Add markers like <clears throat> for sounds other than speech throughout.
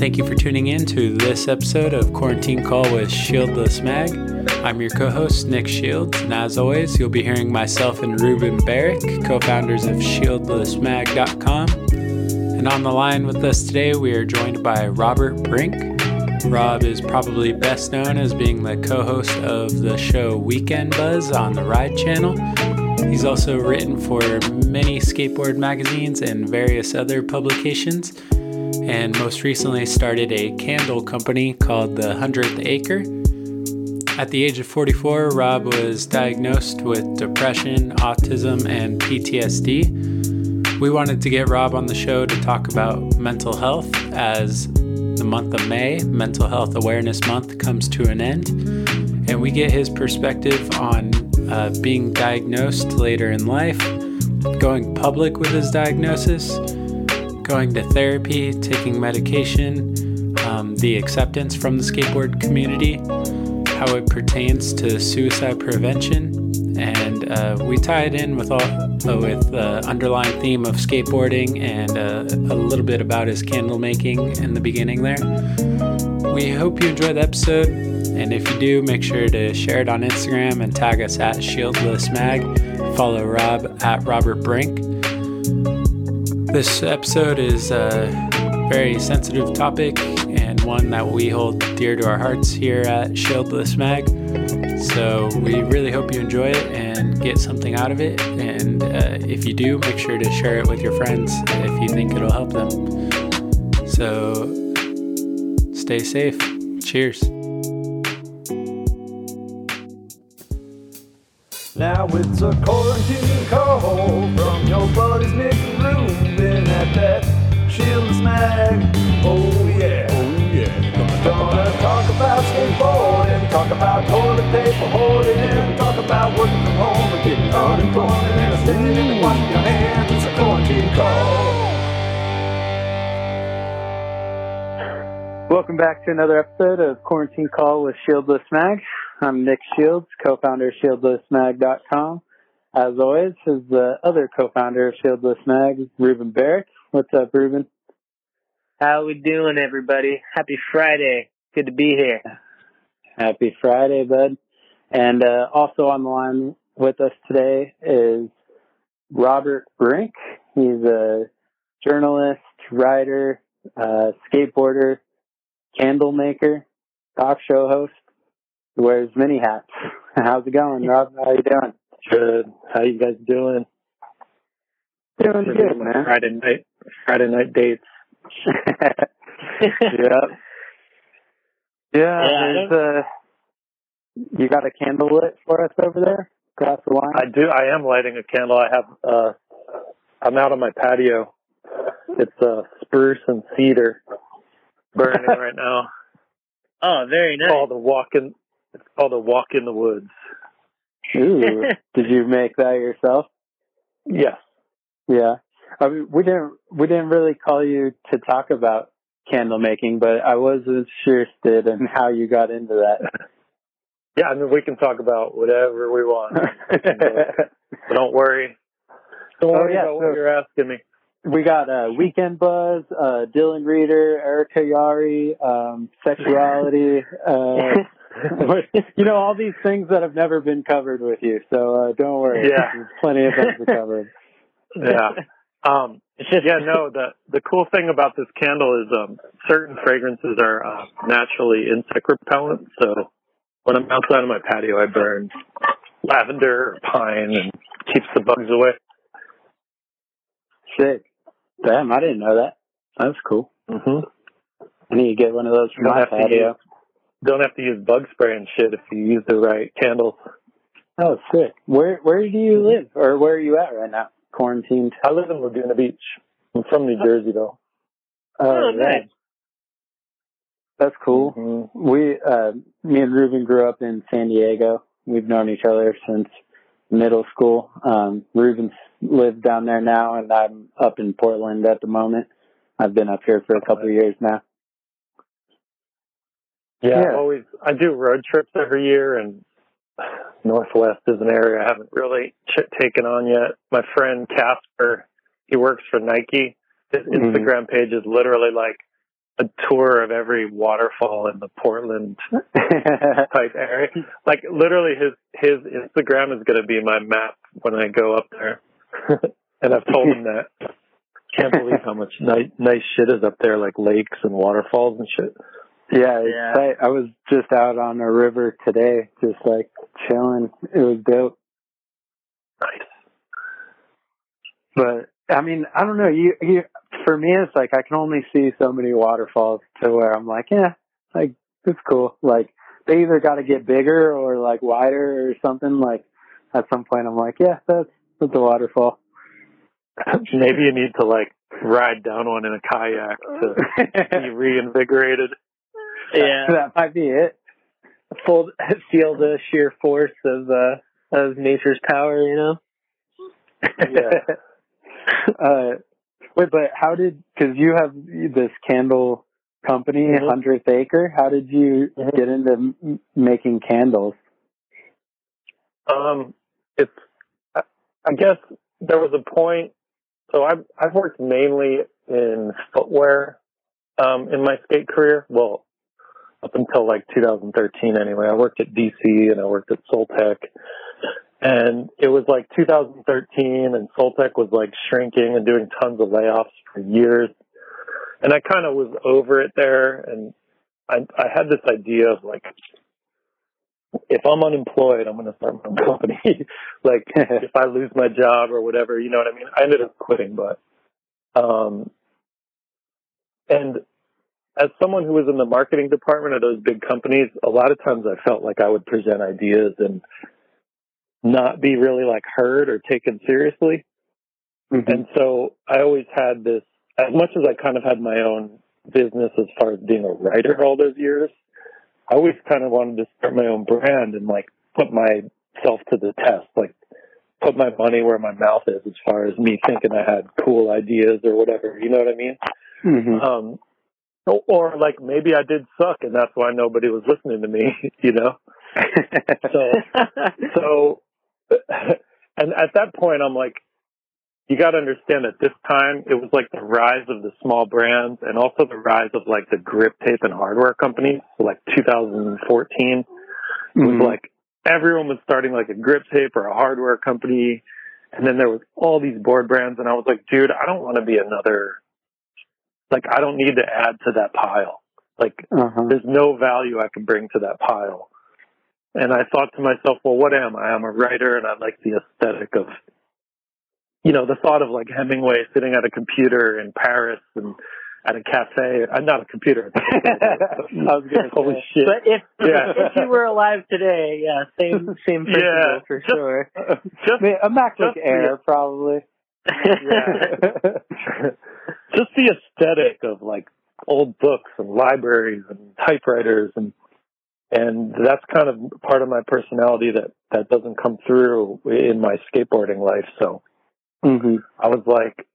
thank you for tuning in to this episode of Quarantine Call with Shieldless Mag. I'm your co host, Nick Shields, and as always, you'll be hearing myself and Ruben Barrick, co founders of ShieldlessMag.com. And on the line with us today, we are joined by Robert Brink. Rob is probably best known as being the co host of the show Weekend Buzz on the Ride Channel. He's also written for many skateboard magazines and various other publications and most recently started a candle company called the Hundredth Acre. At the age of 44, Rob was diagnosed with depression, autism, and PTSD. We wanted to get Rob on the show to talk about mental health as the month of May, Mental Health Awareness Month, comes to an end. And we get his perspective on uh, being diagnosed later in life, going public with his diagnosis, going to therapy, taking medication, um, the acceptance from the skateboard community, how it pertains to suicide prevention, and uh, we tie it in with all uh, with the underlying theme of skateboarding and uh, a little bit about his candle making in the beginning there. We hope you enjoy the episode, and if you do, make sure to share it on Instagram and tag us at Shieldless Mag. Follow Rob at Robert Brink. This episode is a very sensitive topic and one that we hold dear to our hearts here at Shieldless Mag. So we really hope you enjoy it and get something out of it. And uh, if you do, make sure to share it with your friends if you think it'll help them. So stay safe. Cheers. Now it's a quarantine call from your buddies Nick and Ruben at that Shieldless Mag. Oh yeah, oh yeah. Gonna talk about skateboarding, talk about toilet paper hoarding, talk about working from home and getting unemployment and standing and washing your hands. It's a quarantine call. Welcome back to another episode of Quarantine Call with Shieldless Mag. I'm Nick Shields, co-founder of ShieldlessMag.com. As always, is the other co-founder of Shieldless Mag, Ruben Barrick. What's up, Ruben? How we doing, everybody? Happy Friday. Good to be here. Happy Friday, bud. And uh, also on the line with us today is Robert Brink. He's a journalist, writer, uh, skateboarder, candle maker, talk show host. Wears many hats. <laughs> How's it going, Rob? How you doing? Good. How you guys doing? Doing good, man. Friday night, Friday night dates. yep. <laughs> Yeah, Yeah, there's uh you got a candle lit for us over there across the line? I do. I am lighting a candle. I have. uh I'm out on my patio. It's uh, spruce and cedar burning <laughs> right now. Oh, very nice. All the walk in. It's called a walk in the woods. Ooh. <laughs> Did you make that yourself? Yes. Yeah. I mean, we didn't we didn't really call you to talk about candle making, but I was interested in how you got into that. <laughs> Yeah. I mean, we can talk about whatever we want. <laughs> Don't worry. Don't Oh, worry yeah, about so- what you're asking me. we got uh, Weekend Buzz, uh, Dylan Rieder, Erica Yary, um, sexuality, uh, <laughs> you know, all these things that have never been covered with you. So uh, don't worry. Yeah. There's plenty of things to cover. <laughs> Yeah. Um, yeah, no, the, the cool thing about this candle is, um, certain fragrances are, uh, naturally insect repellent. So when I'm outside on my patio, I burn lavender or pine and keeps the bugs away. Sick. Damn, I didn't know that. That's cool. hmm I need to get one of those for my patio. Don't have to use bug spray and shit if you use the right candles. Oh, sick. Where Where do you live, or where are you at right now? Quarantined. I live in Laguna Beach. I'm from New Jersey though. Oh, nice. That's cool. Mhm. We, uh, me and Ruben grew up in San Diego. We've known each other since middle school. Um, Ruben's lived down there now, and I'm up in Portland at the moment. I've been up here for a couple of years now. Yeah, Yeah. Always I do road trips every year, and <sighs> Northwest is an area I haven't really ch- taken on yet. My friend Casper, he works for Nike. His Mhm. Instagram page is literally like a tour of every waterfall in the Portland <laughs> type area. Like literally, his his Instagram is going to be my map when I go up there, <laughs> and I've told him that. Can't believe how much <laughs> nice nice shit is up there, like lakes and waterfalls and shit. Yeah, Yeah. tight. I was just out on a river today, just like chilling. It was dope. Nice. But I mean, I don't know. You, you, for me, it's like I can only see so many waterfalls to where I'm like, yeah, like it's cool. Like they either got to get bigger or like wider or something. Like at some point, I'm like, yeah, that's that's a waterfall. <laughs> Maybe you need to like ride down one in a kayak to <laughs> be reinvigorated. Yeah. <laughs> that might be it. Full feel the sheer force of uh of nature's power, you know? Yeah. <laughs> uh, wait, but how did? Because you have this candle company, Mhm. Hundredth Acre. How did you Mhm. get into m- making candles? Um, it's, I I guess there was a point, so I've, I've worked mainly in footwear, um, in my skate career. Well, up until like 2013 anyway. I worked at DC and I worked at Sole Tech. And it was like 2013 and Sole Tech was like shrinking and doing tons of layoffs for years. And I kind of was over it there and I, I had this idea of like, if I'm unemployed, I'm going to start my own company. <laughs> like <laughs> if I lose my job or whatever, you know what I mean? I ended up quitting, but, um, and as someone who was in the marketing department of those big companies, a lot of times I felt like I would present ideas and not be really like heard or taken seriously. Mhm. And so I always had this, as much as I kind of had my own business as far as being a writer all those years, I always kind of wanted to start my own brand and like put myself to the test, like put my money where my mouth is as far as me thinking I had cool ideas or whatever. You know what I mean? Mhm. Um, or, or like maybe I did suck and that's why nobody was listening to me, <laughs> you know? So, <laughs> so, and at that point, I'm like, you got to understand at this time, it was like the rise of the small brands and also the rise of like the grip tape and hardware companies. So like 2014 it was mm-hmm. like everyone was starting like a grip tape or a hardware company. And then there was all these board brands and I was like, dude, I don't want to be another, like, I don't need to add to that pile. Like, Uh-huh. there's no value I can bring to that pile. And I thought to myself, well, what am I? I'm a writer and I like the aesthetic of, you know, the thought of like Hemingway sitting at a computer in Paris and at a cafe. I'm not a computer. <laughs> I was gonna <laughs> Holy shit. But if <laughs> Yeah. if you were alive today, yeah, same same principle Yeah, for just- sure. Just, a MacBook just the- Air, probably. <laughs> just the aesthetic of like old books and libraries and typewriters and and that's kind of part of my personality that that doesn't come through in my skateboarding life so. Hmm i was like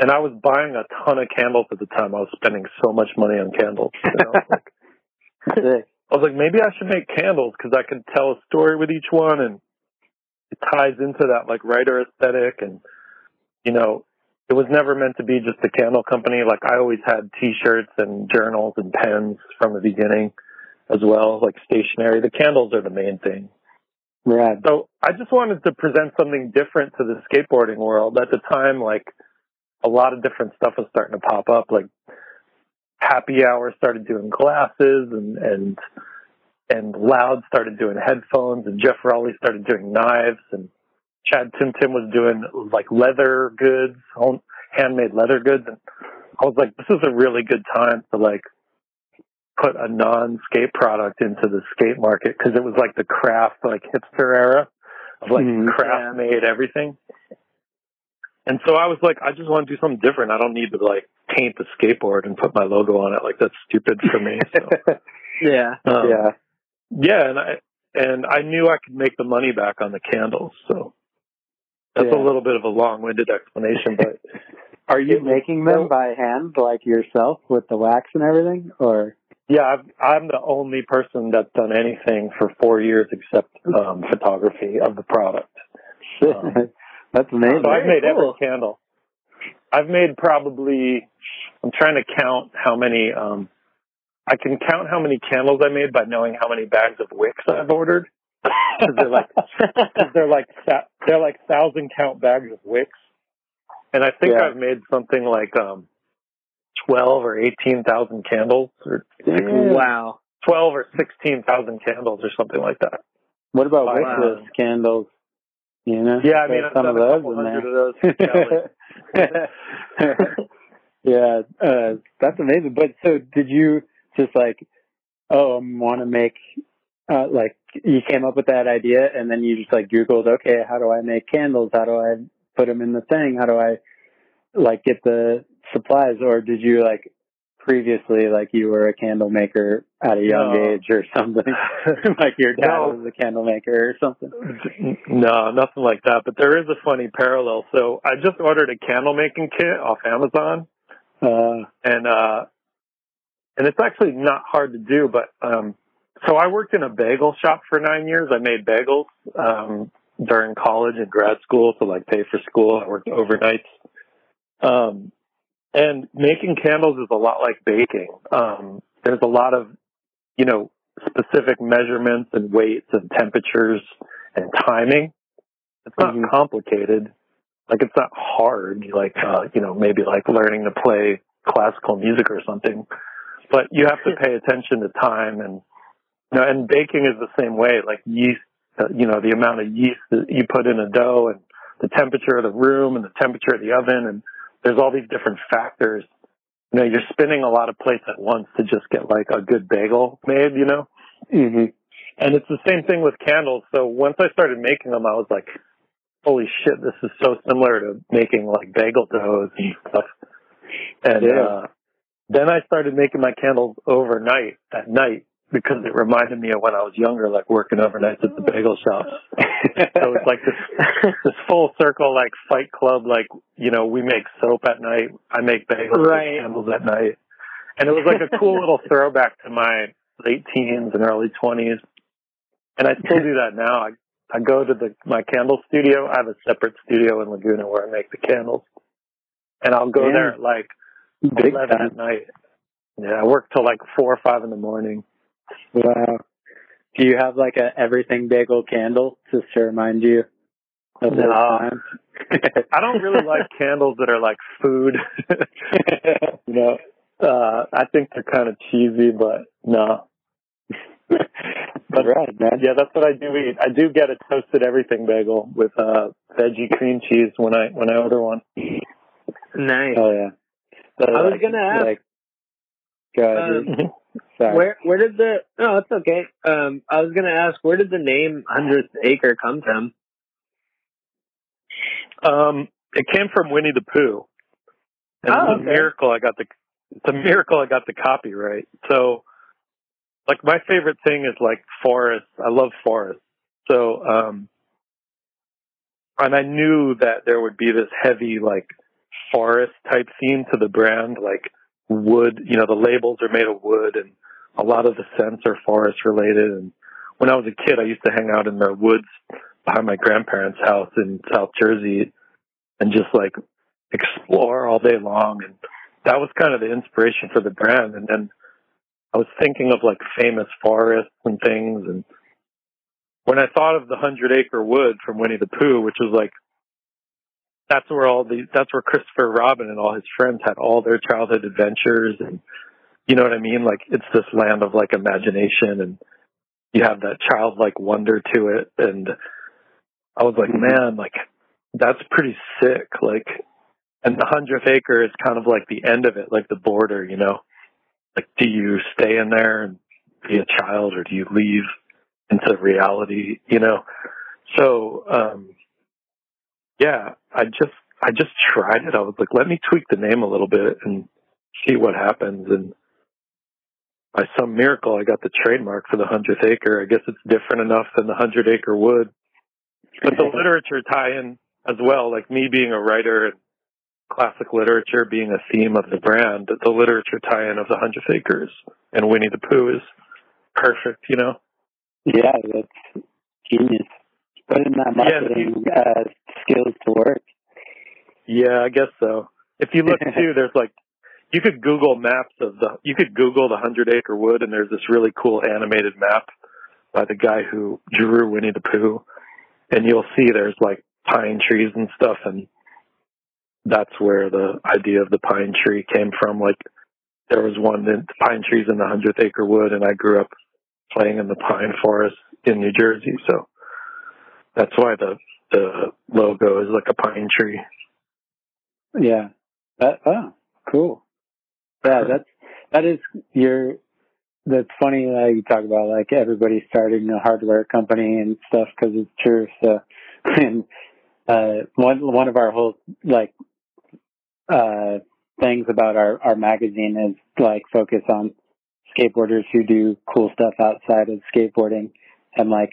and i was buying a ton of candles at the time. I was spending so much money on candles was <laughs> like I was like, maybe I should make candles because I can tell a story with each one and it ties into that like writer aesthetic. And, you know, it was never meant to be just a candle company. Like I always had t-shirts and journals and pens from the beginning as well, like stationery. The candles are the main thing. Right. So I just wanted to present something different to the skateboarding world. At the time, like a lot of different stuff was starting to pop up. Like Happy Hour started doing glasses and and and Loud started doing headphones and Jeff Raleigh started doing knives and Chad Tim Tim was doing like leather goods, home, handmade leather goods. And I was like, this is a really good time to like put a non-skate product into the skate market because it was like the craft, like hipster era of like Mhm. craft made everything. And so I was like, I just want to do something different. I don't need to like paint the skateboard and put my logo on it. Like that's stupid for me. So, <laughs> yeah. um, yeah. yeah, and I and I knew I could make the money back on the candles. So that's Yeah. a little bit of a long-winded explanation, but <laughs> Are you making them by hand, like yourself, with the wax and everything, or? yeah, I've, I'm the only person that's done anything for four years except um, photography of the product. Um, <laughs> That's amazing. So I've made cool. every candle. I've made probably. I'm trying to count how many. Um, I can count how many candles I made by knowing how many bags of wicks I've ordered. Because they're like, cause they're like, <laughs> they're like thousand count bags of wicks, and I think Yeah. I've made something like um, twelve or eighteen thousand candles, or Wow. twelve or sixteen thousand candles, or something like that. What about Wow. wickless candles? You know? Yeah, I mean, some of a those in hundred there. of those. Yeah, like- <laughs> yeah, uh, that's amazing. But so did you just like, oh, I want to make, uh, like, you came up with that idea and then you just like Googled, okay, how do I make candles? How do I put them in the thing? How do I like get the supplies? Or did you like previously, like you were a candle maker at a young No. age or something? <laughs> like your dad No. was a candle maker or something? No, nothing like that. But there is a funny parallel. So I just ordered a candle making kit off Amazon, Uh, and uh, and it's actually not hard to do. But um, so I worked in a bagel shop for nine years. I made bagels um, during college and grad school to like pay for school. I worked overnights. Um, and making candles is a lot like baking. Um, there's a lot of, you know, specific measurements and weights and temperatures and timing. It's not Mhm. complicated. Like it's not hard. Like uh, you know, maybe like learning to play classical music or something. But you have to pay attention to time and know, and baking is the same way. Like yeast, uh, you know, the amount of yeast that you put in a dough and the temperature of the room and the temperature of the oven and there's all these different factors. You know, you're spinning a lot of plates at once to just get like a good bagel made, you know? hmm And it's the same thing with candles. So once I started making them, I was like, holy shit, this is so similar to making like bagel doughs and stuff. And, Yeah. uh, then I started making my candles overnight at night because it reminded me of when I was younger, like working overnights at the bagel shop. <laughs> So it's like this, this full circle, like fight club, like, you know, we make soap at night. I make bagels Right. and candles at night. And it was like a cool little <laughs> throwback to my late teens and early twenties. And I still do that now. I, I go to the, my candle studio. I have a separate studio in Laguna where I make the candles. And I'll go Yeah. there at like Big 11 time. at night. Yeah, I work till like four or five in the morning. Wow. Do you have like a everything bagel candle just to remind you of those No. times? I don't really like <laughs> candles that are like food. <laughs> you know, uh, I think they're kind of cheesy, but no. but right, man. Yeah, that's what I do eat. I do get a toasted everything bagel with uh veggie cream cheese when I when I order one. Nice. Oh yeah. So, I was like- gonna ask- Like, go ahead. Um, dude. Sorry. Where where did the no, it's okay. Um I was gonna ask where did the name hundredth acre come from? Um, it came from Winnie the Pooh. And Oh, it's a okay. miracle I got the it's a miracle I got the copyright. So like my favorite thing is like forests. I love forests. So um and I knew that there would be this heavy like forest type theme to the brand, like wood, you know, the labels are made of wood and a lot of the scents are forest related. And when I was a kid I used to hang out in the woods behind my grandparents' house in South Jersey and just like explore all day long. And that was kind of the inspiration for the brand. And then I was thinking of like famous forests and things. And when I thought of the hundred acre wood from Winnie the Pooh, which was like that's where all the that's where Christopher Robin and all his friends had all their childhood adventures and you know what I mean? Like it's this land of like imagination and you have that childlike wonder to it and I was like, man, like that's pretty sick. Like and the hundredth acre is kind of like the end of it, like the border, you know? Like do you stay in there and be a child or do you leave into reality, you know? So um yeah, I just I just tried it. I was like, let me tweak the name a little bit and see what happens and by some miracle I got the trademark for the hundredth acre. I guess it's different enough than the hundred acre wood. But the <laughs> literature tie in as well, like me being a writer and classic literature being a theme of the brand, the literature tie in of the hundredth acres and Winnie the Pooh is perfect, you know? Yeah, that's genius. Putting that Yeah, uh, skills to work. Yeah, I guess so. if you look <laughs> too, there's like you could Google maps of the you could Google the Hundred Acre Wood, and there's this really cool animated map by the guy who drew Winnie the Pooh, and you'll see there's like pine trees and stuff, and that's where the idea of the pine tree came from. Like there was one the pine trees in the Hundredth Acre Wood, and I grew up playing in the pine forest in New Jersey, so that's why the the logo is like a pine tree. Yeah. That, oh, cool. Yeah, that's that is your. That's funny that you talk about like everybody starting a hardware company and stuff because it's true. So, <laughs> and uh, one one of our whole like uh things about our our magazine is like focus on skateboarders who do cool stuff outside of skateboarding, and like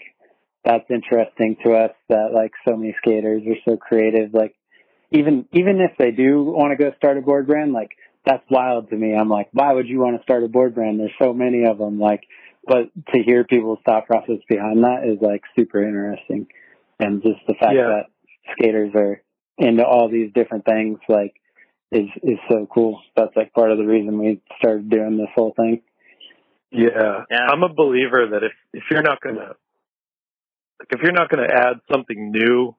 that's interesting to us that like so many skaters are so creative. Like even even if they do want to go start a board brand, like that's wild to me. I'm like, why would you want to start a board brand? There's so many of them. Like, but to hear people's thought process behind that is like super interesting, and just the fact Yeah. that skaters are into all these different things, like, is is so cool. That's like part of the reason we started doing this whole thing. Yeah. Yeah. I'm a believer that if if you're not gonna like if you're not gonna add something new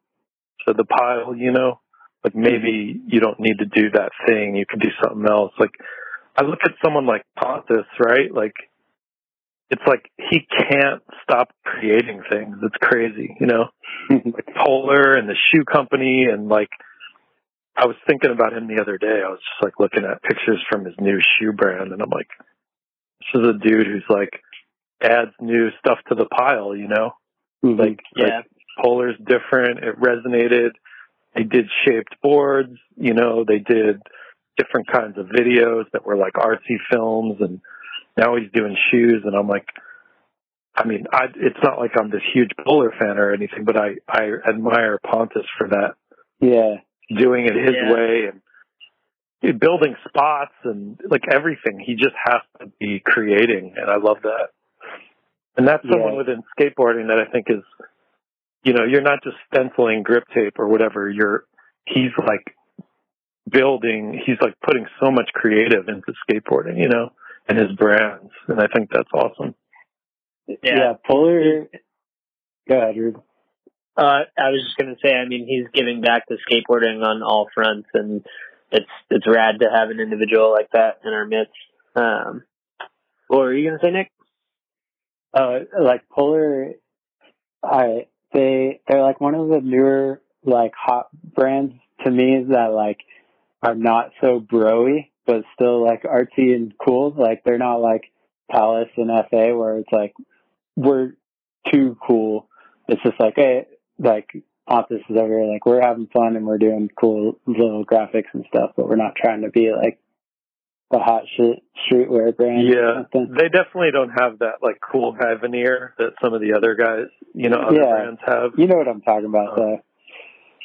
to the pile, you know, like maybe mm-hmm. you don't need to do that thing. You could do something else. Like I look at someone like Pontus, right? Like it's like he can't stop creating things. It's crazy, you know? Mm-hmm. like Polar and the shoe company and like I was thinking about him the other day. I was just like looking at pictures from his new shoe brand and I'm like, this is a dude who's like adds new stuff to the pile, you know? Mhm. Like, Yeah. like Polar's different. It resonated. They did shaped boards, you know, they did different kinds of videos that were like artsy films and now he's doing shoes and I'm like, I mean, I, it's not like I'm this huge Polar fan or anything, but I, I admire Pontus for that, yeah, doing it his Yeah. way and building spots and like everything. He just has to be creating, and I love that. And that's someone Yeah. within skateboarding that I think is, you know, you're not just stenciling grip tape or whatever. You're he's like building. He's like putting so much creative into skateboarding, you know, and his brands, and I think that's awesome. yeah. Polar. Go ahead, Ruben. Uh, I was just gonna say, I mean, he's giving back to skateboarding on all fronts, and it's it's rad to have an individual like that in our midst. Um, what were you gonna say, Nick? Uh like polar i they they're like one of the newer like hot brands to me is that like are not so broy but still like artsy and cool. Like they're not like palace and fa where it's like we're too cool. It's just like hey like Pontus is over like we're having fun and we're doing cool little graphics and stuff but we're not trying to be like the hot shit streetwear brand Yeah, they definitely don't have that like cool guy veneer that some of the other guys, you know, other Yeah. brands have. you know what i'm talking about uh, though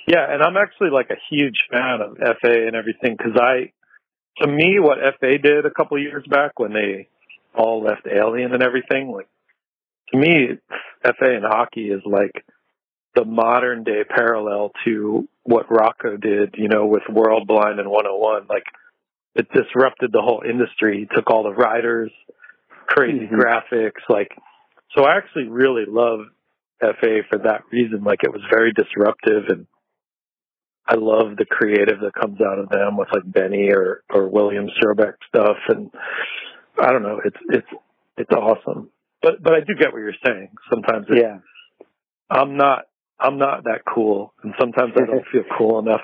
Yeah, and I'm actually like a huge fan of FA and everything because I, to me, what FA did a couple years back when they all left Alien and everything, like to me, FA and hockey is like the modern day parallel to what Rocco did, you know, with World Blind and 101. Like it disrupted the whole industry, took all the riders, crazy Mhm. graphics, like. So I actually really love FA for that reason. Like it was very disruptive and I love the creative that comes out of them with like Benny or or William Strobeck stuff, and I don't know, it's it's it's awesome. But but I do get what you're saying. Sometimes it, yeah I'm not I'm not that cool, and sometimes I don't <laughs> feel cool enough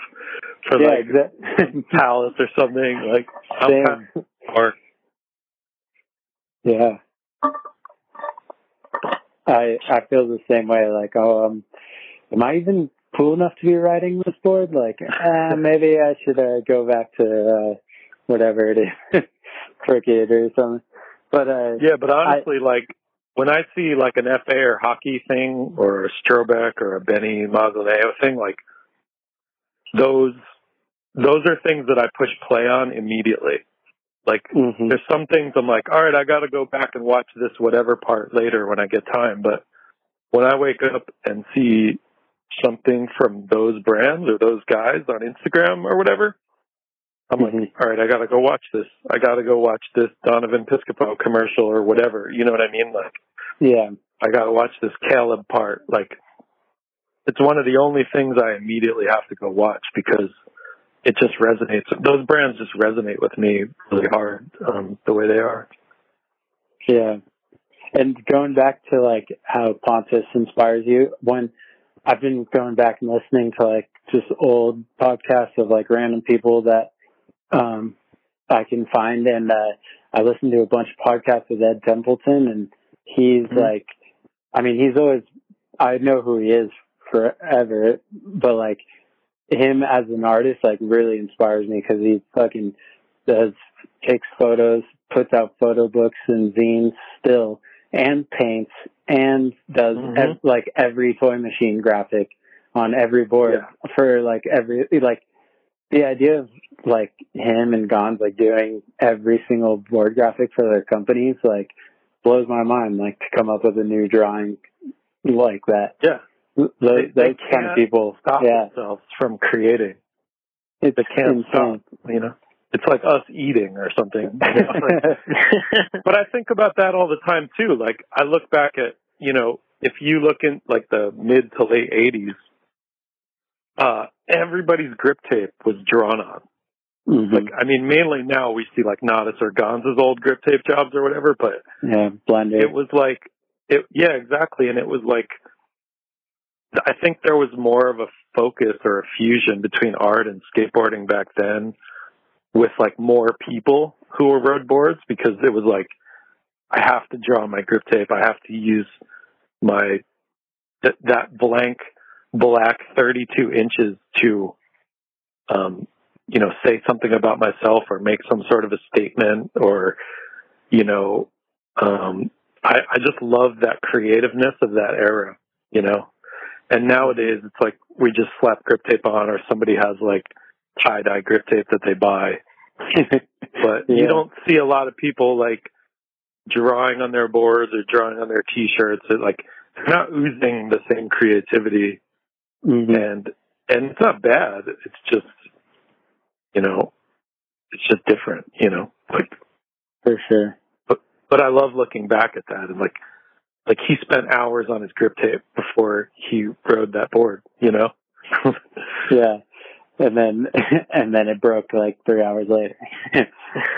for yeah, like exactly. <laughs> Palace or something. Like I'm Same. kind of or yeah. I I feel the same way. Like, oh, um, am I even cool enough to be riding this board? Like, uh, <laughs> maybe I should uh, go back to uh, whatever it is, <laughs> cricket or something. But uh, yeah. But honestly, like when I see like an FA or hockey thing or a Strobeck or a Benny Mazzoleo thing, like those those are things that I push play on immediately. Like mhm. there's some things I'm like, all right, I got to go back and watch this whatever part later when I get time. But when I wake up and see something from those brands or those guys on Instagram or whatever, I'm like, Mhm. all right, I gotta go watch this. I gotta go watch this Donovan Piscopo commercial or whatever. You know what I mean? Like, Yeah. I gotta watch this Caleb part. Like, it's one of the only things I immediately have to go watch because it just resonates. Those brands just resonate with me really hard, um, the way they are. Yeah. And going back to like how Pontus inspires you, when I've been going back and listening to like just old podcasts of like random people that um I can find and uh I listened to a bunch of podcasts with Ed Templeton and he's Mhm. like I mean he's always I know who he is forever but like him as an artist like really inspires me because he fucking does takes photos, puts out photo books and zines still, and paints, and does Mhm. ev- like every toy machine graphic on every board Yeah. for like every like the idea of like him and Gonz like doing every single board graphic for their companies like blows my mind like to come up with a new drawing like that. Yeah. They- they kind can't people, Stop yeah, themselves from creating. it's They can't insane. stop. You know, it's like us eating or something. <laughs> you know, but I think about that all the time too. Like I look back at, you know, if you look in like the mid to late eighties, uh, everybody's grip tape was drawn on. Mhm. Like, I mean, mainly now we see like Nodis or Gonz's old grip tape jobs or whatever, but yeah, blender. it was like, it, yeah, exactly. And it was like, I think there was more of a focus or a fusion between art and skateboarding back then with like more people who were road boards because it was like, I have to draw my grip tape. I have to use my, th- that blank black 32 inches to, um, you know, say something about myself or make some sort of a statement or, you know, um, I, I just love that creativeness of that era, you know. And nowadays it's like we just slap grip tape on or somebody has like tie dye grip tape that they buy. <laughs> But Yeah. you don't see a lot of people like drawing on their boards or drawing on their t shirts. It like they're not oozing the same creativity Mhm. and and it's not bad. It's just you know, it's just different, you know. Like for sure. But but I love looking back at that and like like he spent hours on his grip tape before he rode that board, you know? <laughs> Yeah. And then <laughs> and then it broke like three hours later. <laughs>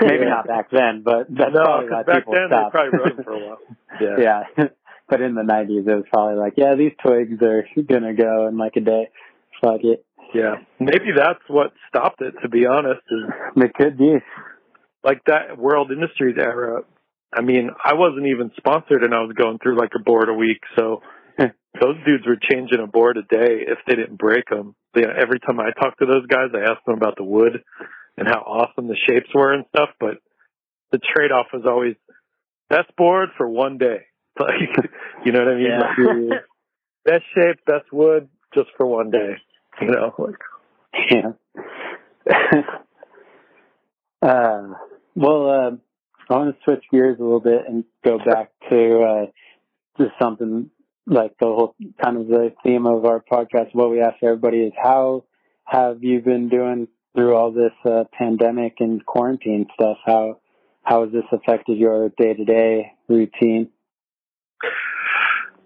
Maybe not back then, but that's no, probably why back people then stopped. they probably rode for a while. Yeah. yeah. But in the nineties it was probably like, yeah, these twigs are gonna go in like a day. Fuck it. Yeah. Maybe that's what stopped it, to be honest, is It could be. like that World Industries era. I mean, I wasn't even sponsored and I was going through like a board a week. So those dudes were changing a board a day if they didn't break them. You know, every time I talked to those guys, I asked them about the wood and how awesome the shapes were and stuff. But the trade off was always best board for one day. <laughs> Like, you know what I mean? Like, best shape, best wood, just for one day. You know, like, Yeah. <laughs> uh, well, uh, I want to switch gears a little bit and go back to uh, just something like the whole kind of the theme of our podcast. What we ask everybody is how have you been doing through all this uh, pandemic and quarantine stuff? How how has this affected your day to day routine?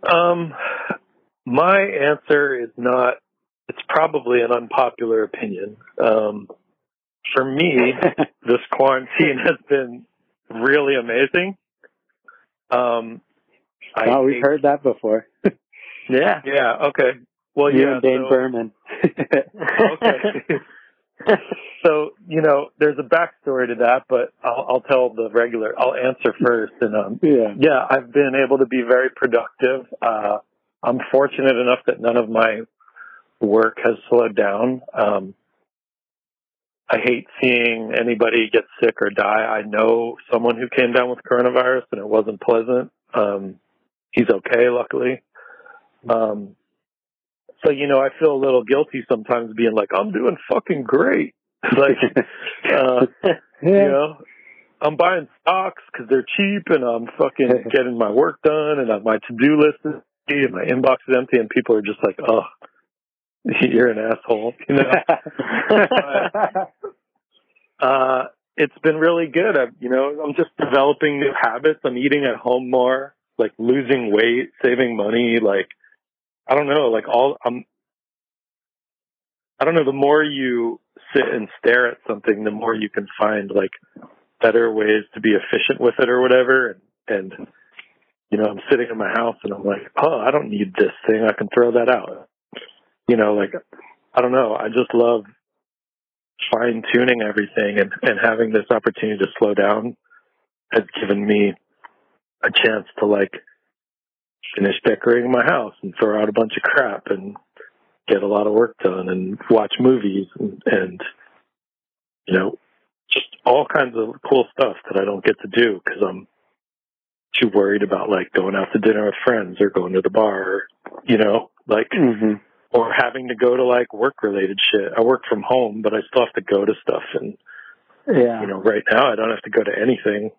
Um, my answer is not. It's probably an unpopular opinion. Um, for me, <laughs> this quarantine has been really amazing. Um, I oh, we've ate- heard that before. <laughs> yeah. Yeah. Okay. Well, you yeah. and Dane so- Burman. okay. <laughs> so you know, there's a backstory to that, but I'll, I'll tell the regular. I'll answer first, and um, yeah. yeah, I've been able to be very productive. Uh, I'm fortunate enough that none of my work has slowed down. Um, I hate seeing anybody get sick or die. I know someone who came down with coronavirus and it wasn't pleasant. Um, he's okay, luckily. Um, so, you know, I feel a little guilty sometimes being like, I'm doing fucking great. <laughs> like, uh, <laughs> you know, I'm buying stocks because they're cheap, and I'm fucking <laughs> getting my work done, and my to-do list is empty, and my inbox is empty, and people are just like, "Oh, <laughs> you're an asshole," you know. <laughs> Uh, it's been really good. I've, you know, I'm just developing new habits. I'm eating at home more, like losing weight, saving money. Like, I don't know, like all, I'm, I don't know, the more you sit and stare at something, the more you can find like better ways to be efficient with it or whatever. And, and, you know, I'm sitting in my house and I'm like, oh, I don't need this thing. I can throw that out. You know, like, I don't know. I just love fine tuning everything and, and having this opportunity to slow down has given me a chance to like finish decorating my house and throw out a bunch of crap and get a lot of work done and watch movies and, and you know just all kinds of cool stuff that I don't get to do because I'm too worried about like going out to dinner with friends or going to the bar, or, you know, like hmm or having to go to like work related shit. I work from home, but I still have to go to stuff. And, Yeah. you know, right now I don't have to go to anything.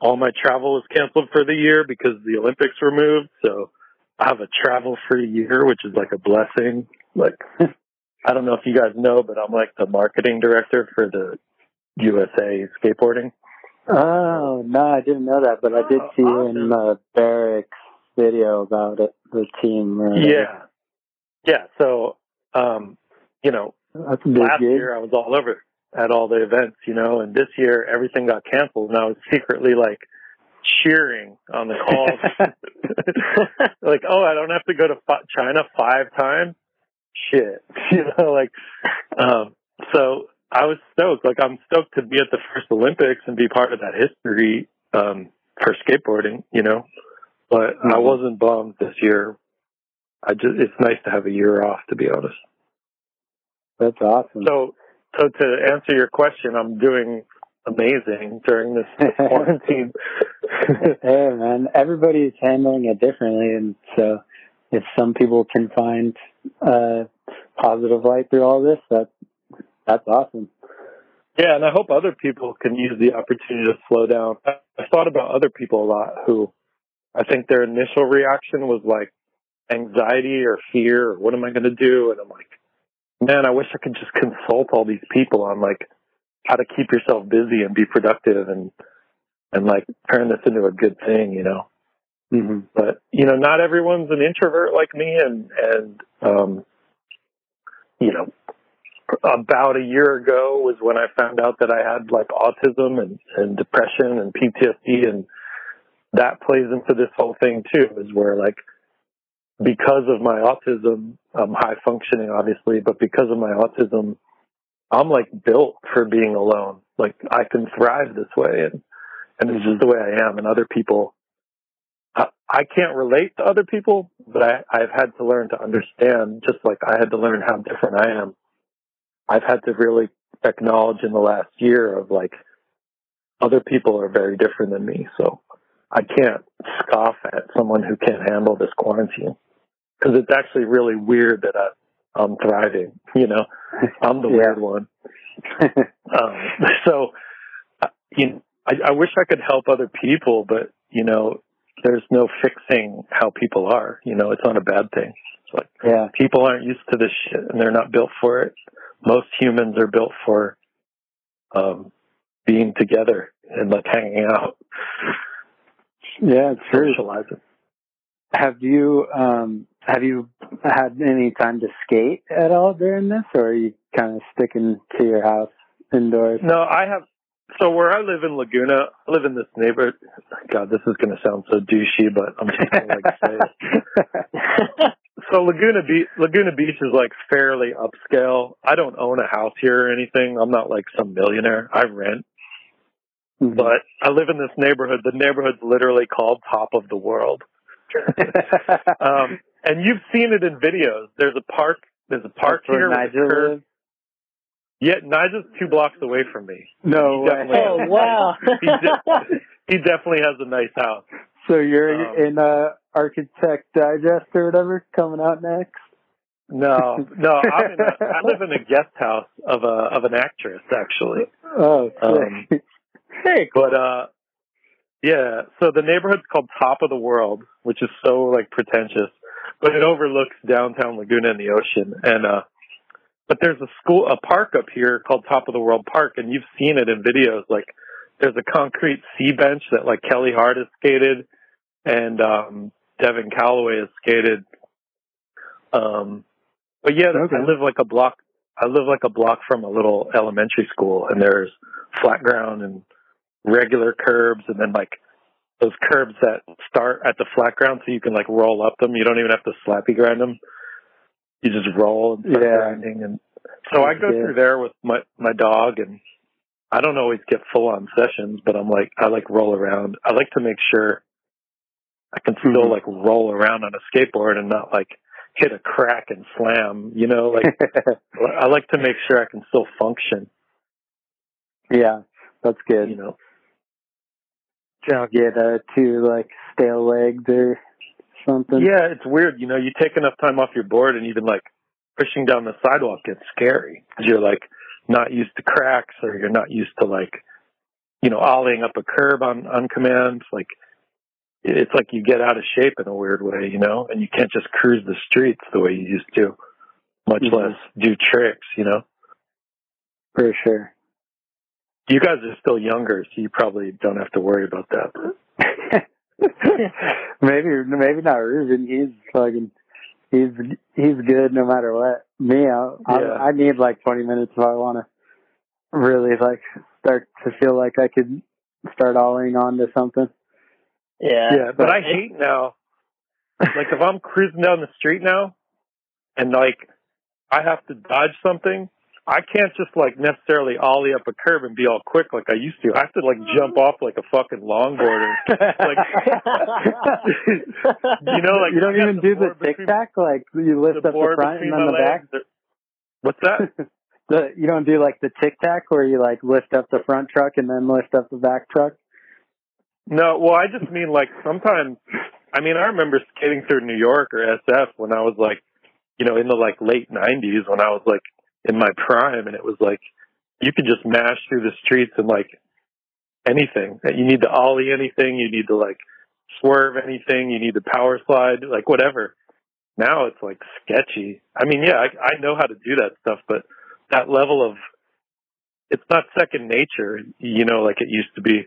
All my travel was canceled for the year because the Olympics were moved. So I have a travel free year, which is like a blessing. Like, <laughs> I don't know if you guys know, but I'm like the marketing director for the USA skateboarding. Oh no, I didn't know that, but I did Oh, see awesome. in the Berrics video about it, the team. Or whatever. Yeah. Yeah. So, um, you know, that's a big last gig. year I was all over at all the events, you know, and this year everything got canceled and I was secretly like cheering on the calls. <laughs> <laughs> like, oh, I don't have to go to China five times. Shit, <laughs> you know, like, um, so I was stoked. Like, I'm stoked to be at the first Olympics and be part of that history, um, for skateboarding, you know, but I Mhm. wasn't bummed this year. I just, it's nice to have a year off, to be honest. That's awesome. So, so to answer your question, I'm doing amazing during this <laughs> quarantine. hey man, everybody's handling it differently, and so if some people can find uh, positive light through all this, that that's awesome. yeah, and I hope other people can use the opportunity to slow down. I, I thought about other people a lot who I think their initial reaction was like anxiety or fear or what am I going to do? And I'm like, man, I wish I could just consult all these people on like how to keep yourself busy and be productive and and like turn this into a good thing, you know. hmm but you know not everyone's an introvert like me and and um you know about a year ago was when i found out that i had like autism and and depression and ptsd and that plays into this whole thing too is where like because of my autism i'm high functioning obviously but because of my autism i'm like built for being alone like i can thrive this way and and it's just mm-hmm. the way i am and other people I, I can't relate to other people, but I, I've had to learn to understand, just like I had to learn how different I am. I've had to really acknowledge in the last year of like, other people are very different than me. So I can't scoff at someone who can't handle this quarantine. Cause it's actually really weird that I, I'm thriving, you know, <laughs> I'm the Yeah. weird one. Um, so, you know, I, I wish I could help other people, but you know, there's no fixing how people are. You know, it's not a bad thing. It's like yeah, people aren't used to this shit and they're not built for it. Most humans are built for um, being together and like hanging out, yeah, it's true. socializing. Have you um have you had any time to skate at all during this, or are you kind of sticking to your house indoors? No, I have. So where I live in Laguna, I live in this neighborhood. God, this is going to sound so douchey, but I'm just going to like say it. <laughs> So Laguna Beach, Laguna Beach is like fairly upscale. I don't own a house here or anything. I'm not like some millionaire. I rent, Mhm. but I live in this neighborhood. The neighborhood's literally called Top of the World. <laughs> <laughs> Um, and you've seen it in videos. There's a park. There's a park That's where here. with a Nigel lives? Yeah, Nigel's two blocks away from me. No He way. Oh, wow. he, de- he definitely has a nice house. So you're Um, in uh, Architect Digest or whatever coming out next? No, <laughs> no, I'm in a, I live in a guest house of a of an actress actually. Oh, Um, sick. Hey, But uh yeah, so the neighborhood's called Top of the World, which is so like pretentious, but it overlooks downtown Laguna and the ocean. And uh but there's a school, a park up here called Top of the World Park, and you've seen it in videos. Like, there's a concrete sea bench that like Kelly Hart has skated, and um, Devine Calloway has skated. Um, but yeah, Okay. I live like a block. I live like a block from a little elementary school, and there's flat ground and regular curbs, and then like those curbs that start at the flat ground, so you can like roll up them. You don't even have to slappy grind them. You just roll and start Yeah. grinding, and so I go Yeah. through there with my my dog, and I don't always get full on sessions, but I'm like I like roll around. I like to make sure I can still Mhm. like roll around on a skateboard and not like hit a crack and slam. You know, like <laughs> I like to make sure I can still function. yeah, that's good. You know, Don't get uh, too like stale legs or something. yeah, it's weird. You know, you take enough time off your board, and even like pushing down the sidewalk gets scary because you're like not used to cracks, or you're not used to like you know ollieing up a curb on on command. Like it's like you get out of shape in a weird way, you know, and you can't just cruise the streets the way you used to, much Mhm. less do tricks, you know. for sure. You guys are still younger, so you probably don't have to worry about that. <laughs> maybe maybe not Ruben. He's fucking he's he's good no matter what. Me, I Yeah. I, I need like twenty minutes if I want to really like start to feel like I could start alling onto something. Yeah. Yeah, but I hate now. Like if I'm cruising down the street now, and like I have to dodge something, I can't just like necessarily ollie up a curb and be all quick like I used to. I have to like jump off like a fucking longboarder. Like, <laughs> you know, like you don't even do the tic tac like you lift the up the front and then the back. What's that? <laughs> The, you don't do like the tic tac where you like lift up the front truck and then lift up the back truck. No, well, I just mean like sometimes. I mean, I remember skating through New York or SF when I was like, you know, in the like late '90s when I was like in my prime, and it was like you could just mash through the streets and like anything. You need to ollie anything. You need to like swerve anything. You need to power slide, like whatever. Now it's like sketchy. I mean, yeah, I, I know how to do that stuff, but that level of it's not second nature, you know, like it used to be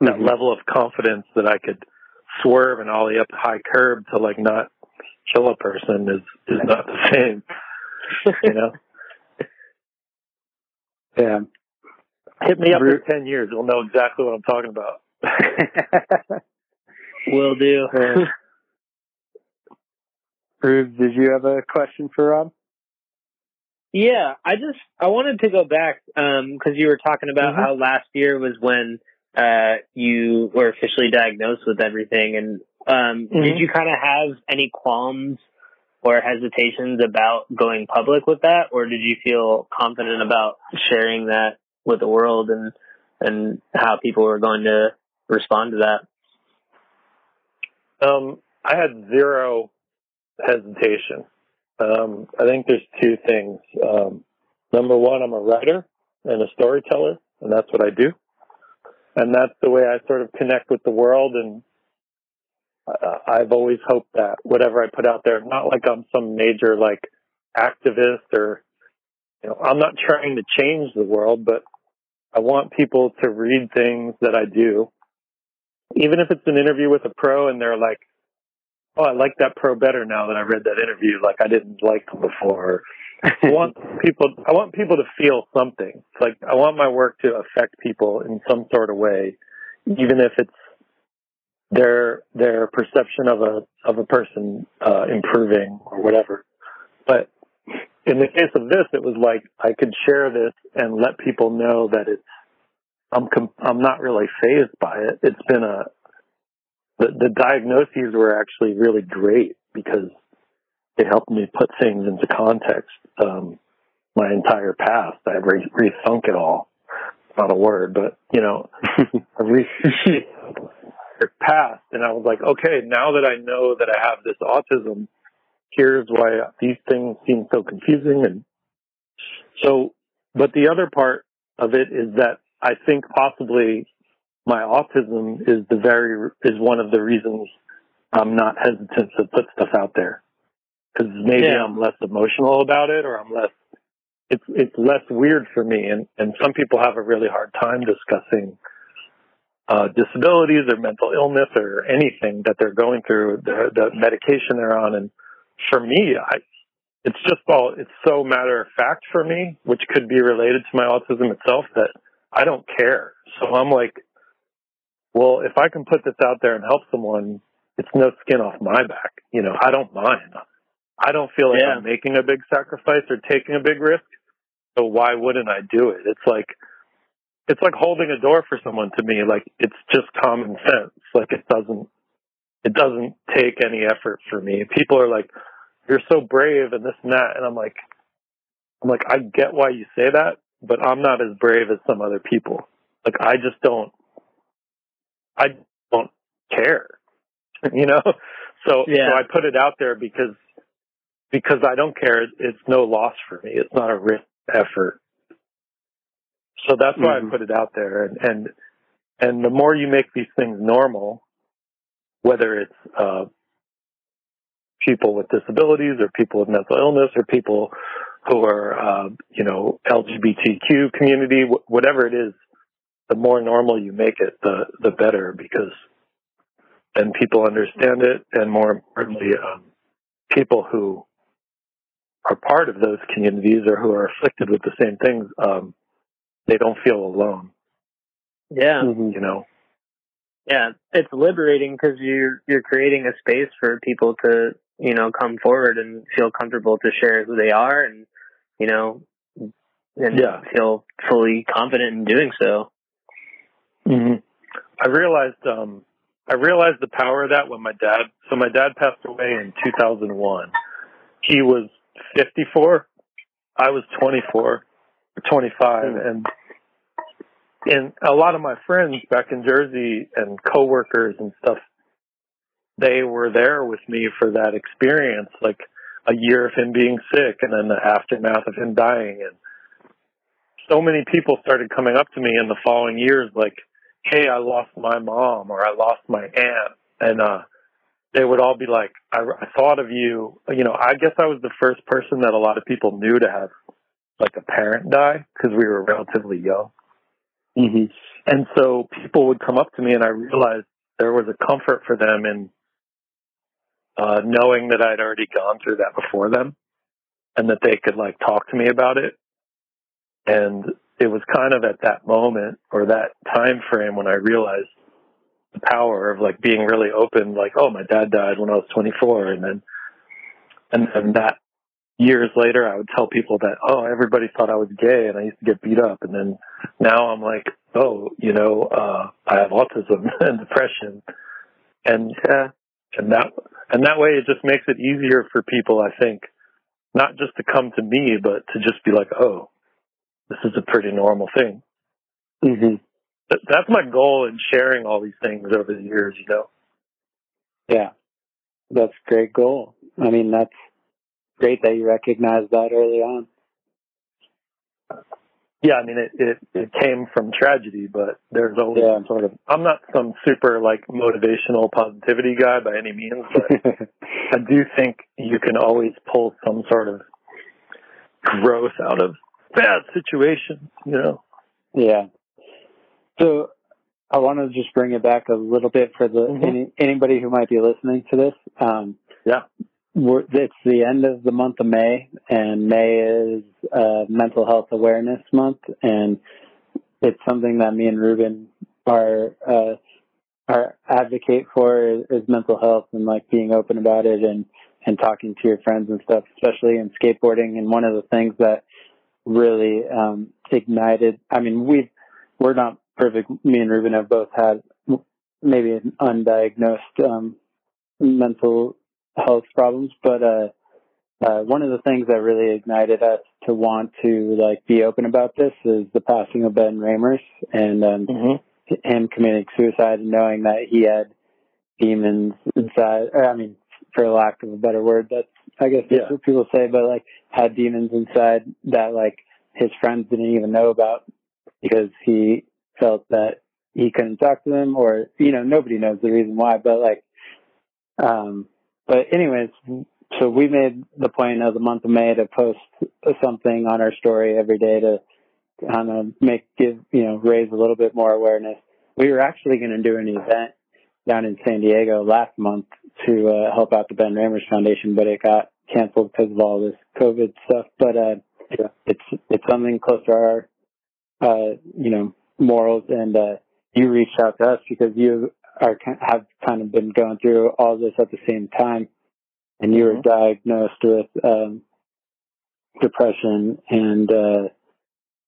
that Mhm. level of confidence that I could swerve and ollie up a high curb to like not kill a person is is not the same. You know, <laughs> Yeah. hit me up Ru- in ten years, you'll know exactly what I'm talking about. <laughs> Will do. Yeah. Rube, did you have a question for Rob? Yeah, I just I wanted to go back because you were talking about Mhm. how last year was when uh, you were officially diagnosed with everything, and um, did Mhm. you kind of have any qualms or hesitations about going public with that, or did you feel confident about sharing that with the world and and how people were going to respond to that? Um, I had zero hesitation. Um, I think there's two things. Um, number one, I'm a writer and a storyteller, and that's what I do. And that's the way I sort of connect with the world. And uh, I've always hoped that whatever I put out there, not like I'm some major like activist or, you know, I'm not trying to change the world, but I want people to read things that I do, even if it's an interview with a pro and they're like, oh, I like that pro better now that I read that interview. Like I didn't like them before. I want <laughs> people. I want people to feel something. It's like I want my work to affect people in some sort of way, even if it's their their perception of a of a person uh, improving or whatever. But in the case of this, it was like I could share this and let people know that it's I'm com- I'm not really phased by it. It's been a the, the diagnoses were actually really great because it helped me put things into context. Um, my entire past, I've re- rethunk it all. Not a word, but you know, <laughs> I've re- past, and I was like, okay, now that I know that I have this autism, here's why these things seem so confusing, and so. But the other part of it is that I think possibly my autism is the very is one of the reasons I'm not hesitant to put stuff out there because maybe Yeah. I'm less emotional about it or I'm less it's it's less weird for me. And and some people have a really hard time discussing uh, disabilities or mental illness or anything that they're going through, the, the medication they're on. And for me, I, it's just all, it's so matter of fact for me, which could be related to my autism itself that I don't care. So I'm like, well, if I can put this out there and help someone, it's no skin off my back. You know, I don't mind. I don't feel like Yeah. I'm making a big sacrifice or taking a big risk. So why wouldn't I do it? It's like, it's like holding a door for someone to me. Like it's just common sense. Like it doesn't, it doesn't take any effort for me. People are like, you're so brave and this and that. And I'm like, I'm like, I get why you say that, but I'm not as brave as some other people. Like I just don't, I don't care, <laughs> you know? So, Yeah. so I put it out there because, because I don't care. It's no loss for me. It's not a risk effort. So that's why Mhm. I put it out there. And, and, and the more you make these things normal, whether it's, uh, people with disabilities or people with mental illness or people who are, uh, you know, LGBTQ community, wh- whatever it is, the more normal you make it, the, the better because then people understand it and more importantly, um, people who are part of those communities or who are afflicted with the same things, um, they don't feel alone, Yeah. Mhm. you know? Yeah. It's liberating because you're, you're creating a space for people to, you know, come forward and feel comfortable to share who they are and, you know, and Yeah. feel fully confident in doing so. hmm I realized um I realized the power of that when my dad so my dad passed away in 2001. He was 54. I was 24 or 25 Hmm. and and a lot of my friends back in Jersey and coworkers and stuff they were there with me for that experience like a year of him being sick and then the aftermath of him dying and so many people started coming up to me in the following years like hey, I lost my mom or I lost my aunt. And, uh, they would all be like, I, I thought of you. You know, I guess I was the first person that a lot of people knew to have like a parent die because we were relatively young. Mhm. And so people would come up to me and I realized there was a comfort for them in, uh, knowing that I'd already gone through that before them and that they could like talk to me about it. And it was kind of at that moment or that time frame when I realized the power of like being really open, like, oh, my dad died when I was 24. And then, and then that years later, I would tell people that, oh, everybody thought I was gay and I used to get beat up. And then now I'm like, oh, you know, uh, I have autism <laughs> and depression. And, Yeah. and that, and that way it just makes it easier for people, I think, not just to come to me, but to just be like, oh, this is a pretty normal thing. Mhm. Th- That's my goal in sharing all these things over the years, you know? Yeah. That's a great goal. I mean, that's great that you recognize that early on. Yeah, I mean, it, it, it came from tragedy, but there's always Yeah. sort of, I'm not some super like motivational positivity guy by any means, but <laughs> I do think you can always pull some sort of growth out of bad situations, you know? yeah. So I want to just bring it back a little bit for the Mhm. any, anybody who might be listening to this. Um, Yeah. It's the end of the month of May, and May is uh, Mental Health Awareness Month, and it's something that me and Ruben are uh, are advocate for is, is mental health and like being open about it and and talking to your friends and stuff, especially in skateboarding. And one of the things that really um, ignited. I mean, we we're not perfect. Me and Ruben have both had maybe an undiagnosed um, mental health problems, but uh, uh, one of the things that really ignited us to want to like be open about this is the passing of Ben Raemers and um, Mm-hmm. him committing suicide and knowing that he had demons inside. Or, I mean, for lack of a better word, that's I guess that's Yeah. what people say, but like had demons inside that like his friends didn't even know about because he felt that he couldn't talk to them, or you know nobody knows the reason why, but like, um, but anyways, so we made the point of the month of May to post something on our story every day to kind of make give you know raise a little bit more awareness. We were actually going to do an event down in San Diego last month to uh, help out the Ben Raemers Foundation, but it got canceled because of all this COVID stuff. But uh, Yeah. it's it's something close to our uh, you know morals, and uh, you reached out to us because you are have kind of been going through all this at the same time, and you were diagnosed with um, depression and uh,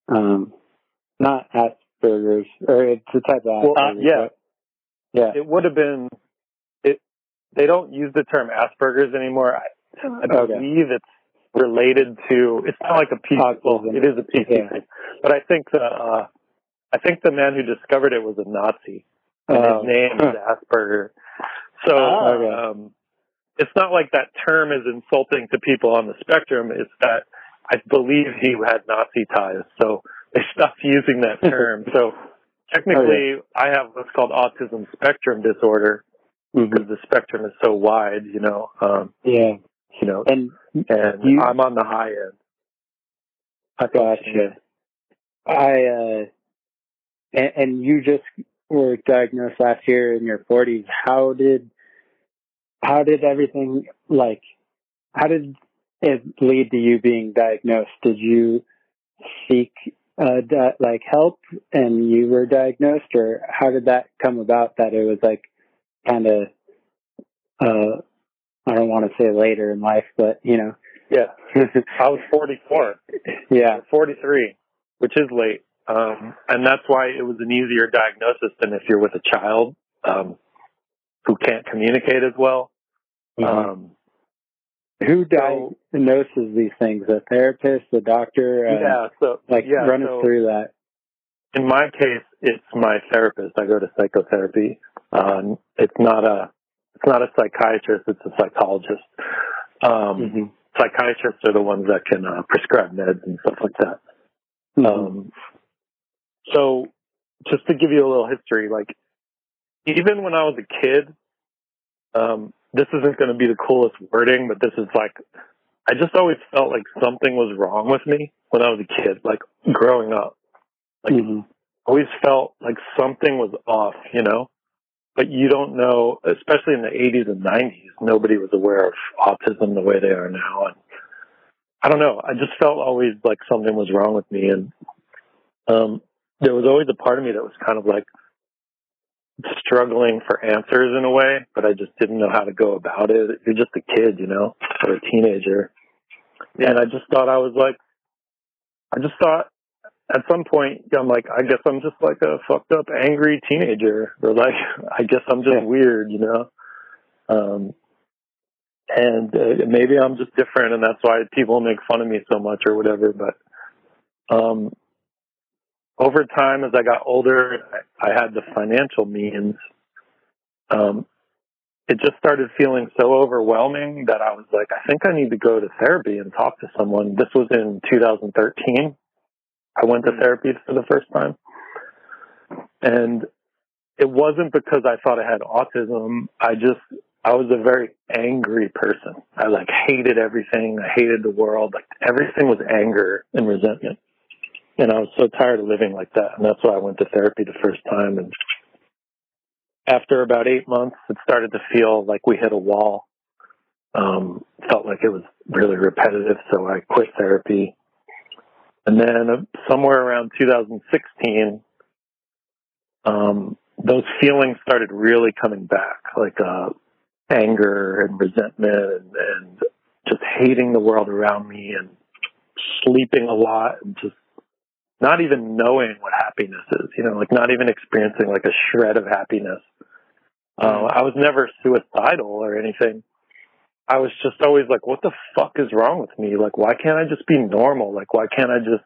um, not Asperger's, or it's a type of Well, uh, Asperger's. yeah. yeah, It would have been. It. They don't use the term Asperger's anymore. I, I Okay. believe it's related to. It's not like a PC. Well, it is a PC Yeah. thing, but I think the. Uh, I think the man who discovered it was a Nazi, and Oh. his name is Asperger. So okay. um, it's not like that term is insulting to people on the spectrum. It's that I believe he had Nazi ties, so they stopped using that <laughs> term. so technically, I have what's called autism spectrum disorder Mhm. because the spectrum is so wide. You know, um, yeah, you know, and and you- I'm on the high end. I gotcha. I uh, and, and you just were diagnosed last year in your 40s. How did how did everything like? How did it lead to you being diagnosed? Did you seek uh, di- like help and you were diagnosed, or how did that come about? That it was like kind of uh, I don't want to say later in life, but you know, Yeah, <laughs> I was 44. yeah, 43, which is late. Um, and that's why it was an easier diagnosis than if you're with a child um, who can't communicate as well. Um, Who diagnoses these things? A therapist, a doctor? Uh, yeah, so Like, yeah, run so us through that. in my case, it's my therapist. I go to psychotherapy. Um, it's not a it's not a psychiatrist. It's a psychologist. Um, Mm-hmm. Psychiatrists are the ones that can uh, prescribe meds and stuff like that. Mm-hmm. Um, so just to give you a little history, like even when I was a kid, um, this isn't going to be the coolest wording, but this is like, I just always felt like something was wrong with me when I was a kid, like growing up. Like Mhm. always felt like something was off, you know? But you don't know, especially in the 80s and 90s, nobody was aware of autism the way they are now. And I don't know, I just felt always like something was wrong with me. And um, there was always a part of me that was kind of like struggling for answers in a way, but I just didn't know how to go about it. You're just a kid, you know, or a teenager. And I just thought I was like, I just thought at some point, I'm like, I guess I'm just like a fucked up, angry teenager, or like, <laughs> I guess I'm just Yeah. weird, you know. Um, and uh, maybe I'm just different, and that's why people make fun of me so much, or whatever. But um, over time, as I got older, I, I had the financial means. Um, it just started feeling so overwhelming that I was like, I think I need to go to therapy and talk to someone. This was in 2013. I went to therapy for the first time. And it wasn't because I thought I had autism. I just, I was a very angry person. I like hated everything. I hated the world. Like everything was anger and resentment. And I was so tired of living like that. And that's why I went to therapy the first time. And after about eight months, it started to feel like we hit a wall. Um, felt like it was really repetitive. So I quit therapy. And then uh, somewhere around 2016, um, those feelings started really coming back, like uh, anger and resentment and, and just hating the world around me and sleeping a lot and just not even knowing what happiness is, you know, like not even experiencing like a shred of happiness. Uh, I was never suicidal or anything. I was just always like, what the fuck is wrong with me? Like, why can't I just be normal? Like, why can't I just,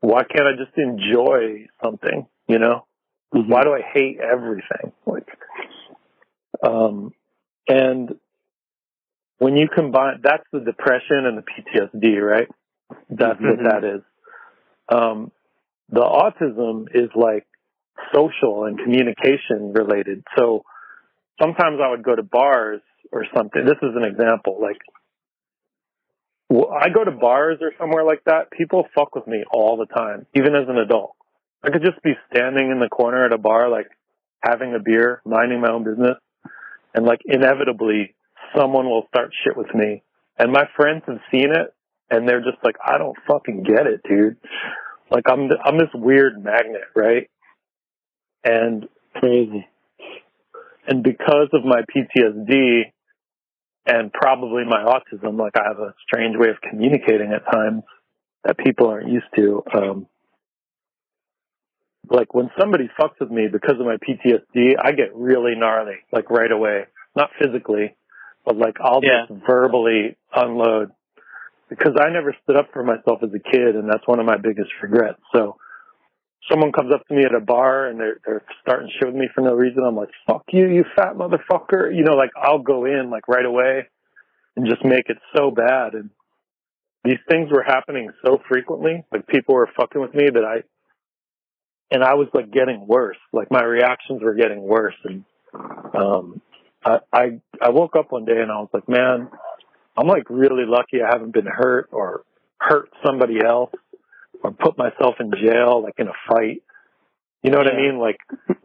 why can't I just enjoy something, you know? Mhm. Why do I hate everything? Like, um, and when you combine, that's the depression and the PTSD, right? That's what Mhm. that is. Um, the autism is like social and communication related. So sometimes I would go to bars or something. This is an example. Like, I go to bars or somewhere like that. People fuck with me all the time, even as an adult. I could just be standing in the corner at a bar, like having a beer, minding my own business, and like inevitably someone will start shit with me. And my friends have seen it, and they're just like, I don't fucking get it, dude. Like I'm I'm this weird magnet, right? And Crazy. and because of my PTSD and probably my autism, like I have a strange way of communicating at times that people aren't used to. Um, like when somebody fucks with me because of my PTSD, I get really gnarly, like right away. Not physically, but like I'll Yeah. just verbally unload because I never stood up for myself as a kid, and that's one of my biggest regrets. So someone comes up to me at a bar and they're they're starting shit with me for no reason. I'm like, "Fuck you, you fat motherfucker!" You know, like I'll go in like right away and just make it so bad. And these things were happening so frequently. Like people were fucking with me that I and I was like getting worse. Like my reactions were getting worse, and um, I I I woke up one day and I was like, man, I'm like really lucky I haven't been hurt or hurt somebody else or put myself in jail like in a fight. You know what I mean? Like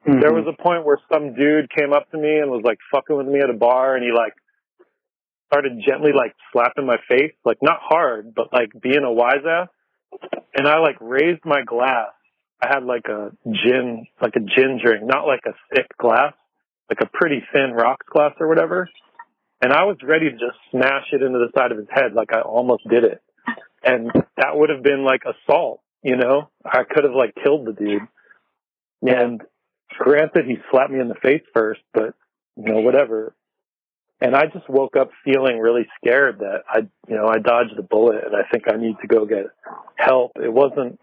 Mm-hmm. there was a point where some dude came up to me and was like fucking with me at a bar and he like started gently like slapping my face, like not hard, but like being a wise ass. And I like raised my glass. I had like a gin, like a gin drink, not like a thick glass, like a pretty thin rocks glass or whatever. And I was ready to just smash it into the side of his head, like I almost did it. And that would have been like assault, you know? I could have like killed the dude. And granted, he slapped me in the face first, but you know, whatever. And I just woke up feeling really scared that I, you know, I dodged a bullet and I think I need to go get help. It wasn't,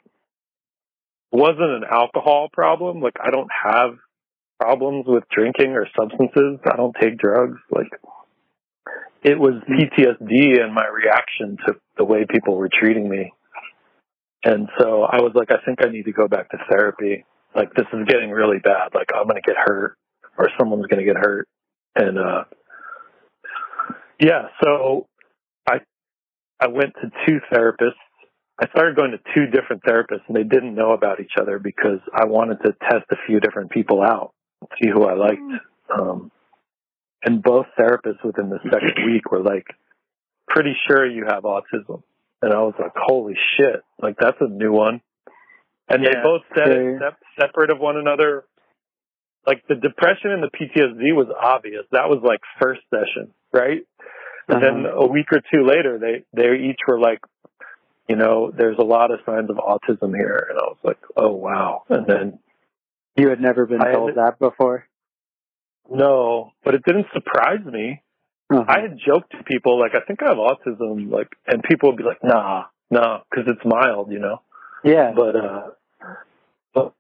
wasn't an alcohol problem. Like I don't have problems with drinking or substances. I don't take drugs. Like it was PTSD and my reaction to the way people were treating me. And so I was like, I think I need to go back to therapy. Like this is getting really bad. Like I'm going to get hurt or someone's going to get hurt. And, uh, yeah, so I, I went to two therapists. I started going to two different therapists and they didn't know about each other because I wanted to test a few different people out, see who I liked. Um, and both therapists within the second <clears throat> week were like, pretty sure you have autism. And I was like, holy shit, like that's a new one. And they both said it Okay. sep- separate of one another. Like the depression and the PTSD was obvious. That was like first session, right? And then uh-huh. a week or two later, they, they each were like, you know, there's a lot of signs of autism here. And I was like, oh wow. And then You had never been told had- that before? No, but it didn't surprise me. Uh-huh. I had joked to people like, I think I have autism, like, and people would be like, nah, nah, because it's mild, you know. yeah. But uh, but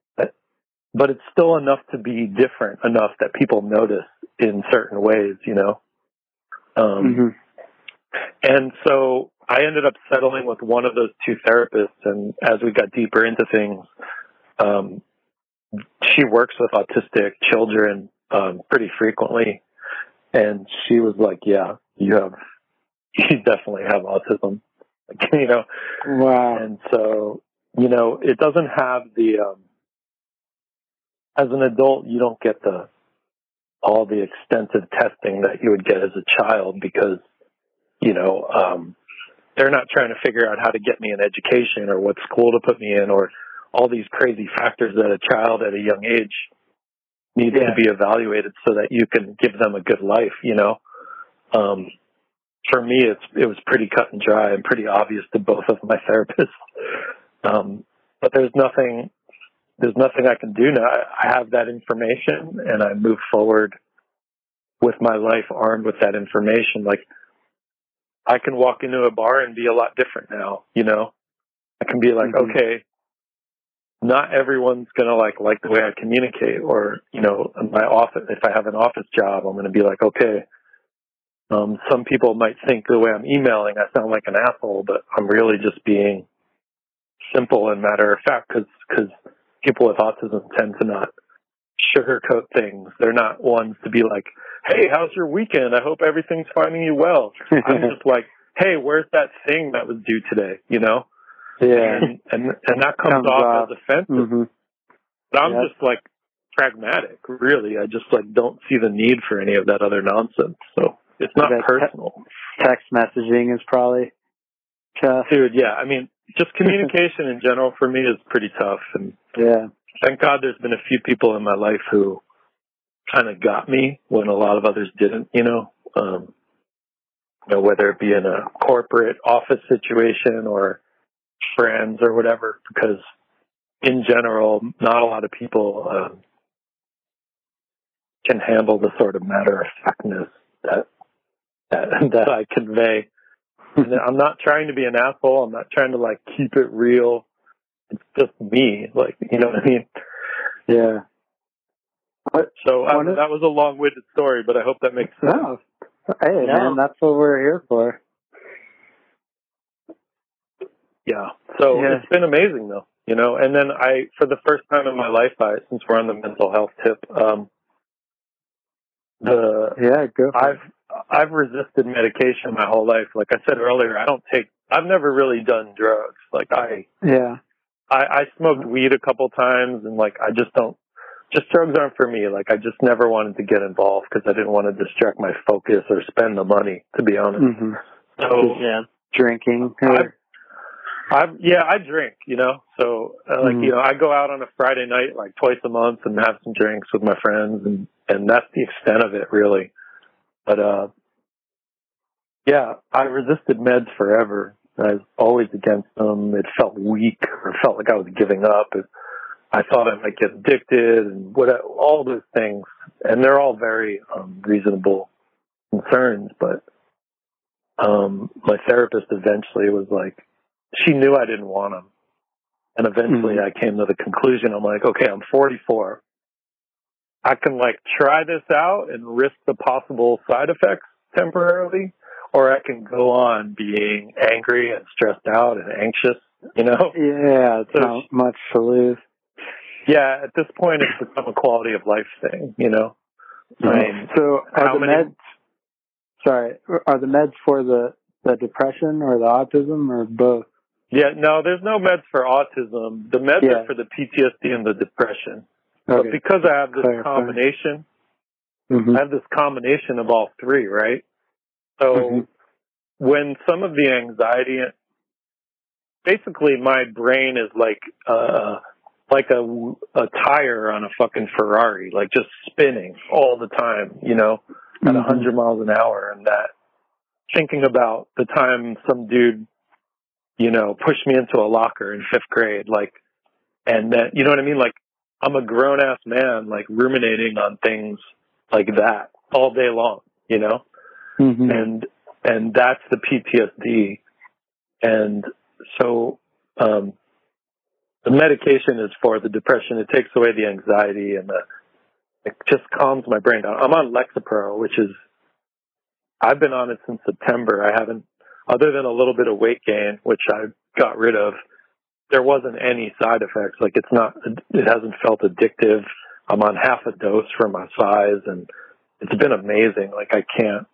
but it's still enough to be different enough that people notice in certain ways, you know. Um, hmm and so I ended up settling with one of those two therapists, and as we got deeper into things, um, she works with autistic children um, pretty frequently, and she was like, "Yeah, you have, <laughs> you definitely have autism," like, <laughs> you know. Wow. And so, you know, it doesn't have the, um, as an adult, you don't get the, all the extensive testing that you would get as a child because, you know, um, they're not trying to figure out how to get me an education or what school to put me in or all these crazy factors that a child at a young age needs Yeah. to be evaluated so that you can give them a good life, you know? Um, for me, it's, it was pretty cut and dry and pretty obvious to both of my <laughs> therapists. Um, but there's nothing, there's nothing I can do now. I have that information and I move forward with my life armed with that information. Like I can walk into a bar and be a lot different now, you know? I can be like, Mhm. okay, not everyone's gonna like like the way I communicate or, you know, my office if I have an office job, I'm gonna be like, okay, um, some people might think the way I'm emailing, I sound like an asshole, but I'm really just being simple and matter of fact because because people with autism tend to not sugarcoat things. They're not ones to be like, "Hey, how's your weekend? I hope everything's finding you well." <laughs> I'm just like, "Hey, where's that thing that was due today?" You know, yeah. and and, and that comes, Comes off, off. as offensive. hmm But I'm Yep. just like pragmatic, really. I just like don't see the need for any of that other nonsense. So it's not personal, Text messaging is probably tough. dude. Yeah, I mean, just <laughs> communication in general for me is pretty tough, and Yeah. thank God there's been a few people in my life who kind of got me when a lot of others didn't. You know, um, you know, whether it be in a corporate office situation or friends or whatever, because in general, not a lot of people um, can handle the sort of matter of factness that that <laughs> that I convey. And I'm not trying to be an asshole. I'm not trying to like keep it real. It's just me, like you know what I mean. Yeah. So I, One that was a long-winded story, but I hope that makes sense. No. Hey, No. man, that's what we're here for. Yeah. So Yeah. it's been amazing though, you know. And then I, for the first time in my life, I since we're on the mental health tip, um, the Yeah, go I've I've resisted medication my whole life. Like I said earlier, I don't take. I've never really done drugs. Like I. Yeah. I, I smoked weed a couple times, and like I just don't. Just drugs aren't for me. Like I just never wanted to get involved because I didn't want to distract my focus or spend the money. To be honest. hmm So Yeah. Drinking. I, I yeah, I drink, you know. So uh, like Mhm. you know, I go out on a Friday night like twice a month and have some drinks with my friends, and and that's the extent of it really. But uh, yeah, I resisted meds forever. I was always against them. It felt weak, or felt like I was giving up. It, I thought I might get addicted, and what all those things, and they're all very um, reasonable concerns. But um, my therapist eventually was like, she knew I didn't want them. And eventually Mhm. I came to the conclusion, I'm like, okay, I'm 44. I can like try this out and risk the possible side effects temporarily, or I can go on being angry and stressed out and anxious, you know? Yeah, it's So- not much to lose. Yeah, at this point it's become a quality of life thing, you know? Um, so are the many- meds? Sorry, are the meds for the the depression or the autism or both? Yeah, no, there's no meds for autism. The meds Yeah. are for the PTSD and the depression. Okay. But because I have this Clarify. combination, Mhm. I have this combination of all three, right? So Mhm. when some of the anxiety, basically my brain is like, uh, like a, a tire on a fucking Ferrari, like just spinning all the time, you know, at a Mhm. hundred miles an hour and that thinking about the time some dude, you know, pushed me into a locker in fifth grade, like, and that, you know what I mean? Like, I'm a grown ass man, like ruminating on things like that all day long, you know? Mhm. and and that's the PTSD. And so um, the medication is for the depression. It takes away the anxiety and the it just calms my brain down. I'm on Lexapro, which is I've been on it since September. I haven't, other than a little bit of weight gain, which I got rid of. There wasn't any side effects. Like it's not, it hasn't felt addictive. I'm on half a dose for my size, and it's been amazing. Like I can't.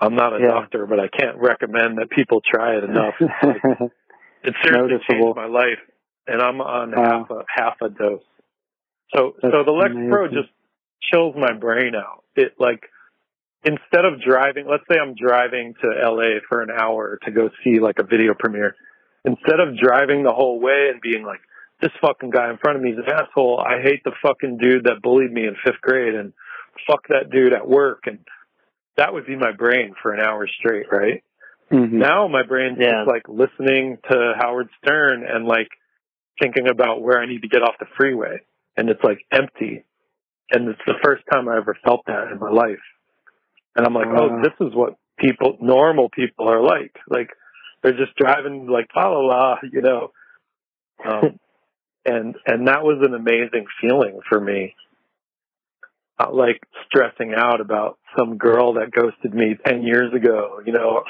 I'm not a Yeah. doctor, but I can't recommend that people try it enough. <laughs> It seriously Noticeable. changed my life, and I'm on Wow. half a half a dose. So That's so the Lexapro amazing. just chills my brain out. It like instead of driving, let's say I'm driving to LA for an hour to go see like a video premiere, instead of driving the whole way and being like, this fucking guy in front of me is an asshole. I hate the fucking dude that bullied me in fifth grade and fuck that dude at work. And that would be my brain for an hour straight, right? Mhm. Now my brain's Yeah. just like listening to Howard Stern and like thinking about where I need to get off the freeway. And it's like empty. And it's the first time I ever felt that in my life. And I'm like, Wow. oh, this is what people, normal people are like. Like they're just driving like la la la, <laughs> you know. Um, <laughs> and and that was an amazing feeling for me. Not like stressing out about some girl that ghosted me ten years ago, you know,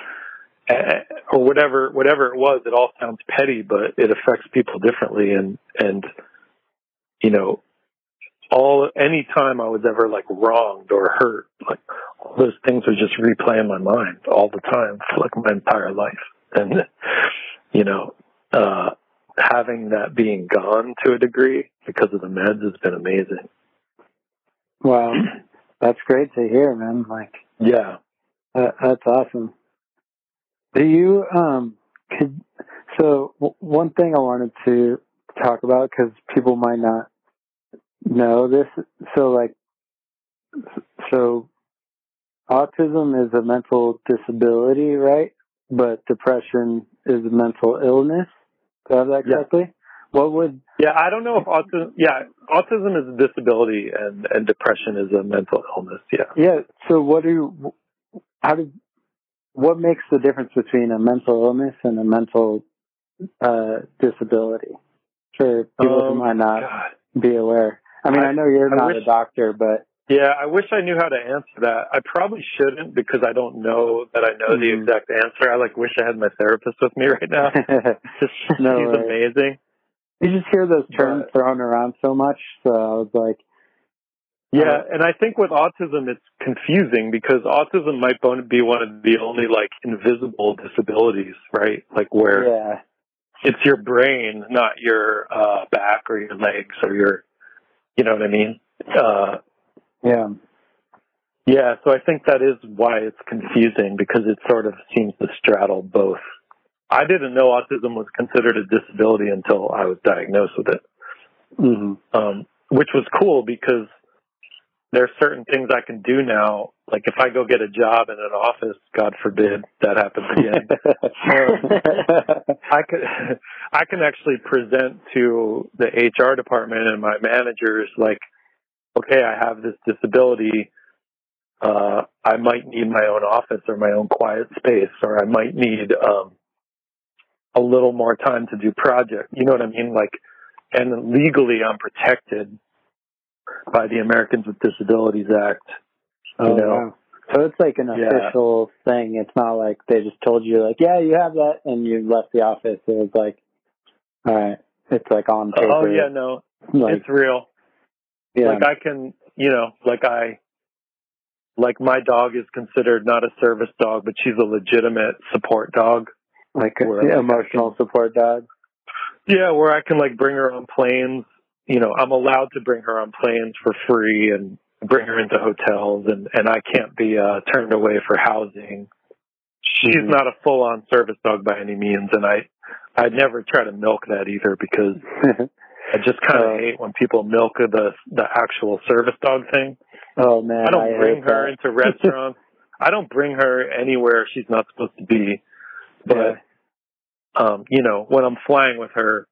or whatever whatever it was. It all sounds petty, but it affects people differently, and and you know, all any time I was ever like wronged or hurt, like all those things are just replaying my mind all the time <laughs> for like my entire life. And you know, uh having that being gone to a degree because of the meds has been amazing. Wow, <clears throat> that's great to hear, man. Like, Yeah. that, that's awesome. Do you um? Could, so w- one thing I wanted to talk about because people might not know this. So like, so autism is a mental disability, right? But depression is a mental illness. Do I have that correctly? Yeah. What would Yeah, I don't know if autism yeah, autism is a disability and, and depression is a mental illness, yeah. Yeah. So what do how do, what makes the difference between a mental illness and a mental uh, disability for people who Um, might not God. be aware? I mean, I, I- know you're I not wish- a doctor, but Yeah, I wish I knew how to answer that. I probably shouldn't because I don't know that I know the Mhm. exact answer. I like wish I had my therapist with me <laughs> right now. <laughs> No she's way. amazing. you just hear those terms But- thrown around so much. So I was like, Yeah, Uh, and I think with autism it's confusing because autism might be one of the only like invisible disabilities, right? Like where yeah, it's your brain, not your uh back or your legs or your you know what I mean? Uh yeah, yeah, so I think that is why it's confusing because it sort of seems to straddle both. I didn't know autism was considered a disability until I was diagnosed with it. hmm um, which was cool because there are certain things I can do now. Like if I go get a job in an office, God forbid that happens again, <laughs> <laughs> I could I can actually present to the HR department and my managers like, okay, I have this disability. Uh, I might need my own office or my own quiet space, or I might need um, a little more time to do project. You know what I mean? Like, and legally, I'm protected by the Americans with Disabilities Act. oh, know? wow. So it's like an Yeah. official thing. It's not like they just told you, like, yeah, you have that, and you left the office. It was like, all right, it's like on paper. Oh yeah, no, like it's real. Yeah, Like I can, you know, like I, like my dog is considered not a service dog, but she's a legitimate support dog. like a like, emotional support dog. Yeah, where I can like bring her on planes. You know, I'm allowed to bring her on planes for free and bring her into hotels, and and I can't be uh, turned away for housing. She's Mhm. not a full on service dog by any means, and I I never try to milk that either because <laughs> I just kind of Oh. hate when people milk the the actual service dog thing. oh man, I don't bring her that. into restaurants. <laughs> I don't bring her anywhere she's not supposed to be. But Yeah. um, you know, when I'm flying with her,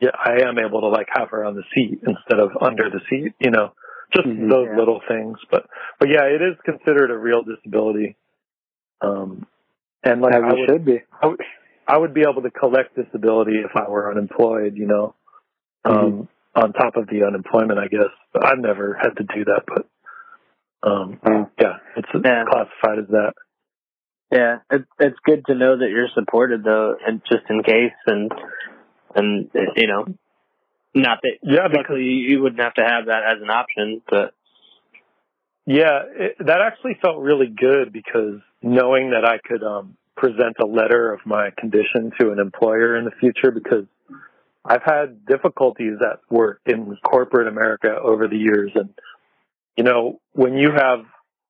yeah, I am able to like have her on the seat instead of under the seat. You know, just Mhm, those yeah. little things. But but yeah, it is considered a real disability. Um, and like As I it would, should be. I would, I would be able to collect disability if I were unemployed. You know, um, on top of the unemployment, I guess. But I've never had to do that, but. Um, Oh. yeah, it's Yeah. classified as that. Yeah, it, it's good to know that you're supported though, and just in case, and and you know, not that Yeah, luckily you wouldn't have to have that as an option, but Yeah, it, that actually felt really good because knowing that I could um, present a letter of my condition to an employer in the future because I've had difficulties at work in corporate America over the years. And, you know, when you have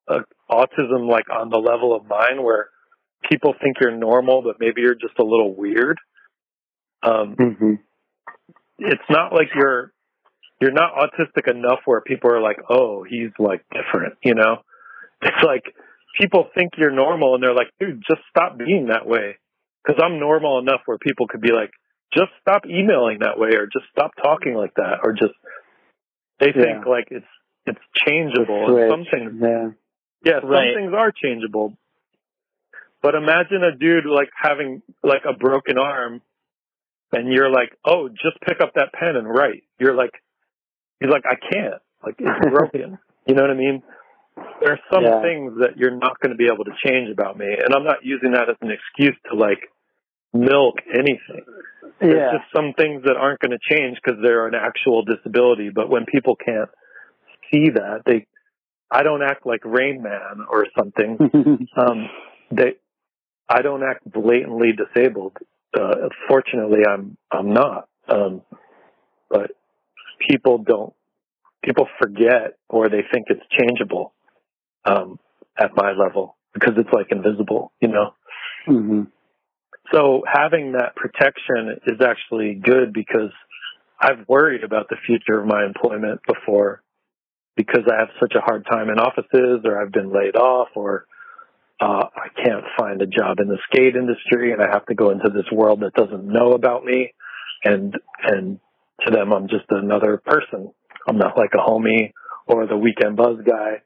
uh autism like on the level of mine where people think you're normal, but maybe you're just a little weird, um, hmm it's not like you're you're not autistic enough where people are like, oh, he's like different, you know? <laughs> It's like people think you're normal and they're like, dude, just stop being that way. Cause I'm normal enough where people could be like, just stop emailing that way or just stop talking like that or just, they think Yeah. like it's, it's changeable. And some things, Yeah. yeah, some Right. things are changeable. But imagine a dude like having like a broken arm and you're like, oh, just pick up that pen and write. You're like, he's like, I can't. Like, it's broken. <laughs> you know what I mean? There are some Yeah. things that you're not going to be able to change about me. And I'm not using that as an excuse to like milk anything. There's Yeah. just some things that aren't going to change because they're an actual disability. But when people can't see that, they, I don't act like Rain Man or something. <laughs> Um, they, I don't act blatantly disabled. Uh, fortunately, I'm, I'm not. Um, but people don't, people forget or they think it's changeable, um, at my level because it's like invisible, you know? hmm So having that protection is actually good because I've worried about the future of my employment before because I have such a hard time in offices or I've been laid off or uh, I can't find a job in the skate industry and I have to go into this world that doesn't know about me and and to them I'm just another person. I'm not like a homie or the weekend buzz guy.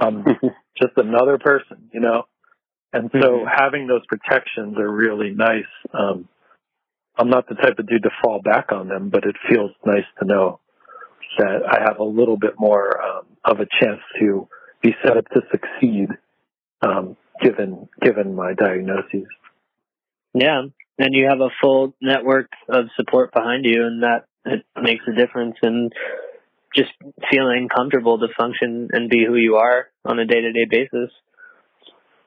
I'm <laughs> just another person, you know? And so Mhm. having those protections are really nice. Um, I'm not the type of dude to fall back on them, but it feels nice to know that I have a little bit more um, of a chance to be set up to succeed, um, given given my diagnoses. Yeah, and you have a full network of support behind you, and that it makes a difference in just feeling comfortable to function and be who you are on a day to day basis.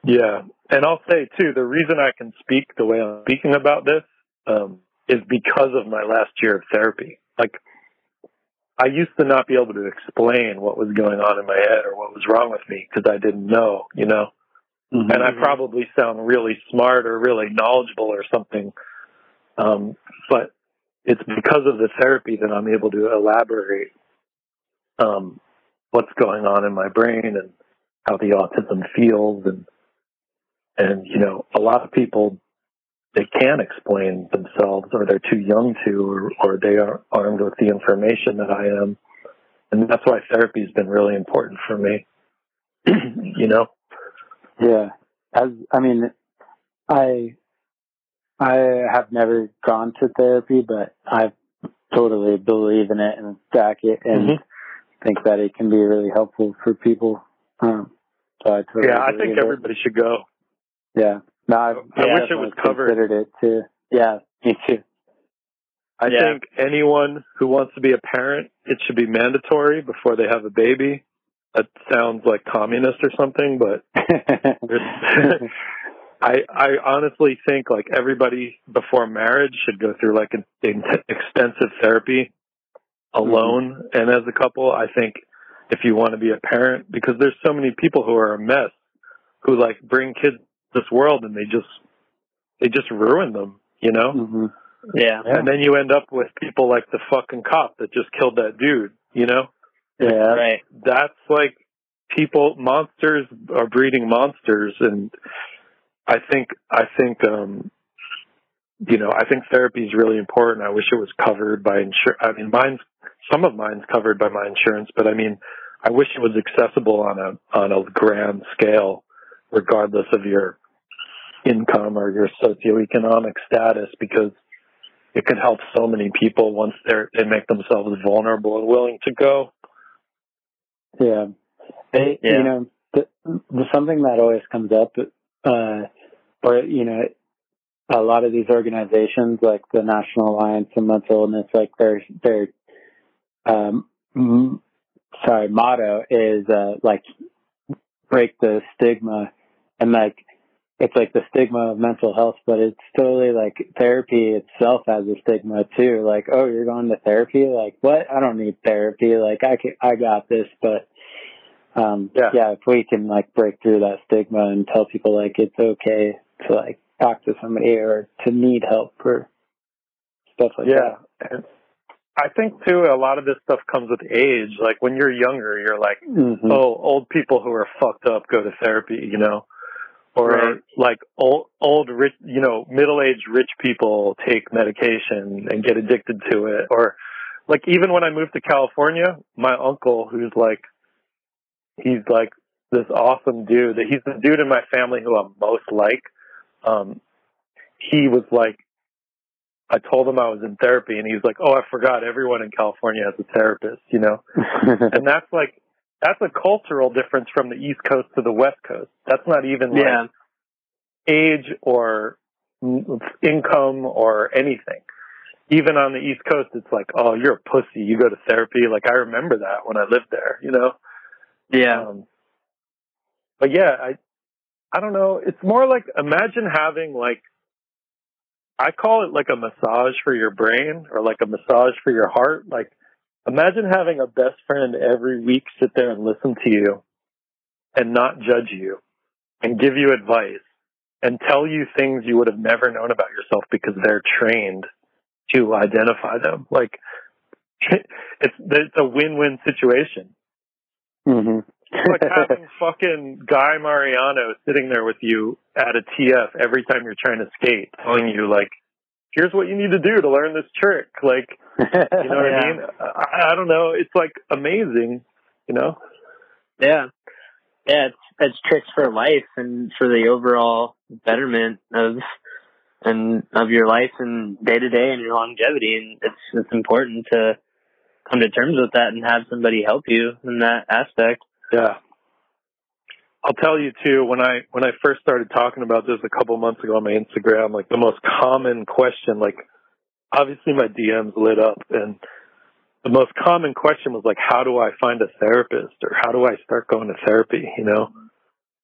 Yeah, and I'll say too, the reason I can speak the way I'm speaking about this um, is because of my last year of therapy. Like, I used to not be able to explain what was going on in my head or what was wrong with me because I didn't know, you know. Mhm. And I probably sound really smart or really knowledgeable or something, um, but it's because of the therapy that I'm able to elaborate um, what's going on in my brain and how the autism feels and and you know a lot of people they can't explain themselves or they're too young to or, or they are armed with the information that I am and that's why therapy has been really important for me <clears throat> you know Yeah. As I mean, I I have never gone to therapy, but I totally believe in it and back it, and Mhm. think that it can be really helpful for people. Um, so I totally yeah I think it. everybody should go Yeah. No, I, oh, I wish it was covered. Considered it too. Yeah, me too. I Yeah. think anyone who wants to be a parent, it should be mandatory before they have a baby. That sounds like communist or something, but <laughs> I I honestly think like everybody before marriage should go through like an, an extensive therapy alone mm-hmm. and as a couple. I think if you want to be a parent, because there's so many people who are a mess, who like bring kids to this world and they just they just ruin them, you know. hmm Yeah, Yeah. And then you end up with people like the fucking cop that just killed that dude, you know? Yeah. right. That's like people, monsters are breeding monsters. And I think, I think, um, you know, I think therapy is really important. I wish it was covered by insurance. I mean, mine's, some of mine's covered by my insurance, but I mean, I wish it was accessible on a, on a grand scale, regardless of your income or your socioeconomic status, because it can help so many people once they're they make themselves vulnerable and willing to go. Yeah. They, Yeah. You know, the, the something that always comes up, uh, or you know, a lot of these organizations like the National Alliance on Mental Illness, like their their um, m- sorry motto is uh, like break the stigma, and like it's like the stigma of mental health, but it's totally like therapy itself has a stigma too. Like, oh, you're going to therapy? Like, what? I don't need therapy. Like, I can, I got this. But, um, Yeah. yeah, if we can like break through that stigma and tell people like it's okay to like talk to somebody or to need help or stuff like that. Yeah. I think too a lot of this stuff comes with age. Like when you're younger, you're like, that. hmm oh, old people who are fucked up go to therapy, you know, or Right. like old, old rich, you know, middle-aged rich people take medication and get addicted to it, or like even when I moved to California, my uncle, who's like, he's like this awesome dude. That he's the dude in my family who I'm most like. Um, he was like, I told him I was in therapy, and he was like, "Oh, I forgot. Everyone in California has a therapist, you know." <laughs> and that's like that's a cultural difference from the East Coast to the West Coast. That's not even like Yeah, age or income or anything. even on the East Coast, it's like, oh, you're a pussy. You go to therapy. Like I remember that when I lived there, you know? Yeah. Um, but yeah, I, I don't know. It's more like imagine having like, I call it like a massage for your brain or like a massage for your heart. Like imagine having a best friend every week sit there and listen to you and not judge you and give you advice and tell you things you would have never known about yourself because they're trained to identify them. Like <laughs> it's it's a win-win situation. hmm like <laughs> having fucking Guy Mariano sitting there with you at a TF every time you're trying to skate, telling you like, "Here's what you need to do to learn this trick." Like, you know what <laughs> Yeah. I mean? I, I don't know. It's like amazing, you know? Yeah. Yeah, it's it's tricks for life and for the overall betterment of and of your life and day to day and your longevity and it's it's important to come to terms with that and have somebody help you in that aspect. Yeah. I'll tell you too, when I when I first started talking about this a couple months ago on my Instagram, like the most common question, like obviously my DMs lit up and the most common question was like, how do I find a therapist or how do I start going to therapy, you know?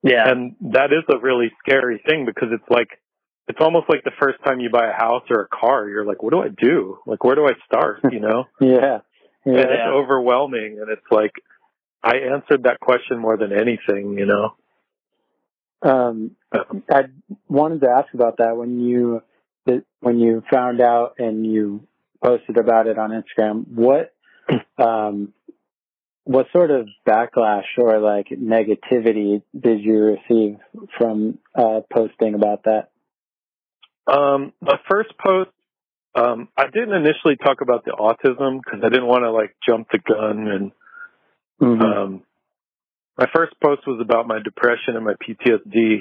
Yeah. And that is a really scary thing because it's like, it's almost like the first time you buy a house or a car, you're like, what do I do? Like, where do I start? You know? <laughs> yeah. and it's overwhelming and it's like I answered that question more than anything, you know. Um, I wanted to ask about that when you when you found out and you posted about it on Instagram. What um, what sort of backlash or like negativity did you receive from uh, posting about that? Um the first post um I didn't initially talk about the autism cuz I didn't want to like jump the gun and um my first post was about my depression and my PTSD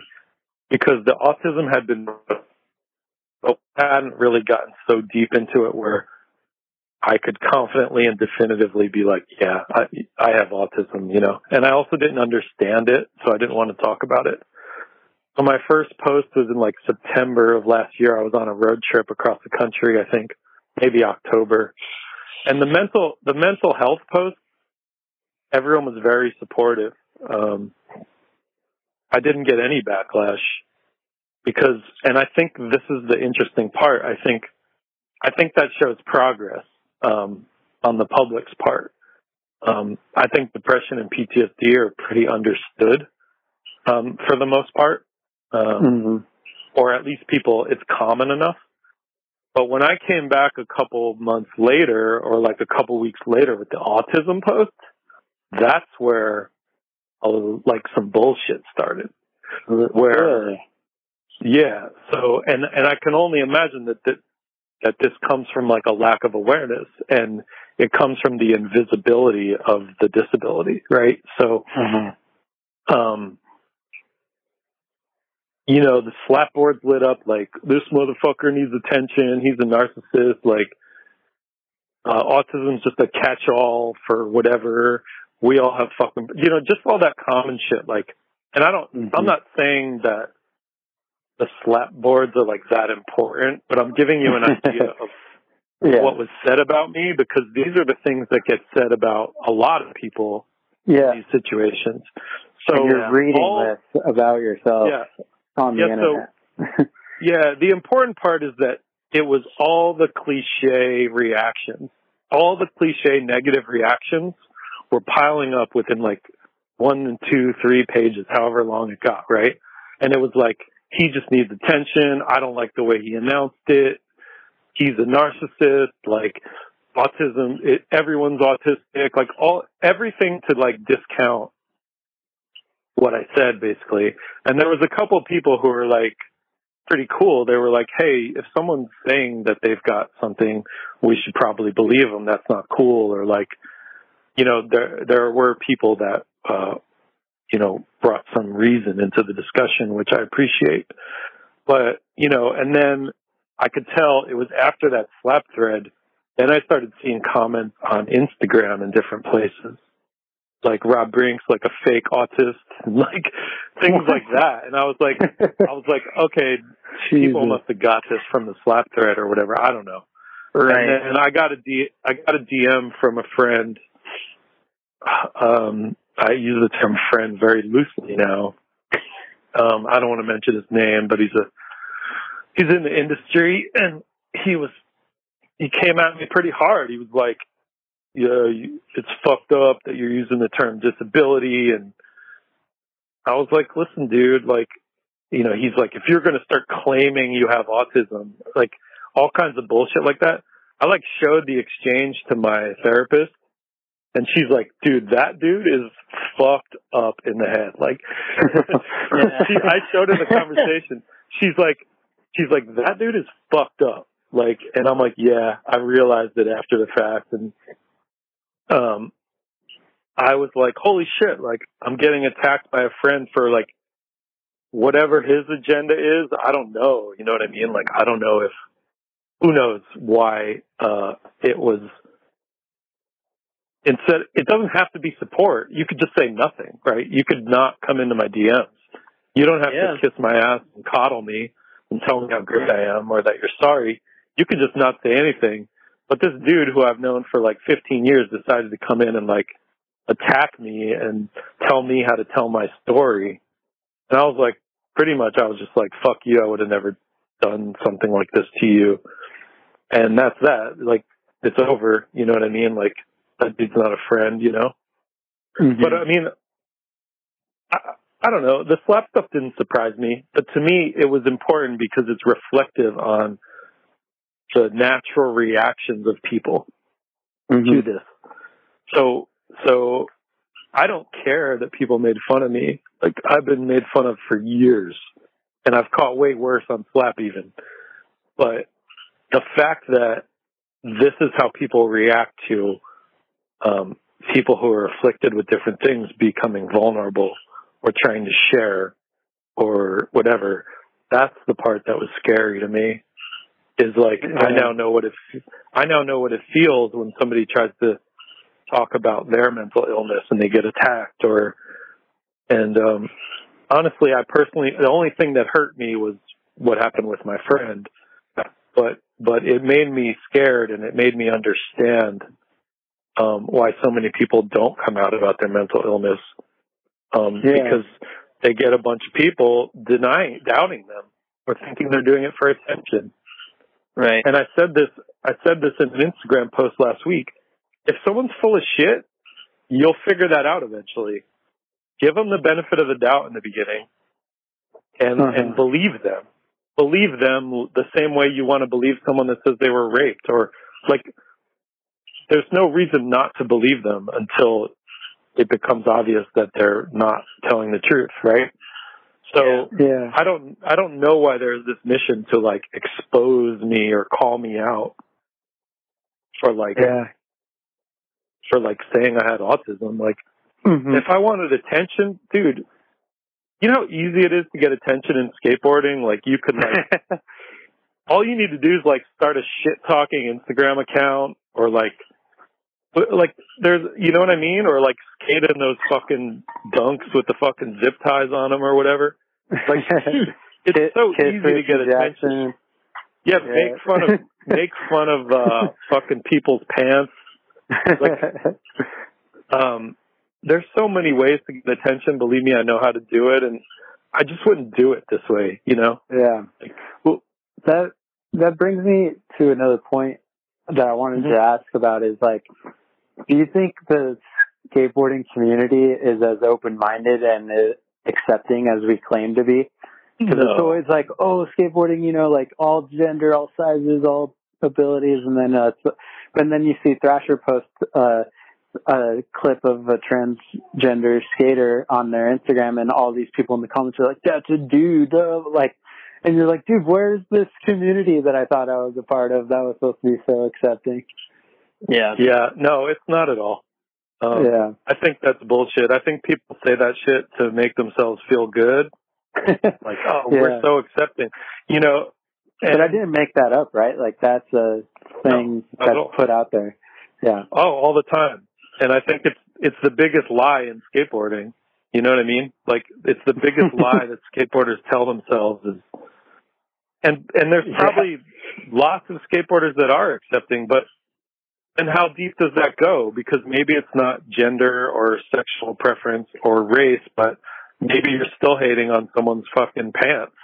because the autism had been I hadn't really gotten so deep into it where I could confidently and definitively be like, yeah, I, I have autism, you know. And I also didn't understand it, so I didn't want to talk about it. So my first post was in like September of last year. I was on a road trip across the country, I think, maybe October. And the mental the mental health post, everyone was very supportive. Um, I didn't get any backlash because, and I think this is the interesting part. I think, I think that shows progress um, on the public's part. Um, I think depression and PTSD are pretty understood um, for the most part, um, hmm or at least people. It's common enough. But when I came back a couple months later, or like a couple weeks later, with the autism post, that's where like some bullshit started. Where Really? yeah. So, and and I can only imagine that that that this comes from like a lack of awareness, and it comes from the invisibility of the disability, right? So, Mhm. um, you know, the slap board's lit up like this motherfucker needs attention. He's a narcissist. Like, uh, autism's just a catch-all for whatever. We all have fucking, you know, just all that common shit. Like, and I don't, Mhm. I'm not saying that the slap boards are like that important, but I'm giving you an idea <laughs> of Yeah. what was said about me because these are the things that get said about a lot of people yeah. in these situations. So and you're reading all- this about yourself yeah, on the Yeah, so- internet. <laughs> Yeah, the important part is that it was all the cliche reactions. All the cliche negative reactions were piling up within like one and two, three pages, however long it got, right? And it was like, he just needs attention. I don't like the way he announced it. He's a narcissist. Like autism, it, everyone's autistic. Like all, everything to like discount what I said basically. And there was a couple of people who were like, pretty cool. They were like, "Hey, if someone's saying that they've got something, we should probably believe them. That's not cool." Or like, you know, there there were people that uh, you know brought some reason into the discussion, which I appreciate. But you know, and then I could tell it was after that slap thread. Then I started seeing comments on Instagram in different places, like Rob Brink's like a fake autist, <laughs> and like things like that. And I was like, <laughs> I was like, okay, people must have got this from the slap thread or whatever. I don't know. Right. And then I got a D, I got a DM from a friend. Um, I use the term friend very loosely now. Um, I don't want to mention his name, but he's a he's in the industry, and he was he came at me pretty hard. He was like, "Yeah, you, it's fucked up that you're using the term disability," and I was like, "Listen, dude, like, you know, he's like, if you're going to start claiming you have autism, like." all kinds of bullshit like that. I like showed the exchange to my therapist and she's like, dude, that dude is fucked up in the head. Like, <laughs> she, I showed her the conversation. She's like, she's like, that dude is fucked up. Like, and I'm like, yeah, I realized it after the fact. And, um, I was like, holy shit, like, I'm getting attacked by a friend for like, whatever his agenda is. I don't know. You know what I mean? Like, I don't know if, who knows why uh, it was instead it doesn't have to be support you could just say nothing right you could not come into my dms you don't have Yeah. to kiss my ass and coddle me and tell me how great i am or that you're sorry you could just not say anything but this dude who i've known for like 15 years decided to come in and like attack me and tell me how to tell my story and i was like pretty much i was just like fuck you i would have never done something like this to you and that's that. Like it's over. You know what I mean? Like that dude's not a friend. You know. Mhm. But I mean, I, I don't know. The slap stuff didn't surprise me, but to me, it was important because it's reflective on the natural reactions of people Mhm. to this. So, so I don't care that people made fun of me. Like I've been made fun of for years, and I've caught way worse on Slap even. But the fact that this is how people react to um, people who are afflicted with different things becoming vulnerable or trying to share or whatever. That's the part that was scary to me. Is like I now know what it I now know what it feels when somebody tries to talk about their mental illness and they get attacked or and um honestly I personally the only thing that hurt me was what happened with my friend but but it made me scared and it made me understand um why so many people don't come out about their mental illness um Yeah. because they get a bunch of people denying doubting them or thinking they're doing it for attention Right. and I said this, I said this in an Instagram post last week. If someone's full of shit, you'll figure that out eventually. Give them the benefit of the doubt in the beginning, and Uh-huh. and believe them. Believe them the same way you want to believe someone that says they were raped, or like. There's no reason not to believe them until it becomes obvious that they're not telling the truth, right? So Yeah. I don't I don't know why there's this mission to like expose me or call me out for like Yeah. for like saying I had autism. Like Mhm. if I wanted attention, dude, you know how easy it is to get attention in skateboarding? Like you could like <laughs> all you need to do is like start a shit talking Instagram account or like but, like there's you know what I mean or like skate in those fucking dunks with the fucking zip ties on them or whatever. Like <laughs> it's so easy to get attention. Jackson. Yeah, Yeah. make fun of <laughs> make fun of uh fucking people's pants. Like, <laughs> Um there's so many ways to get attention, believe me, I know how to do it and I just wouldn't do it this way, you know? yeah. Well, that that brings me to another point that I wanted Mm-hmm. to ask about is like, do you think the skateboarding community is as open minded and accepting as we claim to be? Because it's always like, oh, skateboarding, you know, like all gender, all sizes, all abilities, and then uh, and then you see Thrasher post uh, a clip of a transgender skater on their Instagram, and all these people in the comments are like, "That's a dude," uh, like, and you're like, "Dude, where's this community that I thought I was a part of that was supposed to be so accepting?" Yeah. Yeah, no, it's not at all. Um, yeah, I think that's bullshit. I think people say that shit to make themselves feel good. <laughs> Like, oh, Yeah. we're so accepting. You know, but I didn't make that up, right? Like that's a thing not at that's put out there. Yeah, Oh, all the time. And I think it's it's the biggest lie in skateboarding. You know what I mean? Like it's the biggest <laughs> lie that skateboarders tell themselves is and and there's Yeah. probably lots of skateboarders that are accepting, but and how deep does that go? Because maybe it's not gender or sexual preference or race, but maybe you're still hating on someone's fucking pants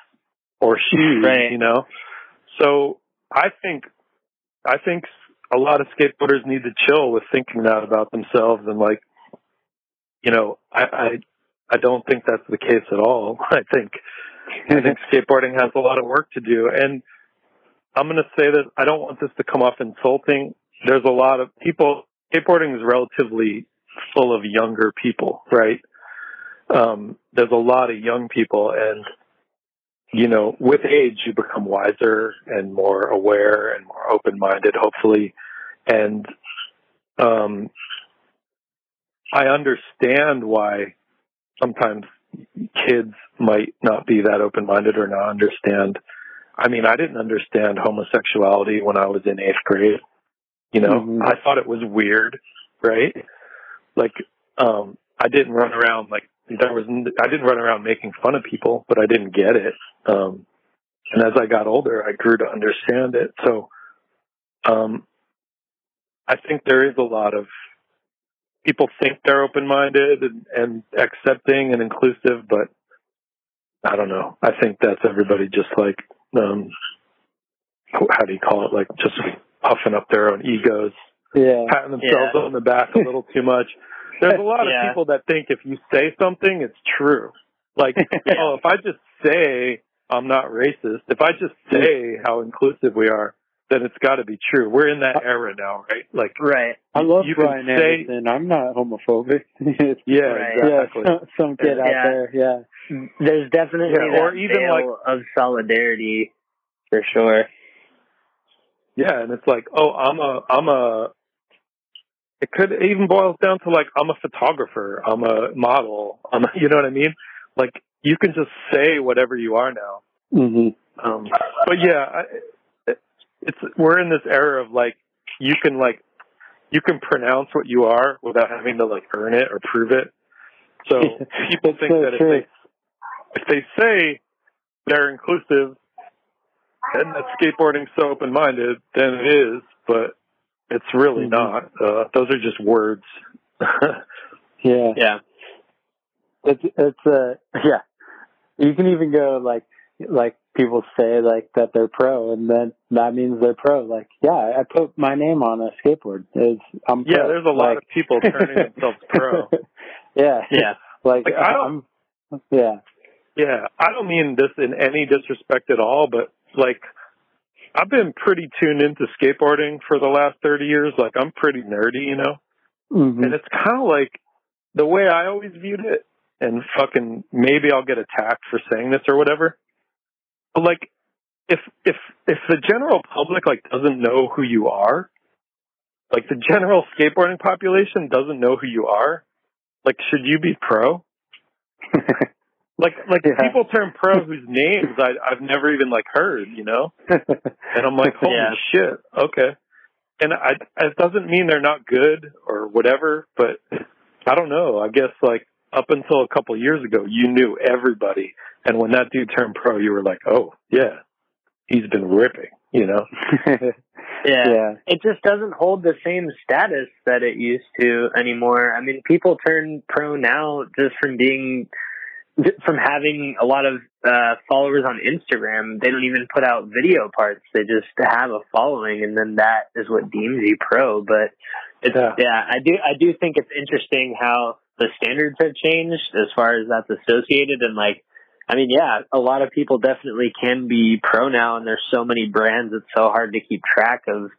or shoes, Right. you know? So I think, I think a lot of skateboarders need to chill with thinking that about themselves and like, you know, I, I, I don't think that's the case at all. <laughs> I think, I think skateboarding has a lot of work to do. And I'm going to say that I don't want this to come off insulting. There's a lot of people, skateboarding is relatively full of younger people, right? Um, there's a lot of young people and, you know, with age, you become wiser and more aware and more open-minded, hopefully. And, um, I understand why sometimes kids might not be that open-minded or not understand. I mean, I didn't understand homosexuality when I was in eighth grade. You know, Mhm. I thought it was weird, right? Like, um, I didn't run around like there was. I didn't run around making fun of people, but I didn't get it. Um, and as I got older, I grew to understand it. So, um, I think there is a lot of people think they're open-minded and, and accepting and inclusive, but I don't know. I think that's everybody just like, um, how do you call it? Like just puffing up their own egos, Yeah. patting themselves Yeah. on the back a little too much. There's a lot of <laughs> Yeah. people that think if you say something, it's true. Like, <laughs> oh, if I just say I'm not racist, if I just say how inclusive we are, then it's got to be true. We're in that era now, right? Like, Right. I love you can Brian say- Anderson. I'm not homophobic. <laughs> It's- yeah, Right. exactly. Yeah, some, some kid out there. Yeah. There's definitely Yeah, or that even, veil like- of solidarity for sure. Yeah, and it's like, oh, I'm a, I'm a. It could even boils down to like, I'm a photographer, I'm a model, I'm, a, <laughs> you know what I mean? Like, you can just say whatever you are now. hmm Um, but yeah, I, it- it's we're in this era of like, you can like, you can pronounce what you are without having to like earn it or prove it. So <laughs> people think So that if they if they say they're inclusive and that skateboarding's so open minded, then it is, but it's really Mhm. not. Uh, those are just words. <laughs> Yeah. Yeah. It's it's uh <laughs> yeah. You can even go like like people say like that they're pro and then that means they're pro. Like, yeah, I put my name on a skateboard. Is I'm yeah, pro. there's a lot Like- of people turning <laughs> themselves pro. yeah. Yeah. Like, Like, I don't- I'm yeah. Yeah, I don't mean this in any disrespect at all, but like I've been pretty tuned into skateboarding for the last 30 years. Like I'm pretty nerdy, you know? Mhm. And it's kind of like the way I always viewed it and fucking maybe I'll get attacked for saying this or whatever. But like if if if the general public like doesn't know who you are, like the general skateboarding population doesn't know who you are, like should you be pro? <laughs> Like like Yeah. people turn pro <laughs> whose names I I've never even like heard, you know? And I'm like, <laughs> holy Yeah. shit, okay. And I it doesn't mean they're not good or whatever, but I don't know. I guess like up until a couple years ago, you knew everybody, and when that dude turned pro, you were like, oh yeah, he's been ripping, you know? <laughs> Yeah. yeah. It just doesn't hold the same status that it used to anymore. I mean, people turn pro now just from being from having a lot of uh followers on Instagram. They don't even put out video parts. They just have a following and then that is what deems you pro, but it's Yeah. yeah, I do I do think it's interesting how the standards have changed as far as that's associated and like I mean, yeah, a lot of people definitely can be pro now, and there's so many brands. It's so hard to keep track of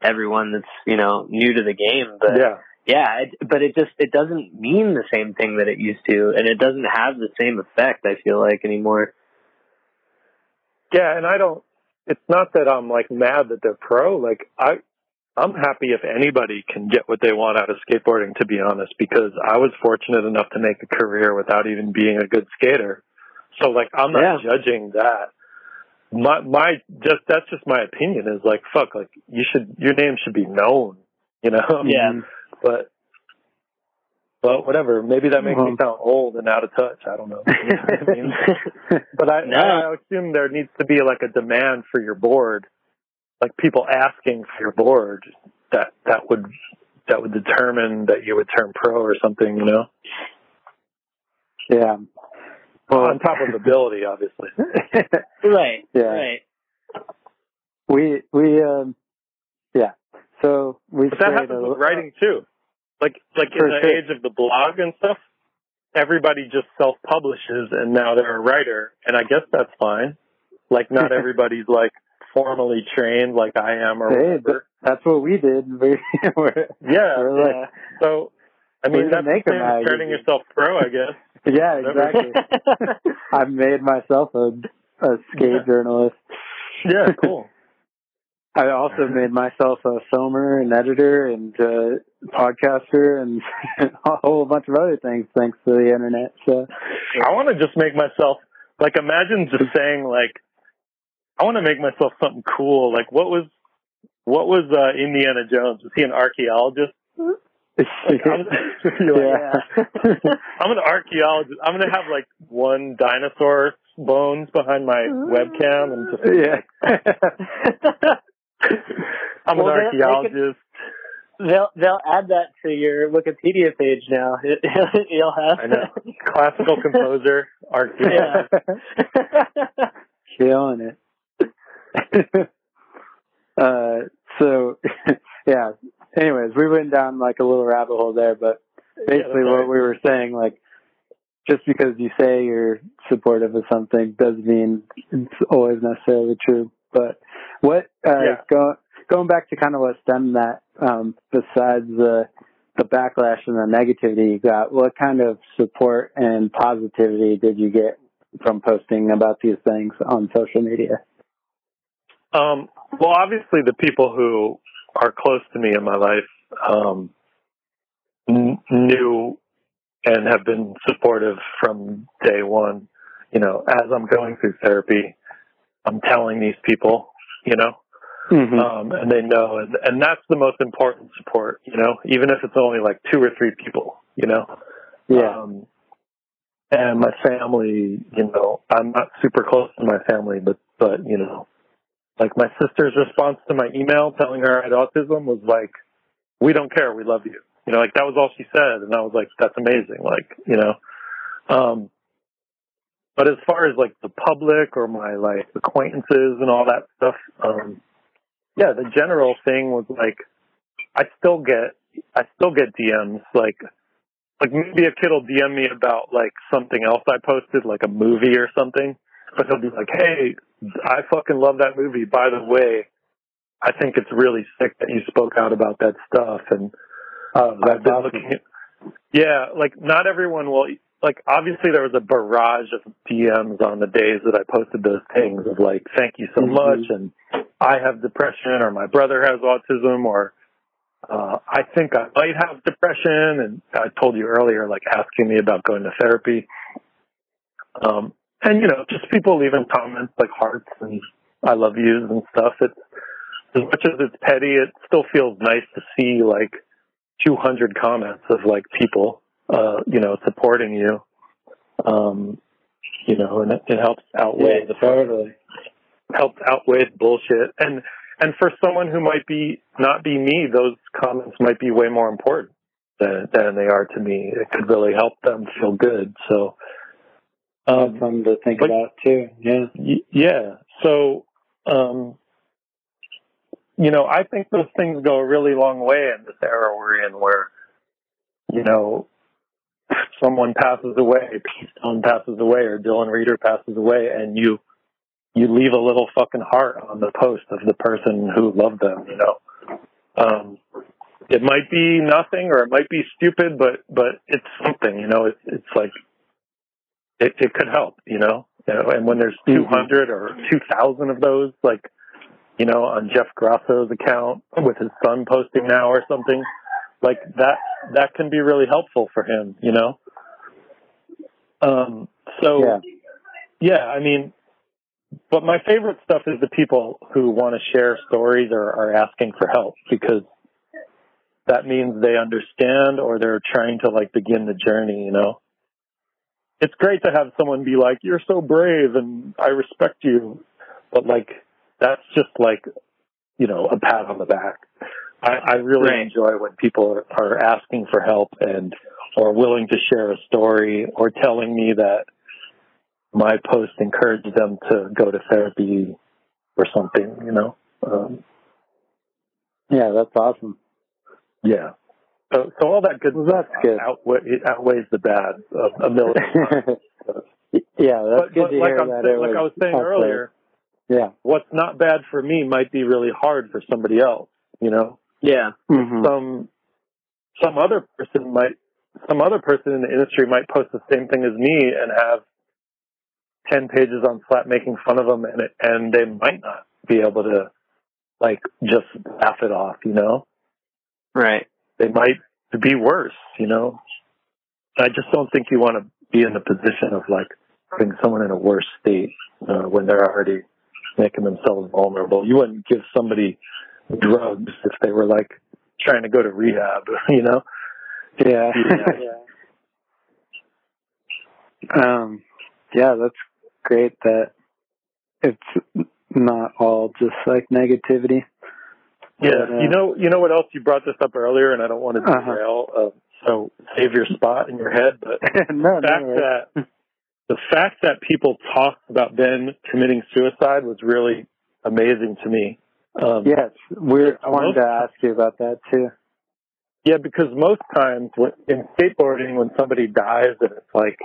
everyone that's you know new to the game. But yeah. Yeah, it, but it just it doesn't mean the same thing that it used to, and it doesn't have the same effect. I feel like anymore. Yeah, and I don't. It's not that I'm like mad that they're pro. Like I, I'm happy if anybody can get what they want out of skateboarding. To be honest, because I was fortunate enough to make a career without even being a good skater. So like I'm not judging that. My my just that's just my opinion is like fuck like you should your name should be known, you know. Yeah. <laughs> Mm-hmm. But but whatever. Maybe that makes me Mhm. sound old and out of touch. I don't know. You know I mean? <laughs> But I, No. I assume there needs to be like a demand for your board like people asking for your board that that would that would determine that you would turn pro or something, you know. Yeah. Well, on top of <laughs> ability, obviously. <laughs> Right. Yeah. Right. we we um yeah. So we But that strayed happens a- with writing too. Like like in the age of the blog and stuff, everybody just self publishes and now they're a writer and I guess that's fine. Like not everybody's like formally trained like I am or Hey, whatever. That's what we did. <laughs> We, we're, Yeah. we're like, So I mean that's the make a same as mag. turning yourself pro, I guess. <laughs> yeah, exactly. <laughs> I made myself a, a skate Yeah. journalist. yeah, cool. I also made myself a filmer and editor and uh, podcaster and <laughs> a whole bunch of other things thanks to the internet. So I want to just make myself like imagine just saying like I want to make myself something cool. Like what was what was uh, Indiana Jones? Was he an archaeologist? Like, I'm, <laughs> <laughs> you're like, yeah. I'm an archaeologist. I'm gonna have like one dinosaur bones behind my webcam and just yeah. <laughs> I'm Well, an they- they could- archaeologist. They'll they'll add that to your Wikipedia page now. <laughs> You'll have. I know. Classical <laughs> composer, archaeologist. Yeah. Killing it. uh, so, yeah. Anyways, we went down like a little rabbit hole there, but basically that's all what right. we were saying, like, just because you say you're supportive of something doesn't mean it's always necessarily true. But what, uh, Yeah. go, going back to kind of what stemmed that, um, besides the, the backlash and the negativity you got, what kind of support and positivity did you get from posting about these things on social media? Um, well, obviously, the people who are close to me in my life um, n- knew and have been supportive from day one. You know, as I'm going through therapy, I'm telling these people, you know, Mm-hmm. um, and they know, and, and that's the most important support. You know, even if it's only like two or three people, you know. yeah. Um, and my family, you know, I'm not super close to my family, but, but, you know, like my sister's response to my email telling her I had autism was like, we don't care. We love you. You know, like that was all she said. And I was like, that's amazing. Like, you know, um, but as far as like the public or my like acquaintances and all that stuff, um, yeah, the general thing was like, I still get, I still get DMs like, like maybe a kid will DM me about like something else I posted, like a movie or something, but he'll be like, "Hey, I fucking love that movie. By the way, I think it's really sick that you spoke out about that stuff." And Oh, I've been looking at, yeah, like not everyone will. Like obviously there was a barrage of DMs on the days that I posted those things of like, "Thank you so Mhm. much," and I have depression, or my brother has autism, or uh, I think I might have depression, and I told you earlier, like asking me about going to therapy. Um, and you know, just people leaving comments like hearts and I love yous and stuff. It's as much as it's petty, it still feels nice to see like 200 comments of like people, uh, you know, supporting you. Um, you know, and it, it helps outweigh the totally. helps outweigh the bullshit. And and for someone who might be not be me, those comments might be way more important than than they are to me. It could really help them feel good. So, That's um, something to think but- about too. Yeah. y- yeah. So, um, you know, I think those things go a really long way in this era we're in, where you know, <laughs> someone passes away, Pete Stone passes away, or Dylan Rieder passes away, and you you leave a little fucking heart on the post of the person who loved them. You know, um, it might be nothing or it might be stupid, but but it's something. You know, it's it's like it, it could help. You know, You know, and when there's Mhm. 200 or 2,000 of those, like you know, on Jeff Grosso's account with his son posting now or something, like that that can be really helpful for him. You know. Um. So Yeah. yeah, I mean, but my favorite stuff is the people who want to share stories or are asking for help because that means they understand or they're trying to like begin the journey, you know. It's great to have someone be like, "You're so brave and I respect you." But like that's just like you know, a pat on the back. I, I really Right. enjoy when people are, are asking for help and or willing to share a story or telling me that my post encouraged them to go to therapy or something, you know. Um, Yeah, that's awesome. yeah. So, so all that good Well, stuff that's good. outweigh, it outweighs the bad a, a million times. yeah, that's but, good but to like, hear I'm that. saying, like I was saying earlier, Yeah. what's not bad for me might be really hard for somebody else. You know, Yeah. hmm some some other person might some other person in the industry might post the same thing as me and have ten pages on Slap making fun of them, and it, and they might not be able to like just laugh it off. You know, Right. they might be worse. You know, I just don't think you want to be in the position of like putting someone in a worse state uh, when they're already making themselves vulnerable. You wouldn't give somebody drugs if they were like trying to go to rehab. <laughs> You know. Yeah. Yeah. um, yeah, that's great that it's not all just like negativity. Yeah, But, uh, you know, you know what else? You brought this up earlier, and I don't want to Uh-huh. derail. Uh, so save your spot in your head. But <laughs> no, the fact no, that the fact that people talked about Ben committing suicide was really amazing to me. Um, yes, we're. I wanted to ask you about that too. yeah, because most times when, in skateboarding, when somebody dies, and it's like,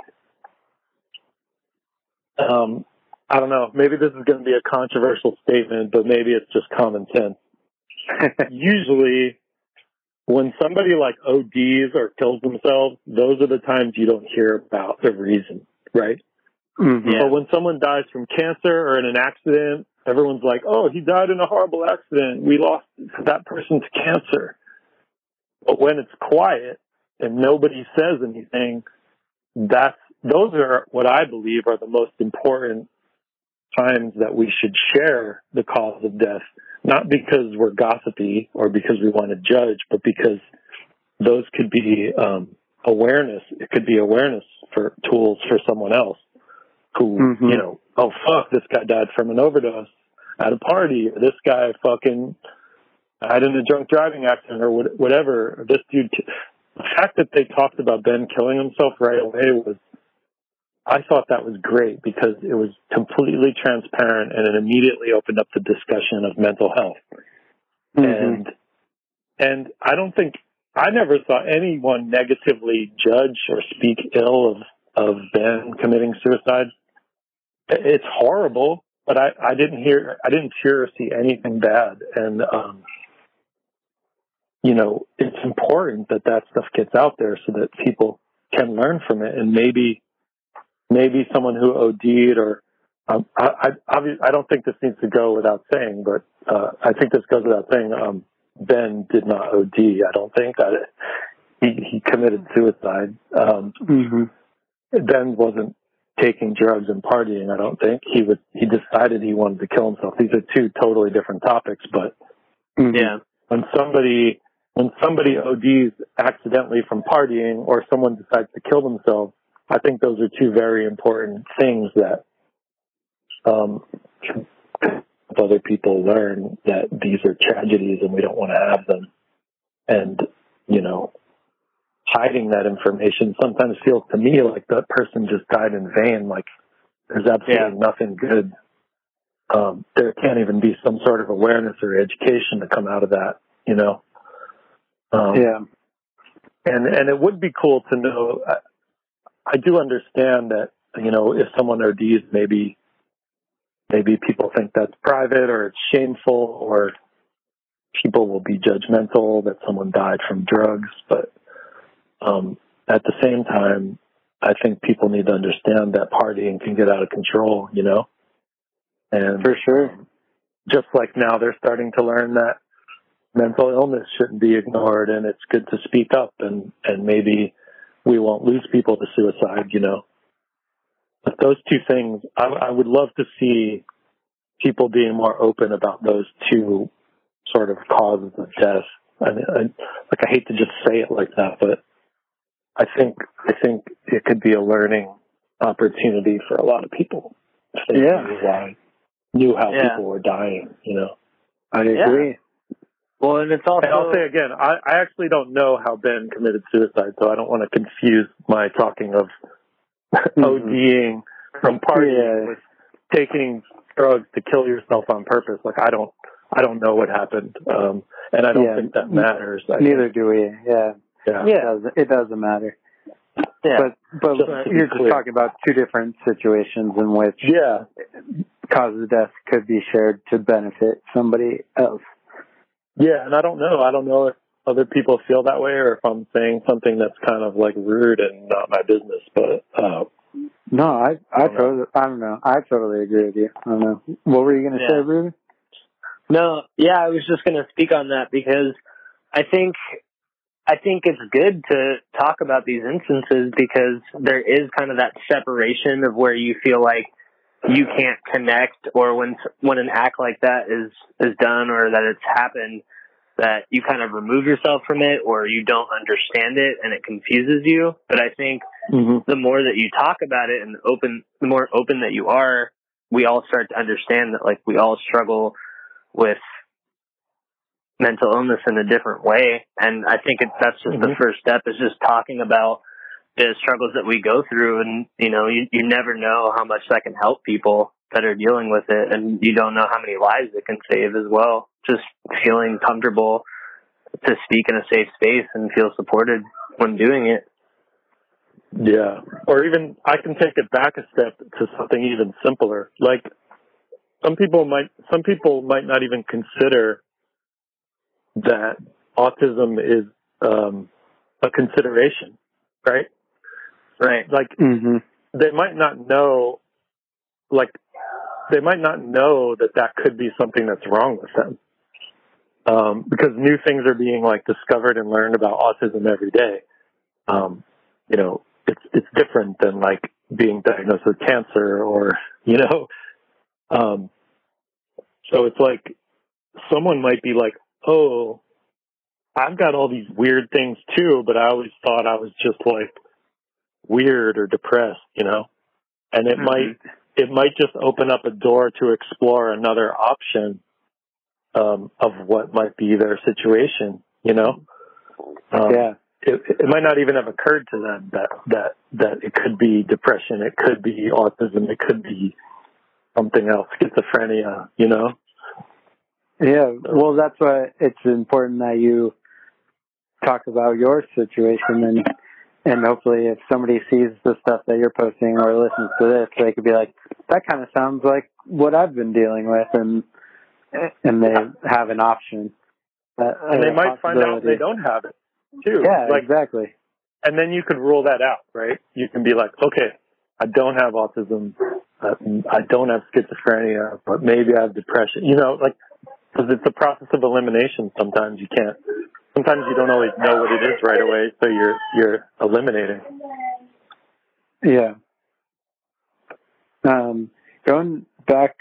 um, I don't know, maybe this is going to be a controversial statement, but maybe it's just common sense. <laughs> usually when somebody like ODs or kills themselves, those are the times you don't hear about the reason, right? Mhm. Yeah. But when someone dies from cancer or in an accident, everyone's like, "Oh, he died in a horrible accident. We lost that person to cancer." But when it's quiet and nobody says anything, that's those are what I believe are the most important times that we should share the cause of death, not because we're gossipy or because we want to judge, but because those could be um, awareness. It could be awareness for tools for someone else who, Mhm. you know, oh fuck, this guy died from an overdose at a party, or this guy fucking died in a drunk driving accident, or whatever. Or this dude, the fact that they talked about Ben killing himself right away was I thought that was great because it was completely transparent and it immediately opened up the discussion of mental health. Mhm. And and I don't think I never saw anyone negatively judge or speak ill of of Ben committing suicide. It's horrible, but I I didn't hear I didn't hear or see anything bad and um you know, it's important that that stuff gets out there so that people can learn from it and maybe maybe someone who OD'd or um, I, I, I don't think this needs to go without saying, but uh, I think this goes without saying. Um, ben did not OD. I don't think I, he he committed suicide. Um, Mhm. ben wasn't taking drugs and partying. I don't think he would. He decided he wanted to kill himself. These are two totally different topics. But Mhm. Yeah. when somebody when somebody ODs accidentally from partying or someone decides to kill themselves, I think those are two very important things that um, <coughs> other people learn that these are tragedies and we don't want to have them. And you know, hiding that information sometimes feels to me like that person just died in vain. Like there's absolutely nothing good. Um, there can't even be some sort of awareness or education to come out of that. You know. Um, Yeah. and and it would be cool to know. I, I do understand that you know if someone ODs, maybe maybe people think that's private or it's shameful or people will be judgmental that someone died from drugs. But um, at the same time, I think people need to understand that partying can get out of control. You know, and For sure. just like now they're starting to learn that mental illness shouldn't be ignored and it's good to speak up and and maybe we won't lose people to suicide you know but those two things i, I would love to see people being more open about those two sort of causes of death I, mean, I like i hate to just say it like that but i think i think it could be a learning opportunity for a lot of people if they Yeah. knew why knew how Yeah. people were dying you know I Yeah. agree. Well, and it's also And I'll say again, I, I actually don't know how Ben committed suicide, so I don't want to confuse my talking of <laughs> ODing from partying Yeah. with taking drugs to kill yourself on purpose. Like I don't, I don't know what happened, um, and I don't Yeah. think that matters. I Neither do we. Yeah. Think- yeah. It doesn't, it doesn't matter. yeah. But but Just you're just clear. talking about two different situations in which Yeah, cause of death could be shared to benefit somebody else. yeah, and I don't know. I don't know if other people feel that way or if I'm saying something that's kind of like rude and not my business. But uh, No, I I don't know. totally I don't know. I totally agree with you. I don't know. What were you gonna Yeah. say, Ruben? No, yeah, I was just going to speak on that because I think I think it's good to talk about these instances because there is kind of that separation of where you feel like you can't connect or when when an act like that is is done or that it's happened that you kind of remove yourself from it or you don't understand it and it confuses you. But I think mm-hmm. the more that you talk about it and open, the more open that you are, we all start to understand that like we all struggle with mental illness in a different way. And I think it, that's just the Mhm. first step is just talking about the struggles that we go through. And, you know, you, you never know how much that can help people that are dealing with it. And you don't know how many lives it can save as well. Just feeling comfortable to speak in a safe space and feel supported when doing it. Yeah. Or even I can take it back a step to something even simpler. Like some people might some people might not even consider that autism is um a consideration, right? Right. Like Mm-hmm. they might not know like they might not know that that could be something that's wrong with them. Um, because new things are being like discovered and learned about autism every day. Um, you know, it's it's different than like being diagnosed with cancer or <laughs> you know. Um, so it's like someone might be like, "Oh, I've got all these weird things too, but I always thought I was just like weird or depressed," you know. And it might it might just open up a door to explore another option um, of what might be their situation, you know. Um, yeah. it, it might not even have occurred to them that that that it could be depression, it could be autism, it could be something else, schizophrenia. You know? Yeah. Well, that's why it's important that you talk about your situation and and hopefully if somebody sees the stuff that you're posting or listens to this, they could be like, that kind of sounds like what I've been dealing with, and and they have an option. Uh, And they might find out they don't have it too. Yeah, like, exactly. and then you could rule that out, right? You can be like, okay, I don't have autism, I don't have schizophrenia, but maybe I have depression. You know, like because it's a process of elimination. Sometimes you can't. Sometimes you don't always know what it is right away, so you're you're eliminating. Yeah. Um, going back,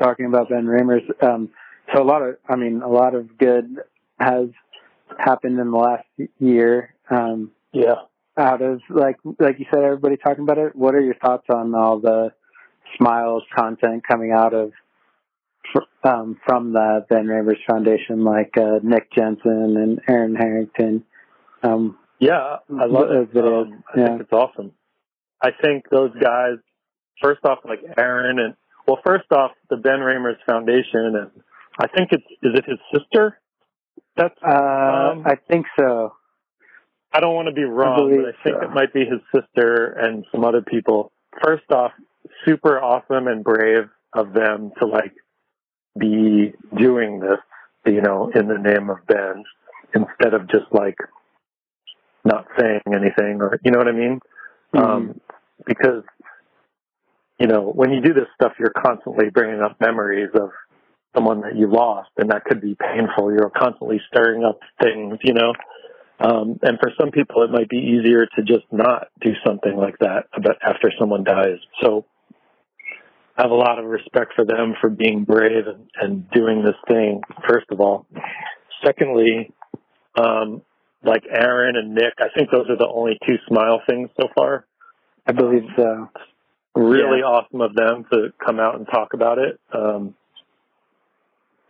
talking about Ben Raemers, um, so a lot of, I mean, a lot of good has happened in the last year. Um, Yeah. out of like, like you said, everybody talking about it. What are your thoughts on all the smiles content coming out of fr- um, from the Ben Raemers Foundation, like uh, Nick Jensen and Aaron Harrington? Um, Yeah, I love Those it. videos, Um, I yeah. think it's awesome. I think those guys, first off, like Aaron and well, first off, the Ben Raemers Foundation, and I think it's is it his sister? That's uh, Um, I think so. I don't want to be wrong, believe but I think so. it might be his sister and some other people. First off, super awesome and brave of them to like be doing this, you know, in the name of Ben instead of just like not saying anything or you know what I mean? Um, because you know when you do this stuff, you're constantly bringing up memories of someone that you lost, and that could be painful. You're constantly stirring up things, you know. Um, and for some people, it might be easier to just not do something like that about after someone dies. So I have a lot of respect for them for being brave and, and doing this thing, first of all. Secondly, um, like Aaron and Nick, I think those are the only two smile things so far. I believe so. Really awesome of them to come out and talk about it. Um,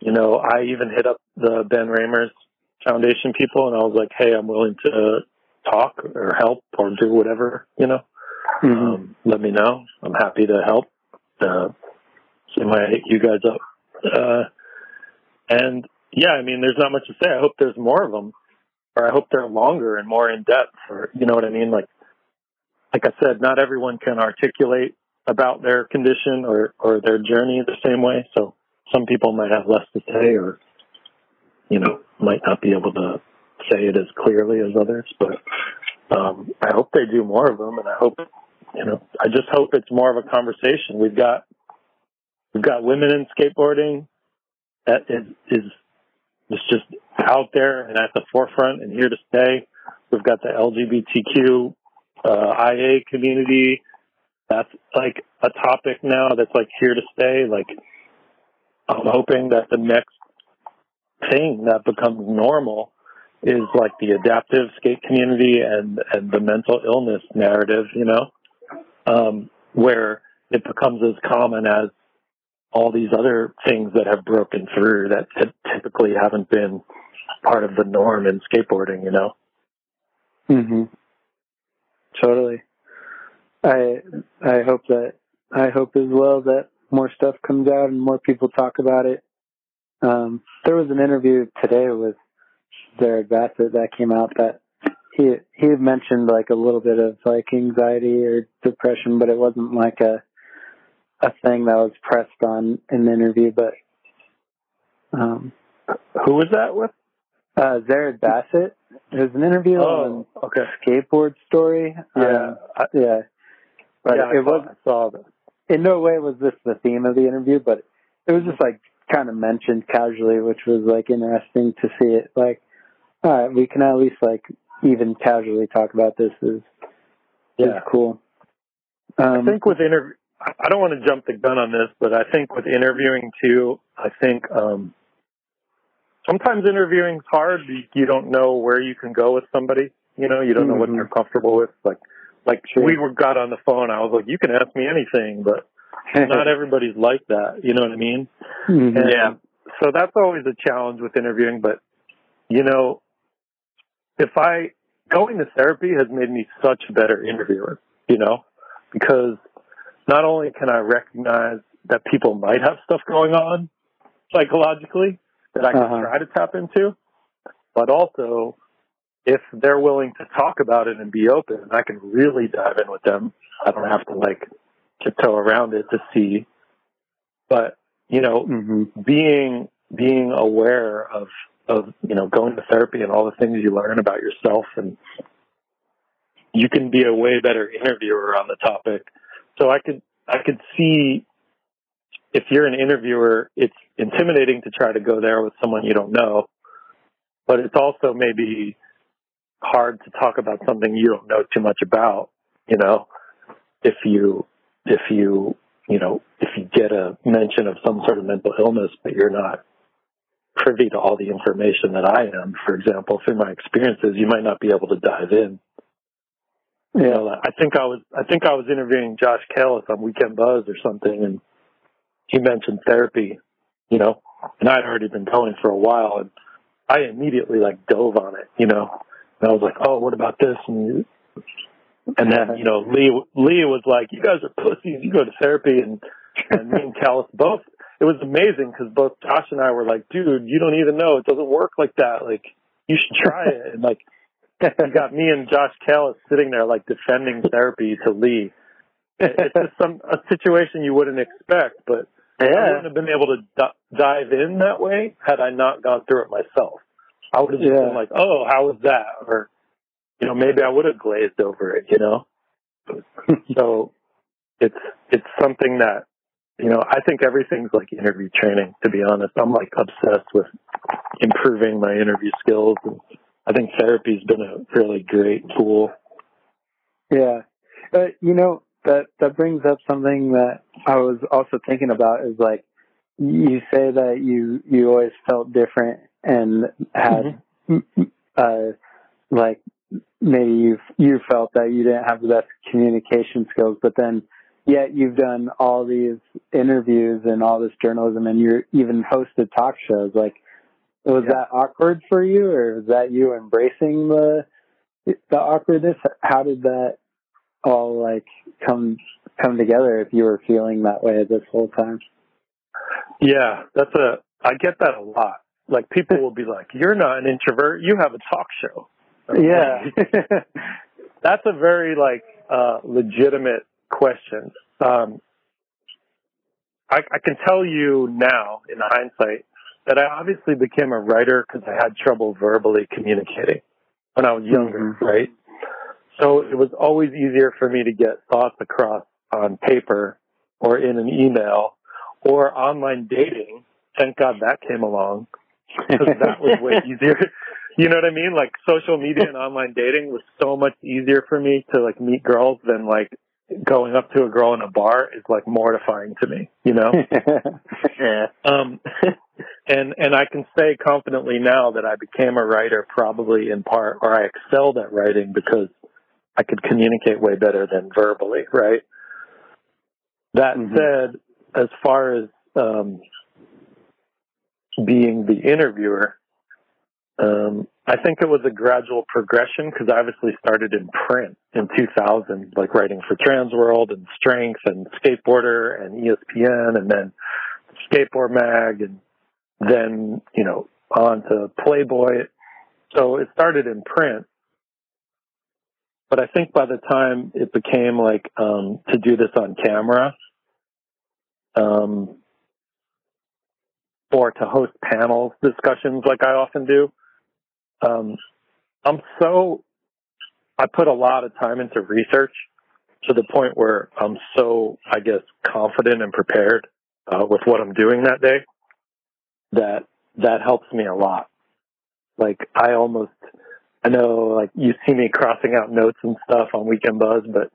You know, I even hit up the Ben Raemers Foundation people and I was like, hey, I'm willing to talk or help or do whatever, you know. Mhm. Um, let me know. I'm happy to help. Uh, way I hit you guys up. Uh, and yeah, I mean, there's not much to say. I hope there's more of them, or I hope they're longer and more in depth, or you know what I mean. Like, like I said, not everyone can articulate about their condition or or their journey the same way. So some people might have less to say, or you know, might not be able to say it as clearly as others. But um, I hope they do more of them, and I hope you know, I just hope it's more of a conversation. We've got we've got women in skateboarding that is is is just out there and at the forefront and here to stay. We've got the LGBTQ uh, IA community. That's like a topic now that's like here to stay. Like I'm hoping that the next thing that becomes normal is like the adaptive skate community and and the mental illness narrative. You know, um, where it becomes as common as all these other things that have broken through that typically haven't been part of the norm in skateboarding, you know? Mhm. Totally. I I hope that I hope as well that more stuff comes out and more people talk about it. Um, there was an interview today with Derek Bassett that came out that he he had mentioned like a little bit of like anxiety or depression, but it wasn't like a a thing that was pressed on in the interview. But um, Who was that with? uh, Zered Bassett, it was an interview on Oh, okay. Skateboard Story. Yeah. Um, I, yeah. But yeah, I it saw, was I saw that. in no way was this the theme of the interview, but it was just like kind of mentioned casually, which was like interesting to see it. Like, all right, we can at least like even casually talk about this. Is Yeah. is cool. Um, I think with interview, I I don't want to jump the gun on this, but I think with interviewing too, I think um, sometimes interviewing's hard. You, you don't know where you can go with somebody. You know, you don't know what Mhm. they're comfortable with. Like, like Sure. we were got on the phone. I was like, you can ask me anything, but <laughs> not everybody's like that. You know what I mean? Mhm. And Yeah. So that's always a challenge with interviewing, but you know, if I going to therapy has made me such a better interviewer, you know, because not only can I recognize that people might have stuff going on psychologically that I can Uh-huh. try to tap into, but also if they're willing to talk about it and be open, I can really dive in with them. I don't have to like tiptoe around it to see. But, you know, Mhm. being being aware of of you know going to therapy and all the things you learn about yourself and you can be a way better interviewer on the topic. So i could i could see if you're an interviewer it's intimidating to try to go there with someone you don't know but it's also maybe hard to talk about something you don't know too much about you know if you if you you know if you get a mention of some sort of mental illness but you're not privy to all the information that I am, for example, through my experiences, you might not be able to dive in. You know, I think I was I think I was interviewing Josh Kalis on Weekend Buzz or something, and he mentioned therapy. You know, and I'd already been going for a while, and I immediately like dove on it. You know, and I was like, "Oh, what about this?" And and then you know, Lee Lee was like, "You guys are pussies. You go to therapy." And and me and Kalis both it was amazing because both Josh and I were like, dude, you don't even know. It doesn't work like that. Like, you should try it. And like, you got me and Josh Kalis sitting there like defending therapy to Lee. It's just some a situation you wouldn't expect, but I wouldn't have been able to d- dive in that way had I not gone through it myself. I would have just Yeah. been like, oh, how was that? Or, you know, maybe I would have glazed over it, you know? <laughs> so it's, it's something that, you know, I think everything's like interview training, to be honest. I'm like obsessed with improving my interview skills. And I think therapy's been a really great tool. Yeah. Uh, you know, that, that brings up something that I was also thinking about is like, you say that you, you always felt different and had, uh, like, maybe you, you felt that you didn't have the best communication skills, but then yet you've done all these interviews and all this journalism, and you're even hosted talk shows. Like, was Yeah. that awkward for you, or was that you embracing the the awkwardness? How did that all like come come together? If you were feeling that way this whole time. Yeah, that's a. I get that a lot. Like people will be like, "You're not an introvert. You have a talk show." <laughs> Yeah. <laughs> that's a very like uh, legitimate question. Um, I, I can tell you now, in hindsight, that I obviously became a writer because I had trouble verbally communicating when I was younger, Mhm. right? So it was always easier for me to get thoughts across on paper or in an email or online dating. Thank God that came along because that was way <laughs> easier. You know what I mean? Like social media and online dating was so much easier for me to like meet girls than like going up to a girl in a bar is like mortifying to me, you know? <laughs> Yeah. Um, <laughs> and and I can say confidently now that I became a writer probably in part, or I excelled at writing because I could communicate way better than verbally, right? That Mhm. said, as far as um, being the interviewer, um, I think it was a gradual progression because I obviously started in print in 2000, like writing for Transworld and Strength and Skateboarder and ESPN, and then Skateboard Mag, and then you know on to Playboy. So it started in print, but I think by the time it became like um, to do this on camera, um, or to host panels discussions like I often do, um, I'm so I put a lot of time into research to the point where I'm so I guess confident and prepared uh, with what I'm doing that day that that helps me a lot. Like I almost I know like you see me crossing out notes and stuff on Weekend Buzz, but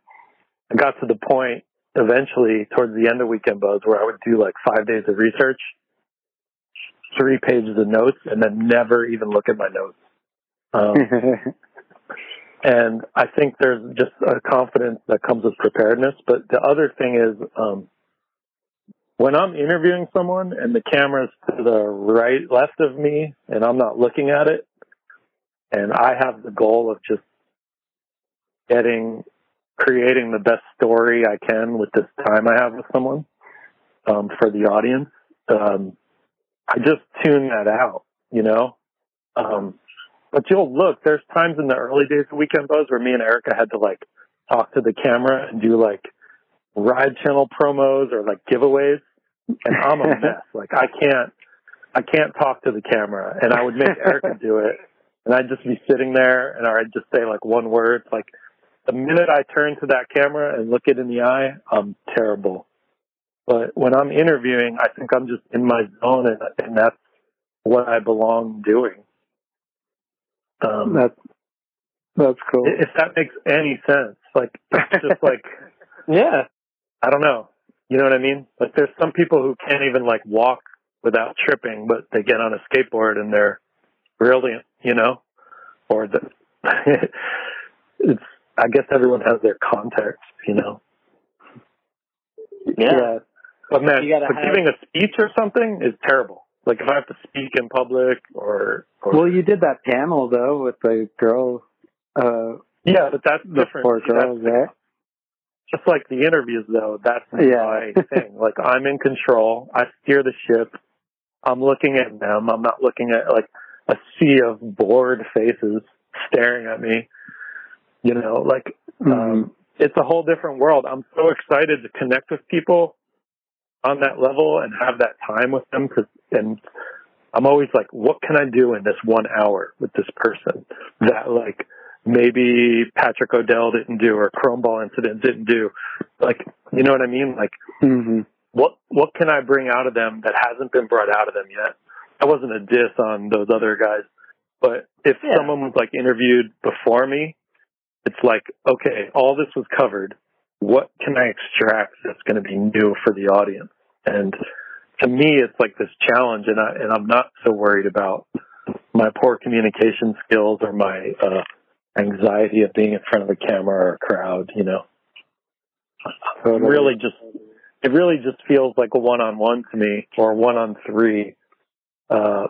I got to the point eventually towards the end of Weekend Buzz where I would do like five days of research, three pages of notes, and then never even look at my notes. Um, <laughs> and I think there's just a confidence that comes with preparedness. But the other thing is, um, when I'm interviewing someone and the camera's to the right, left of me, and I'm not looking at it, and I have the goal of just getting, creating the best story I can with this time I have with someone um, for the audience. Um, I just tune that out, you know. Um, but you'll look. There's times in the early days of Weekend Buzz where me and Erica had to like talk to the camera and do like ride channel promos or like giveaways, and I'm a <laughs> mess. Like I can't, I can't talk to the camera, and I would make Erica do it, and I'd just be sitting there, and I'd just say like one word. Like the minute I turn to that camera and look it in the eye, I'm terrible. But when I'm interviewing, I think I'm just in my zone, and, and that's what I belong doing. Um, that's that's cool. if that makes any sense, like <laughs> it's just like <laughs> yeah. I don't know. You know what I mean? Like there's some people who can't even like walk without tripping, but they get on a skateboard and they're brilliant, you know? Or the <laughs> it's I guess everyone has their context, you know. Yeah. But man, You gotta but have- giving a speech or something is terrible. Like if I have to speak in public or, or Well, you did that panel though with the girl, uh, yeah, but that's the different. four See, that's girls there. just like the interviews though, that's Yeah. my <laughs> thing. Like I'm in control. I steer the ship. I'm looking at them. I'm not looking at like a sea of bored faces staring at me. You know, like Mhm. um, it's a whole different world. I'm so excited to connect with people on that level and have that time with them. Cause, and I'm always like, what can I do in this one hour with this person that like maybe Patrick O'Dell didn't do or Chrome Ball incident didn't do? Like, you know what I mean? Like, Mhm. what what can I bring out of them that hasn't been brought out of them yet? I wasn't a diss on those other guys, but if Yeah. someone was like interviewed before me, it's like, okay, all this was covered. What can I extract that's going to be new for the audience? And to me, it's like this challenge, and I and I'm not so worried about my poor communication skills or my uh, anxiety of being in front of a camera or a crowd. You know. Totally. Really just it really just feels like a one on one to me or one on three. Uh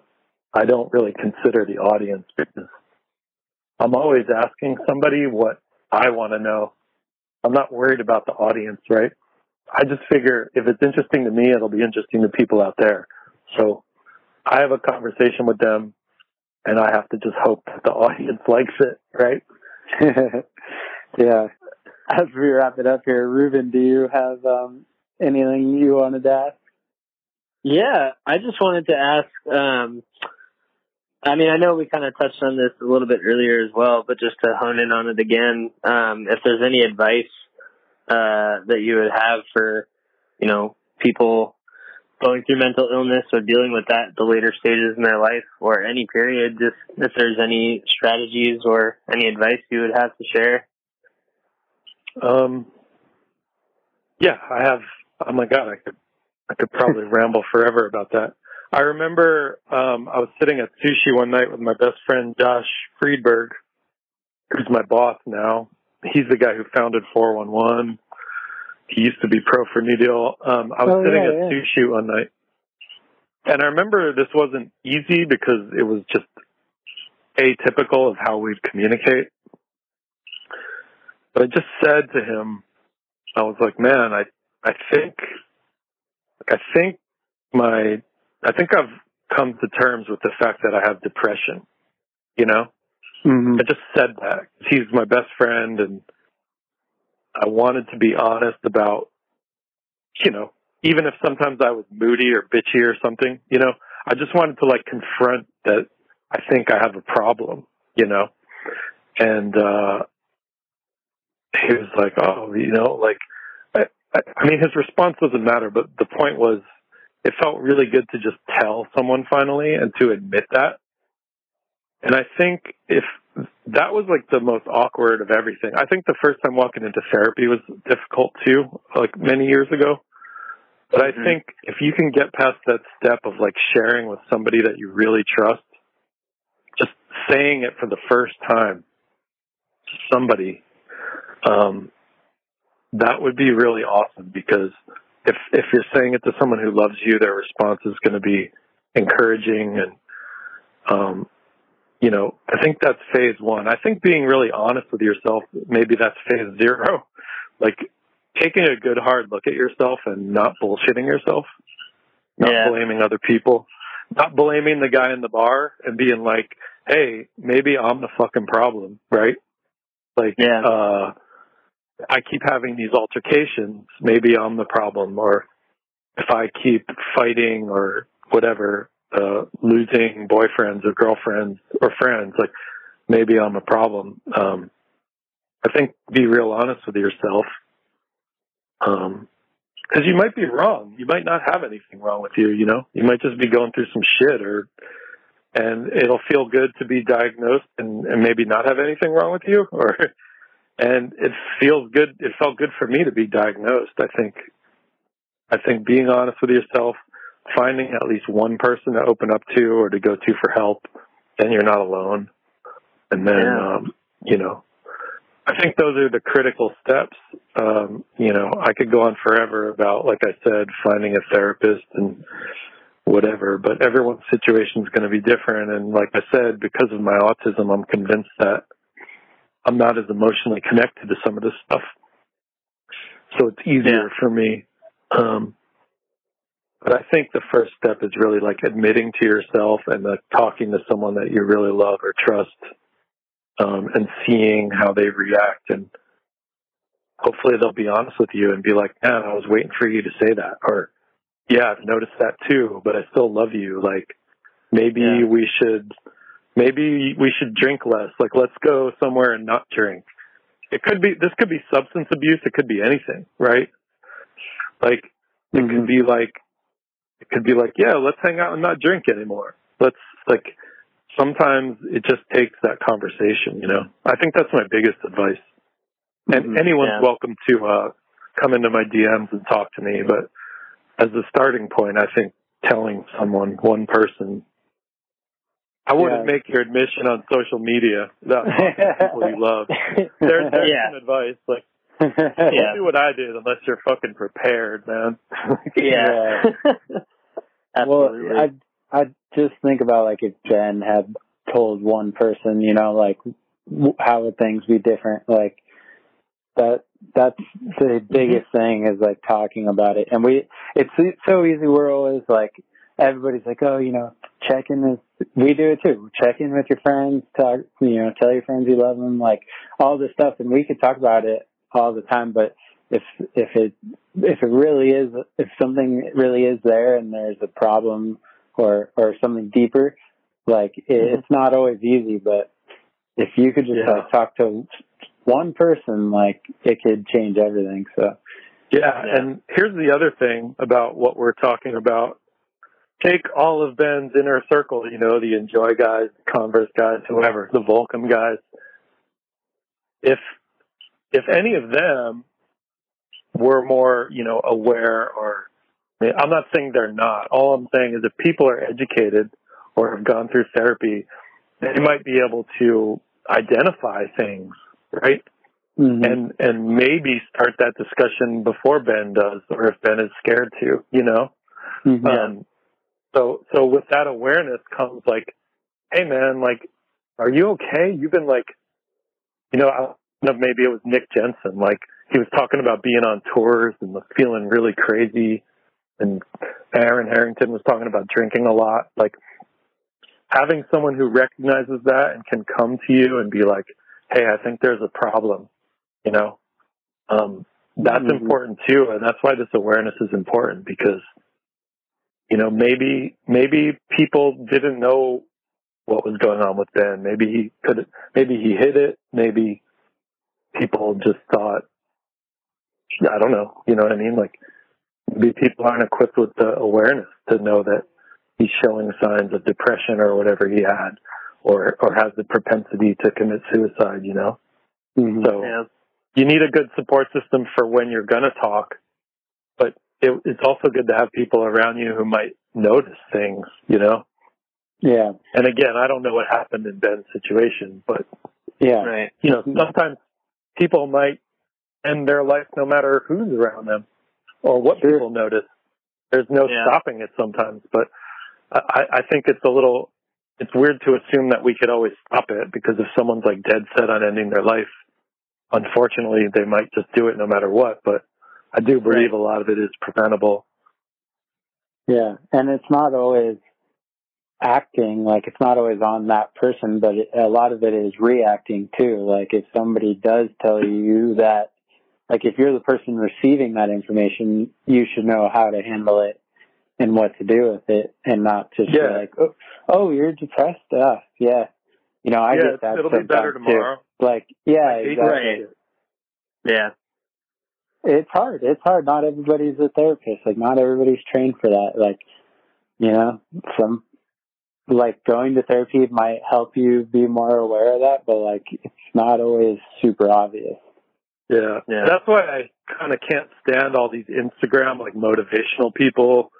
I don't really consider the audience because I'm always asking somebody what I want to know. I'm not worried about the audience, right? I just figure if it's interesting to me, it'll be interesting to people out there. So I have a conversation with them and I have to just hope that the <laughs> audience likes it, right? <laughs> yeah. As we wrap it up here, Ruben, do you have um, anything you wanted to ask? Yeah, I just wanted to ask. Um, I mean, I know we kind of touched on this a little bit earlier as well, but just to hone in on it again, um, if there's any advice uh, that you would have for, you know, people going through mental illness or dealing with that at the later stages in their life or any period, just if there's any strategies or any advice you would have to share. Um, yeah, I have. Oh my God, I could, I could probably <laughs> ramble forever about that. I remember um, I was sitting at sushi one night with my best friend Josh Friedberg, who's my boss now. He's the guy who founded 411. He used to be pro for New Deal. Um, I was Oh, sitting yeah, at yeah. sushi one night, and I remember this wasn't easy because it was just atypical of how we'd communicate. But I just said to him, I was like, man, I, I think, I think my, I think I've come to terms with the fact that I have depression, you know? Mm-hmm. I just said that. He's my best friend and I wanted to be honest about, you know, even if sometimes I was moody or bitchy or something, you know, I just wanted to like confront that I think I have a problem, you know? And, uh, he was like, oh, you know, like, I, I, I mean, his response doesn't matter, but the point was, it felt really good to just tell someone finally and to admit that. And I think if that was like the most awkward of everything, I think the first time walking into therapy was difficult too, like many years ago. But I Mhm. think if you can get past that step of like sharing with somebody that you really trust, just saying it for the first time to somebody, um, that would be really awesome because if if you're saying it to someone who loves you, their response is going to be encouraging and um, you know, I think that's phase one. I think being really honest with yourself, maybe that's phase zero. <laughs> Like taking a good hard look at yourself and not bullshitting yourself, not Yeah. blaming other people, not blaming the guy in the bar and being like, hey, maybe I'm the fucking problem, right? Like, Yeah. uh, I keep having these altercations, maybe I'm the problem, or if I keep fighting or whatever, uh, losing boyfriends or girlfriends or friends, like maybe I'm a problem. Um, I think be real honest with yourself. Um, cause you might be wrong. You might not have anything wrong with you, you know? You might just be going through some shit or, and it'll feel good to be diagnosed and, and maybe not have anything wrong with you or, <laughs> and it feels good. It felt good for me to be diagnosed. I think, I think being honest with yourself, finding at least one person to open up to or to go to for help, then you're not alone. And then, Yeah. um, you know, I think those are the critical steps. Um, you know, I could go on forever about, like I said, finding a therapist and whatever, but everyone's situation is going to be different. And like I said, because of my autism, I'm convinced that I'm not as emotionally connected to some of this stuff. So it's easier for me. Um, but I think the first step is really like admitting to yourself and like talking to someone that you really love or trust, um, and seeing how they react. And hopefully they'll be honest with you and be like, man, I was waiting for you to say that. Or, yeah, I've noticed that too, but I still love you. Like maybe Yeah. we should, maybe we should drink less. Like let's go somewhere and not drink. It could be, this could be substance abuse. It could be anything, right? Like it Mhm. could be like, it could be like, yeah, let's hang out and not drink anymore. Let's like, sometimes it just takes that conversation, you know? I think that's my biggest advice. And Mhm. anyone's Yeah. welcome to, uh, come into my DMs and talk to me, but as a starting point, I think telling someone, one person, I wouldn't Yeah. make your admission on social media without talking <laughs> people you love. There's, there's Yeah. some advice. Like, <laughs> Yeah. do what I did unless you're fucking prepared, man. yeah. <laughs> well, I I just think about like if Jen had told one person, you know, like how would things be different? Like that that's the mm-hmm. biggest thing is like talking about it. And we it's, it's so easy. We're always like everybody's like, oh, you know, check in with we do it too. Check in with your friends. Talk, you know, tell your friends you love them. Like all this stuff, and we could talk about it all the time. But if if it if it really is if something really is there and there's a problem or or something deeper, like it, mm-hmm. it's not always easy. But if you could just Yeah. like talk to one person, like it could change everything. So Yeah, Yeah. and here's the other thing about what we're talking about. Take all of Ben's inner circle, you know, the Enjoy guys, the Converse guys, whoever, the Volcom guys. If if any of them were more, you know, aware or I mean, I'm not saying they're not. All I'm saying is if people are educated or have gone through therapy, they might be able to identify things, right? mhm. and and maybe start that discussion before Ben does, or if Ben is scared to, you know. Mhm. Um, so so with that awareness comes like, hey man, like, are you okay? You've been like, you know, I don't know maybe it was Nick Jensen, like he was talking about being on tours and feeling really crazy, and Aaron Harrington was talking about drinking a lot, like. Having someone who recognizes that and can come to you and be like, "Hey, I think there's a problem," you know, um, that's Mhm. important too, and that's why this awareness is important because, you know, maybe maybe people didn't know what was going on with Ben. Maybe he could, maybe he hid it. Maybe people just thought, I don't know, you know what I mean? Like maybe people aren't equipped with the awareness to know that he's showing signs of depression or whatever he had, or or has the propensity to commit suicide. You know, Mhm. so yeah. you need a good support system for when you're going to talk, but it, it's also good to have people around you who might notice things, you know? yeah, And again, I don't know what happened in Ben's situation, but, yeah, Right. you know, sometimes people might end their life no matter who's around them or what Sure. people notice. There's no Yeah. stopping it sometimes, but I, I think it's a little, it's weird to assume that we could always stop it because if someone's like dead set on ending their life, unfortunately they might just do it no matter what, but I do believe a lot of it is preventable. Yeah, and it's not always acting like it's not always on that person, but it, a lot of it is reacting too. Like if somebody does tell you that, like if you're the person receiving that information, you should know how to handle it and what to do with it, and not just be like, oh, oh, you're depressed. Ah, yeah. You know, I yeah, get that. it'll be better sometimes, too. tomorrow. Like, yeah, hate exactly. Right. Yeah. it's hard. It's hard. Not everybody's a therapist. Like not everybody's trained for that. Like, you know, some like going to therapy might help you be more aware of that, but like it's not always super obvious. Yeah. Yeah. That's why I kind of can't stand all these Instagram like motivational people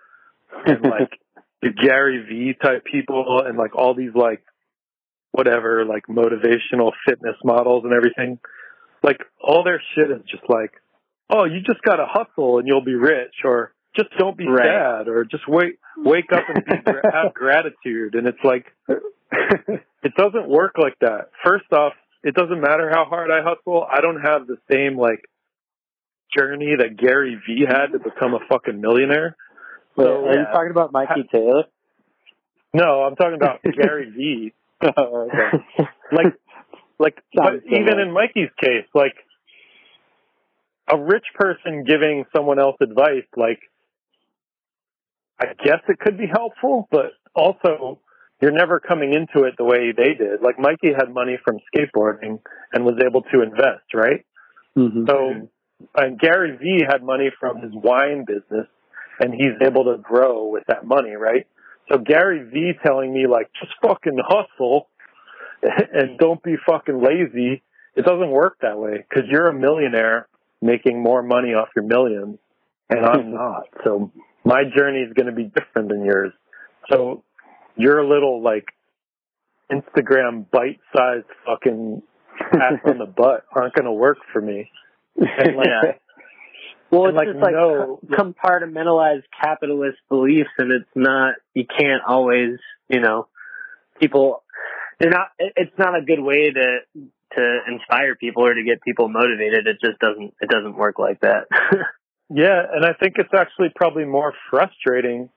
and <laughs> like the Gary V type people and like all these like whatever like motivational fitness models and everything. Like all their shit is just like, oh, you just got to hustle and you'll be rich, or just don't be Right. sad, or just wait, wake up and be, have <laughs> gratitude. And it's like, it doesn't work like that. First off, it doesn't matter how hard I hustle. I don't have the same like journey that Gary V had to become a fucking millionaire. Wait, So, are you talking about Mikey Taylor? No, I'm talking about <laughs> Gary V. oh, okay. Like, like, <laughs> but even in Mikey's case, like, a rich person giving someone else advice, like, I guess it could be helpful, but also you're never coming into it the way they did. Like Mikey had money from skateboarding and was able to invest, right? Mhm. So, and Gary V had money from his wine business and he's able to grow with that money, right? So Gary V telling me like, just fucking hustle <laughs> and don't be fucking lazy. It doesn't work that way because you're a millionaire making more money off your millions and I'm <laughs> not. So my journey is going to be different than yours. So your little like Instagram bite sized fucking ass on the <laughs> butt aren't going to work for me. And like, Yeah. Well, it's like, just like no- co- compartmentalized capitalist beliefs, and it's not. You can't always, you know, people. They're not. It's not a good way to to inspire people or to get people motivated. It just doesn't. It doesn't work like that. <laughs> Yeah, and I think it's actually probably more frustrating.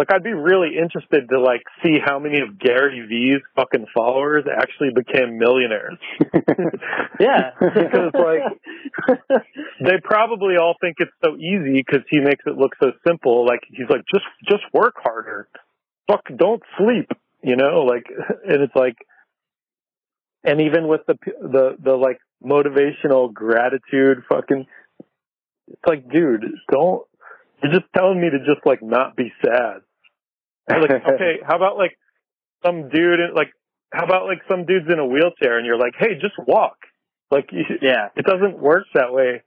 Like, I'd be really interested to like see how many of Gary V's fucking followers actually became millionaires. <laughs> yeah, <laughs> Because, like, They probably all think it's so easy because he makes it look so simple. Like he's like, just just work harder, fuck, don't sleep, you know. Like, <laughs> and it's like, and even with the the the like motivational gratitude, fucking, it's like, dude, don't. You're just telling me to just like not be sad. Like, <laughs> okay, how about like some dude, in, like, how about like some dude's in a wheelchair and you're like, hey, just walk. Like, you, <laughs> yeah, it doesn't work that way.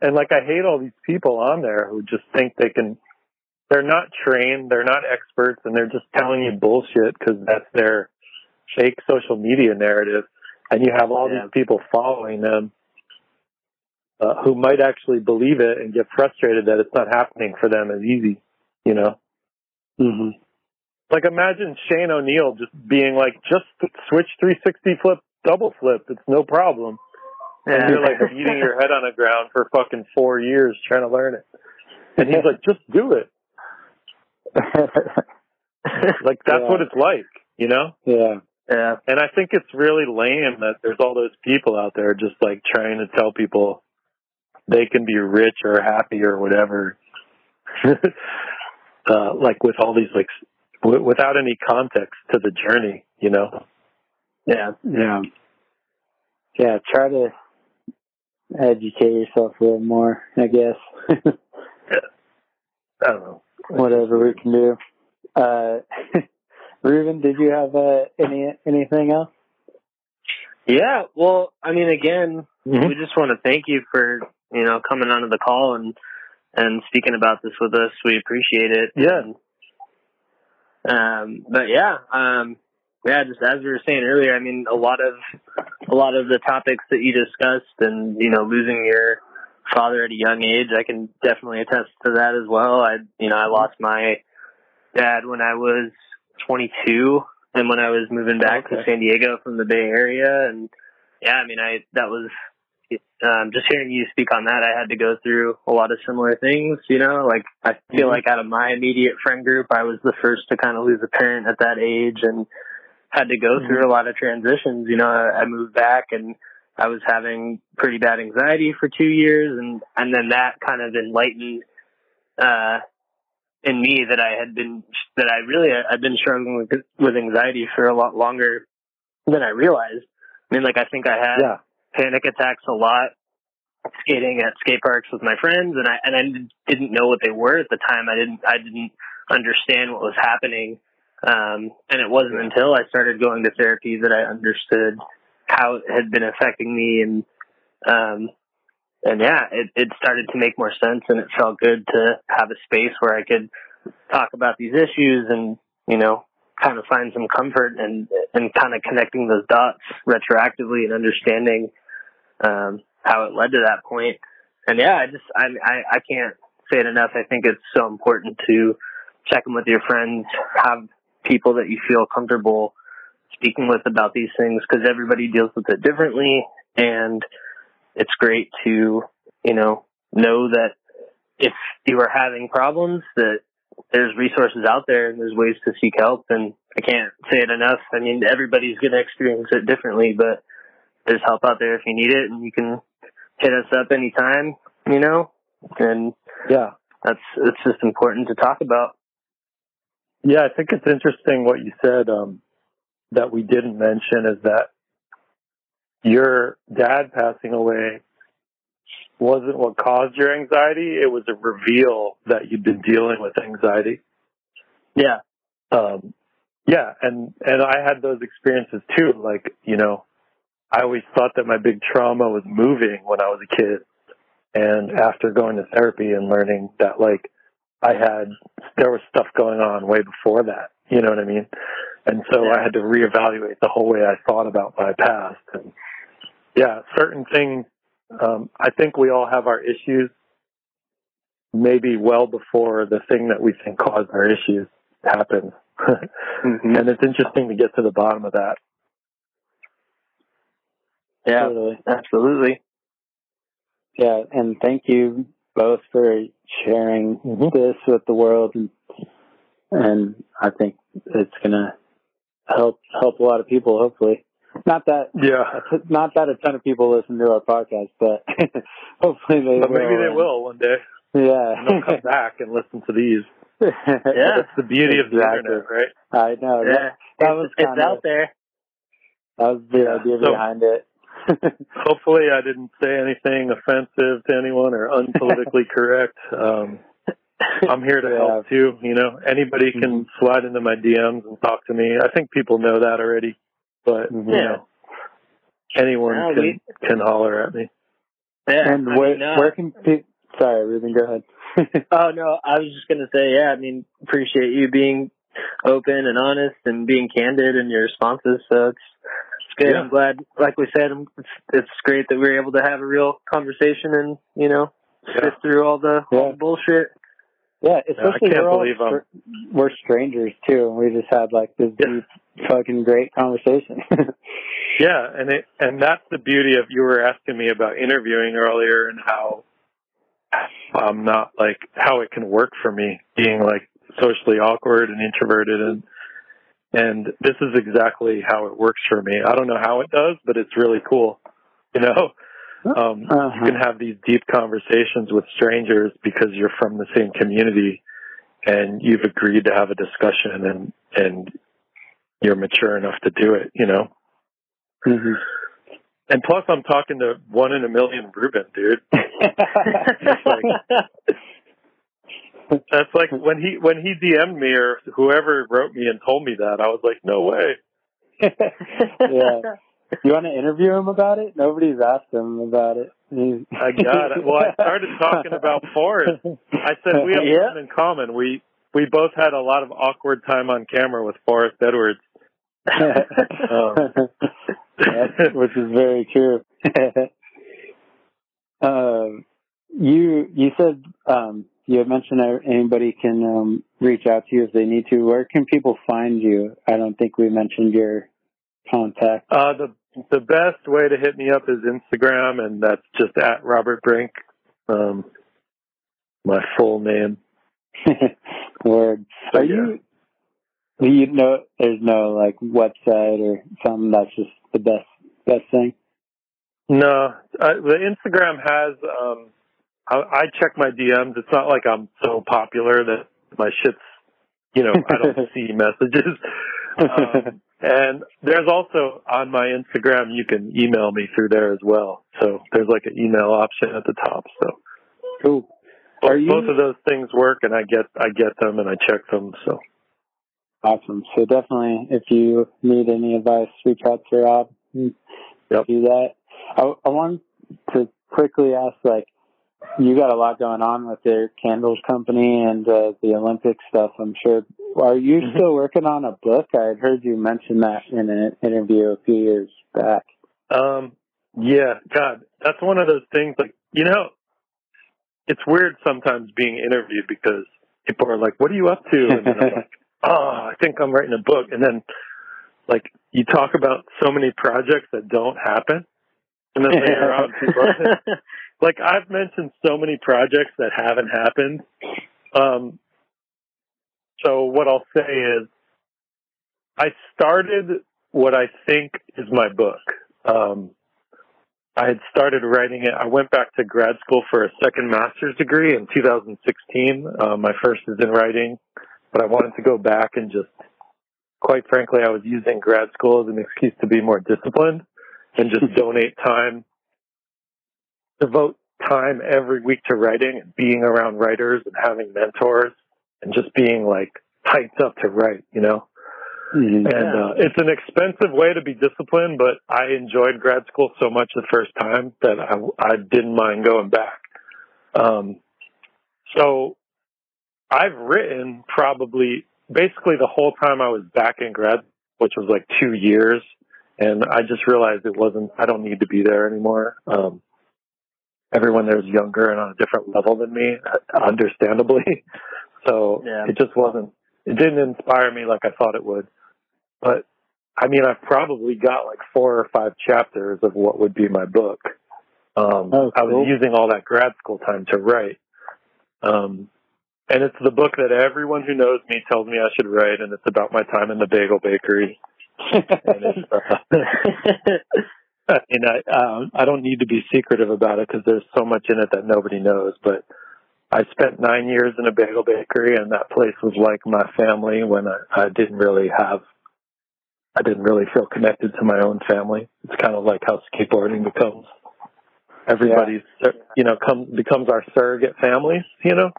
And like, I hate all these people on there who just think they can, they're not trained, they're not experts, and they're just telling you bullshit because that's their fake social media narrative. And you have all Yeah. these people following them uh, who might actually believe it and get frustrated that it's not happening for them as easy, you know? Hmm Like imagine Shane O'Neill just being like, just switch 360 flip, double flip. It's no problem. yeah. And you're like beating your head on the ground for fucking four years trying to learn it. And he's like, just do it. <laughs> Like that's Yeah. what it's like, you know? yeah. yeah, And I think it's really lame that there's all those people out there just like trying to tell people they can be rich or happy or whatever. <laughs> uh, like with all these like, s- w- without any context to the journey, you know? yeah. Yeah. Yeah, try to educate yourself a little more, I guess. <laughs> I don't know. Whatever we can do. Uh, <laughs> Ruben, did you have uh, any anything else? Yeah, well, I mean, again, Mhm. we just want to thank you for you know coming onto the call and and speaking about this with us. We appreciate it. Yeah. Um, but yeah, um, yeah, just as we were saying earlier, I mean, a lot of a lot of the topics that you discussed, and you know, losing your father at a young age, I can definitely attest to that as well. I, you know, I lost my dad when I was 22, and when I was moving back to San Diego from the Bay Area, and yeah, I mean, I that was um, just hearing you speak on that, I had to go through a lot of similar things. You know, like I feel Mhm. like out of my immediate friend group, I was the first to kind of lose a parent at that age, and had to go through a lot of transitions. You know, I, I moved back and I was having pretty bad anxiety for two years, and and then that kind of enlightened uh, in me that I had been that I really I've been struggling with with anxiety for a lot longer than I realized. I mean, like I think I had Yeah. Panic attacks a lot skating at skate parks with my friends and I and I didn't know what they were at the time. I didn't I didn't understand what was happening. Um and it wasn't until I started going to therapy that I understood how it had been affecting me and um and yeah, it it started to make more sense and it felt good to have a space where I could talk about these issues and, you know, kind of find some comfort and and kind of connecting those dots retroactively and understanding um, how it led to that point. And yeah, I just I, I I can't say it enough. I think it's so important to check in with your friends, have people that you feel comfortable speaking with about these things because everybody deals with it differently, and it's great to you know know that if you are having problems that there's resources out there and there's ways to seek help and I can't say it enough. I mean, everybody's going to experience it differently, but there's help out there if you need it and you can hit us up anytime, you know, and Yeah. that's, it's just important to talk about. Yeah, I think it's interesting what you said um, that we didn't mention is that your dad passing away wasn't what caused your anxiety. It was a reveal that you'd been dealing with anxiety. Yeah. Um, yeah, and and I had those experiences too. Like you know, I always thought that my big trauma was moving when I was a kid, and after going to therapy and learning that like I had there was stuff going on way before that. You know what I mean? And so I had to reevaluate the whole way I thought about my past. And yeah, certain things Um, I think we all have our issues, maybe well before the thing that we think caused our issues happens. <laughs> Mhm. and it's interesting to get to the bottom of that. Yeah, Totally. absolutely. Yeah, and thank you both for sharing Mhm. this with the world, and and I think it's gonna help help a lot of people. Hopefully, not that Yeah. not that a ton of people listen to our podcast, but <laughs> hopefully they But will. maybe they will one day. Yeah, And they'll come back and listen to these. <laughs> Yeah. That's the beauty of the Exactly. internet, right? I know. Yeah, That, that it's, was it's kinda- out there. That was the Yeah. idea So- behind it. <laughs> Hopefully I didn't say anything offensive to anyone or unpolitically <laughs> correct. Um, I'm here to Yeah. help too. You know, anybody can slide into my DMs and talk to me. I think people know that already, but Mhm. you know, anyone No, can we- can holler at me. Yeah, and I where mean, uh, where can people? Sorry, Ruben, go ahead. <laughs> Oh no, I was just gonna say, yeah. I mean, appreciate you being open and honest and being candid in your responses. So it's it's good. Yeah. I'm glad. Like we said, it's it's great that we were able to have a real conversation and you know Yeah. sift through all the, all Yeah. the bullshit. Yeah, especially can't we're all I'm- we're strangers too, and we just had like this Yeah. deep, fucking great conversation. <laughs> Yeah, and it and that's the beauty of you were asking me about interviewing earlier and how I'm not like how it can work for me being like socially awkward and introverted and and this is exactly how it works for me. I don't know how it does, but it's really cool. You know, um, Uh-huh. you can have these deep conversations with strangers because you're from the same community and you've agreed to have a discussion and and you're mature enough to do it. You know. Mhm. And plus, I'm talking to one in a million Ruben, dude. <laughs> That's like when he when he DM'd me or whoever wrote me and told me that, I was like, no way. <laughs> yeah. You want to interview him about it? Nobody's asked him about it. He's- I got it. Well, I started <laughs> talking about Forrest. I said we have Yeah. something in common. We we both had a lot of awkward time on camera with Forrest Edwards. <laughs> Um, which is very true. um, you you said um, you had mentioned that anybody can um, reach out to you if they need to. Where can people find you? I don't think we mentioned your contact. Uh, the the best way to hit me up is Instagram, and that's just at Robert Brink. Um, my full name. <laughs> Word. So, Are yeah. you? You know? There's no like website or something that's just the best best thing. No, uh, the Instagram has. Um, I, I check my DMs. It's not like I'm so popular that my shit's, you know, I don't <laughs> see messages. Um, and there's also on my Instagram, you can email me through there as well. So there's like an email option at the top. So cool. both, you- both of those things work, and I get I get them and I check them. So Awesome. So definitely, if you need any advice, reach out to Rob. Yep. Do that. I, I want to quickly ask, like, you got a lot going on with your candles company and uh, the Olympic stuff. I'm sure. Are you Mhm. still working on a book? I had heard you mention that in an interview a few years back. Um, yeah, God, that's one of those things. Like, you know, it's weird sometimes being interviewed because people are like, "What are you up to?" And then I'm <laughs> like, "Oh, I think I'm writing a book." And then, like, you talk about so many projects that don't happen, and then later on, people like, I've mentioned so many projects that haven't happened. Um, so what I'll say is, I started what I think is my book. Um, I had started writing it. I went back to grad school for a second master's degree in 2016. Uh, my first is in writing, but I wanted to go back and just, quite frankly, I was using grad school as an excuse to be more disciplined and just <laughs> donate time, devote time every week to writing and being around writers and having mentors and just being like hyped up to write, you know? Mhm. And uh, it's an expensive way to be disciplined, but I enjoyed grad school so much the first time that I, I didn't mind going back. Um, so I've written probably basically the whole time I was back in grad, which was like two years, and I just realized it wasn't. I don't need to be there anymore. Um, everyone there's younger and on a different level than me, <laughs> understandably. <laughs> So Yeah. it just wasn't. It didn't inspire me like I thought it would. But I mean, I've probably got like four or five chapters of what would be my book. Um, Oh, I was using all that grad school time to write. Um, and it's the book that everyone who knows me tells me I should write, and it's about my time in the bagel bakery. <laughs> And it's, uh, <laughs> I mean, I um, I don't need to be secretive about it because there's so much in it that nobody knows. But I spent nine years in a bagel bakery, and that place was like my family when I, I didn't really have, I didn't really feel connected to my own family. It's kind of like how skateboarding becomes everybody's, you know, comes becomes our surrogate families, you know.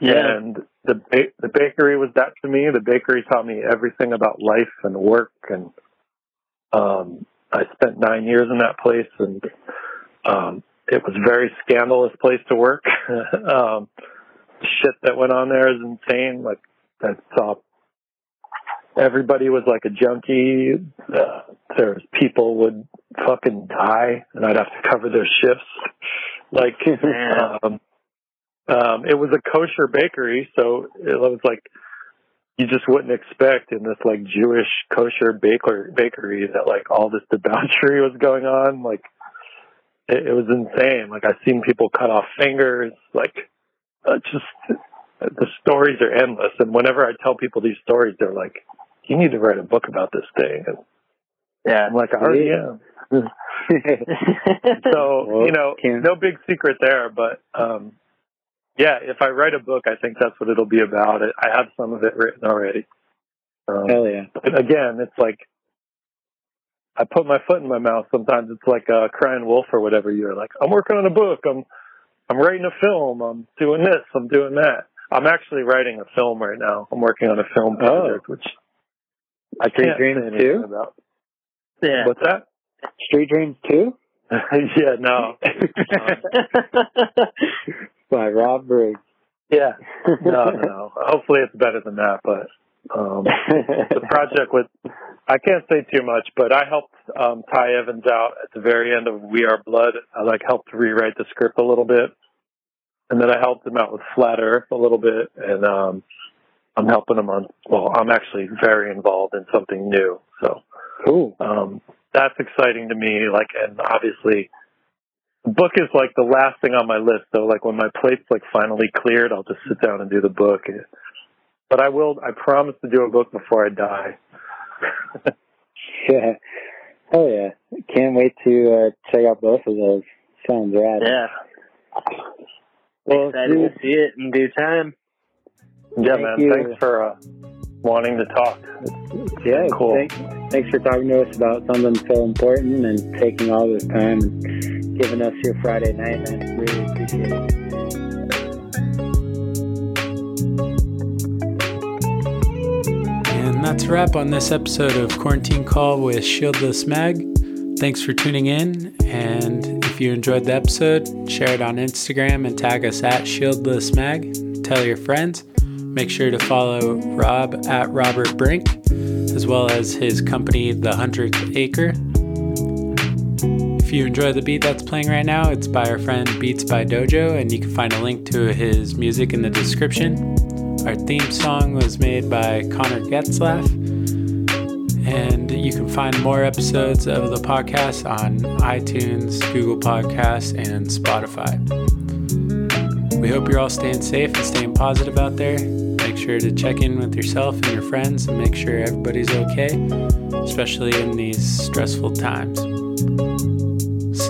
Yeah. And the ba- the bakery was that to me. The bakery taught me everything about life and work, and um, I spent nine years in that place, and um, it was a very scandalous place to work. <laughs> um, shit that went on there is insane. Like I saw everybody was like a junkie. Uh, there's people would fucking die, and I'd have to cover their shifts. Like, <laughs> um, um, it was a kosher bakery, so it was like you just wouldn't expect in this like Jewish kosher baker bakery that like all this debauchery was going on. Like, it, it was insane. Like I've seen people cut off fingers. Like, uh, just the stories are endless. And whenever I tell people these stories, they're like, "You need to write a book about this thing." And Yeah. I'm like, "I already am." <laughs> So Well, you know, no big secret there, but um, yeah, if I write a book, I think that's what it'll be about. I have some of it written already. Um, Hell yeah. but again, it's like I put my foot in my mouth. Sometimes it's like a crying wolf or whatever. You're like, I'm working on a book. I'm I'm writing a film. I'm doing this. I'm doing that. I'm actually writing a film right now. I'm working on a film project, Oh. project, which I Street can't Dreams say anything too? about. yeah. What's that? Street Dreams too? <laughs> yeah, no. <laughs> By Rob Briggs. Yeah. No, no, no. Hopefully it's better than that, but um the project with I can't say too much, but I helped um Ty Evans out at the very end of We Are Blood. I like helped rewrite the script a little bit. And then I helped him out with Flat Earth a little bit and um I'm helping him on well, I'm actually very involved in something new. So cool. um that's exciting to me, like and obviously the book is like the last thing on my list though. Like when my plate's like finally cleared, I'll just sit down and do the book. But I will I promise to do a book before I die. <laughs> Yeah. Oh yeah. Can't wait to uh, check out both of those. Sounds rad. yeah. Well, Excited to see it in due time. Yeah, man. you. Thanks for uh, wanting to talk. It's, it's yeah, cool. thanks, thanks for talking to us about something so important and taking all this time and giving us your Friday night. man. really appreciate it. And that's a wrap on this episode of Quarantine Call with Shieldless Mag. Thanks for tuning in. And if you enjoyed the episode, share it on Instagram and tag us at Shieldless Mag. Tell your friends. Make sure to follow Rob at Robert Brink, as well as his company, The Hundredth Acre. If you enjoy the beat that's playing right now, it's by our friend Beats by Dojo, and you can find a link to his music in the description. Our theme song was made by Connor Getzlaff. And you can find more episodes of the podcast on iTunes, Google Podcasts, and Spotify. We hope you're all staying safe and staying positive out there. Make sure to check in with yourself and your friends and make sure everybody's okay, especially in these stressful times.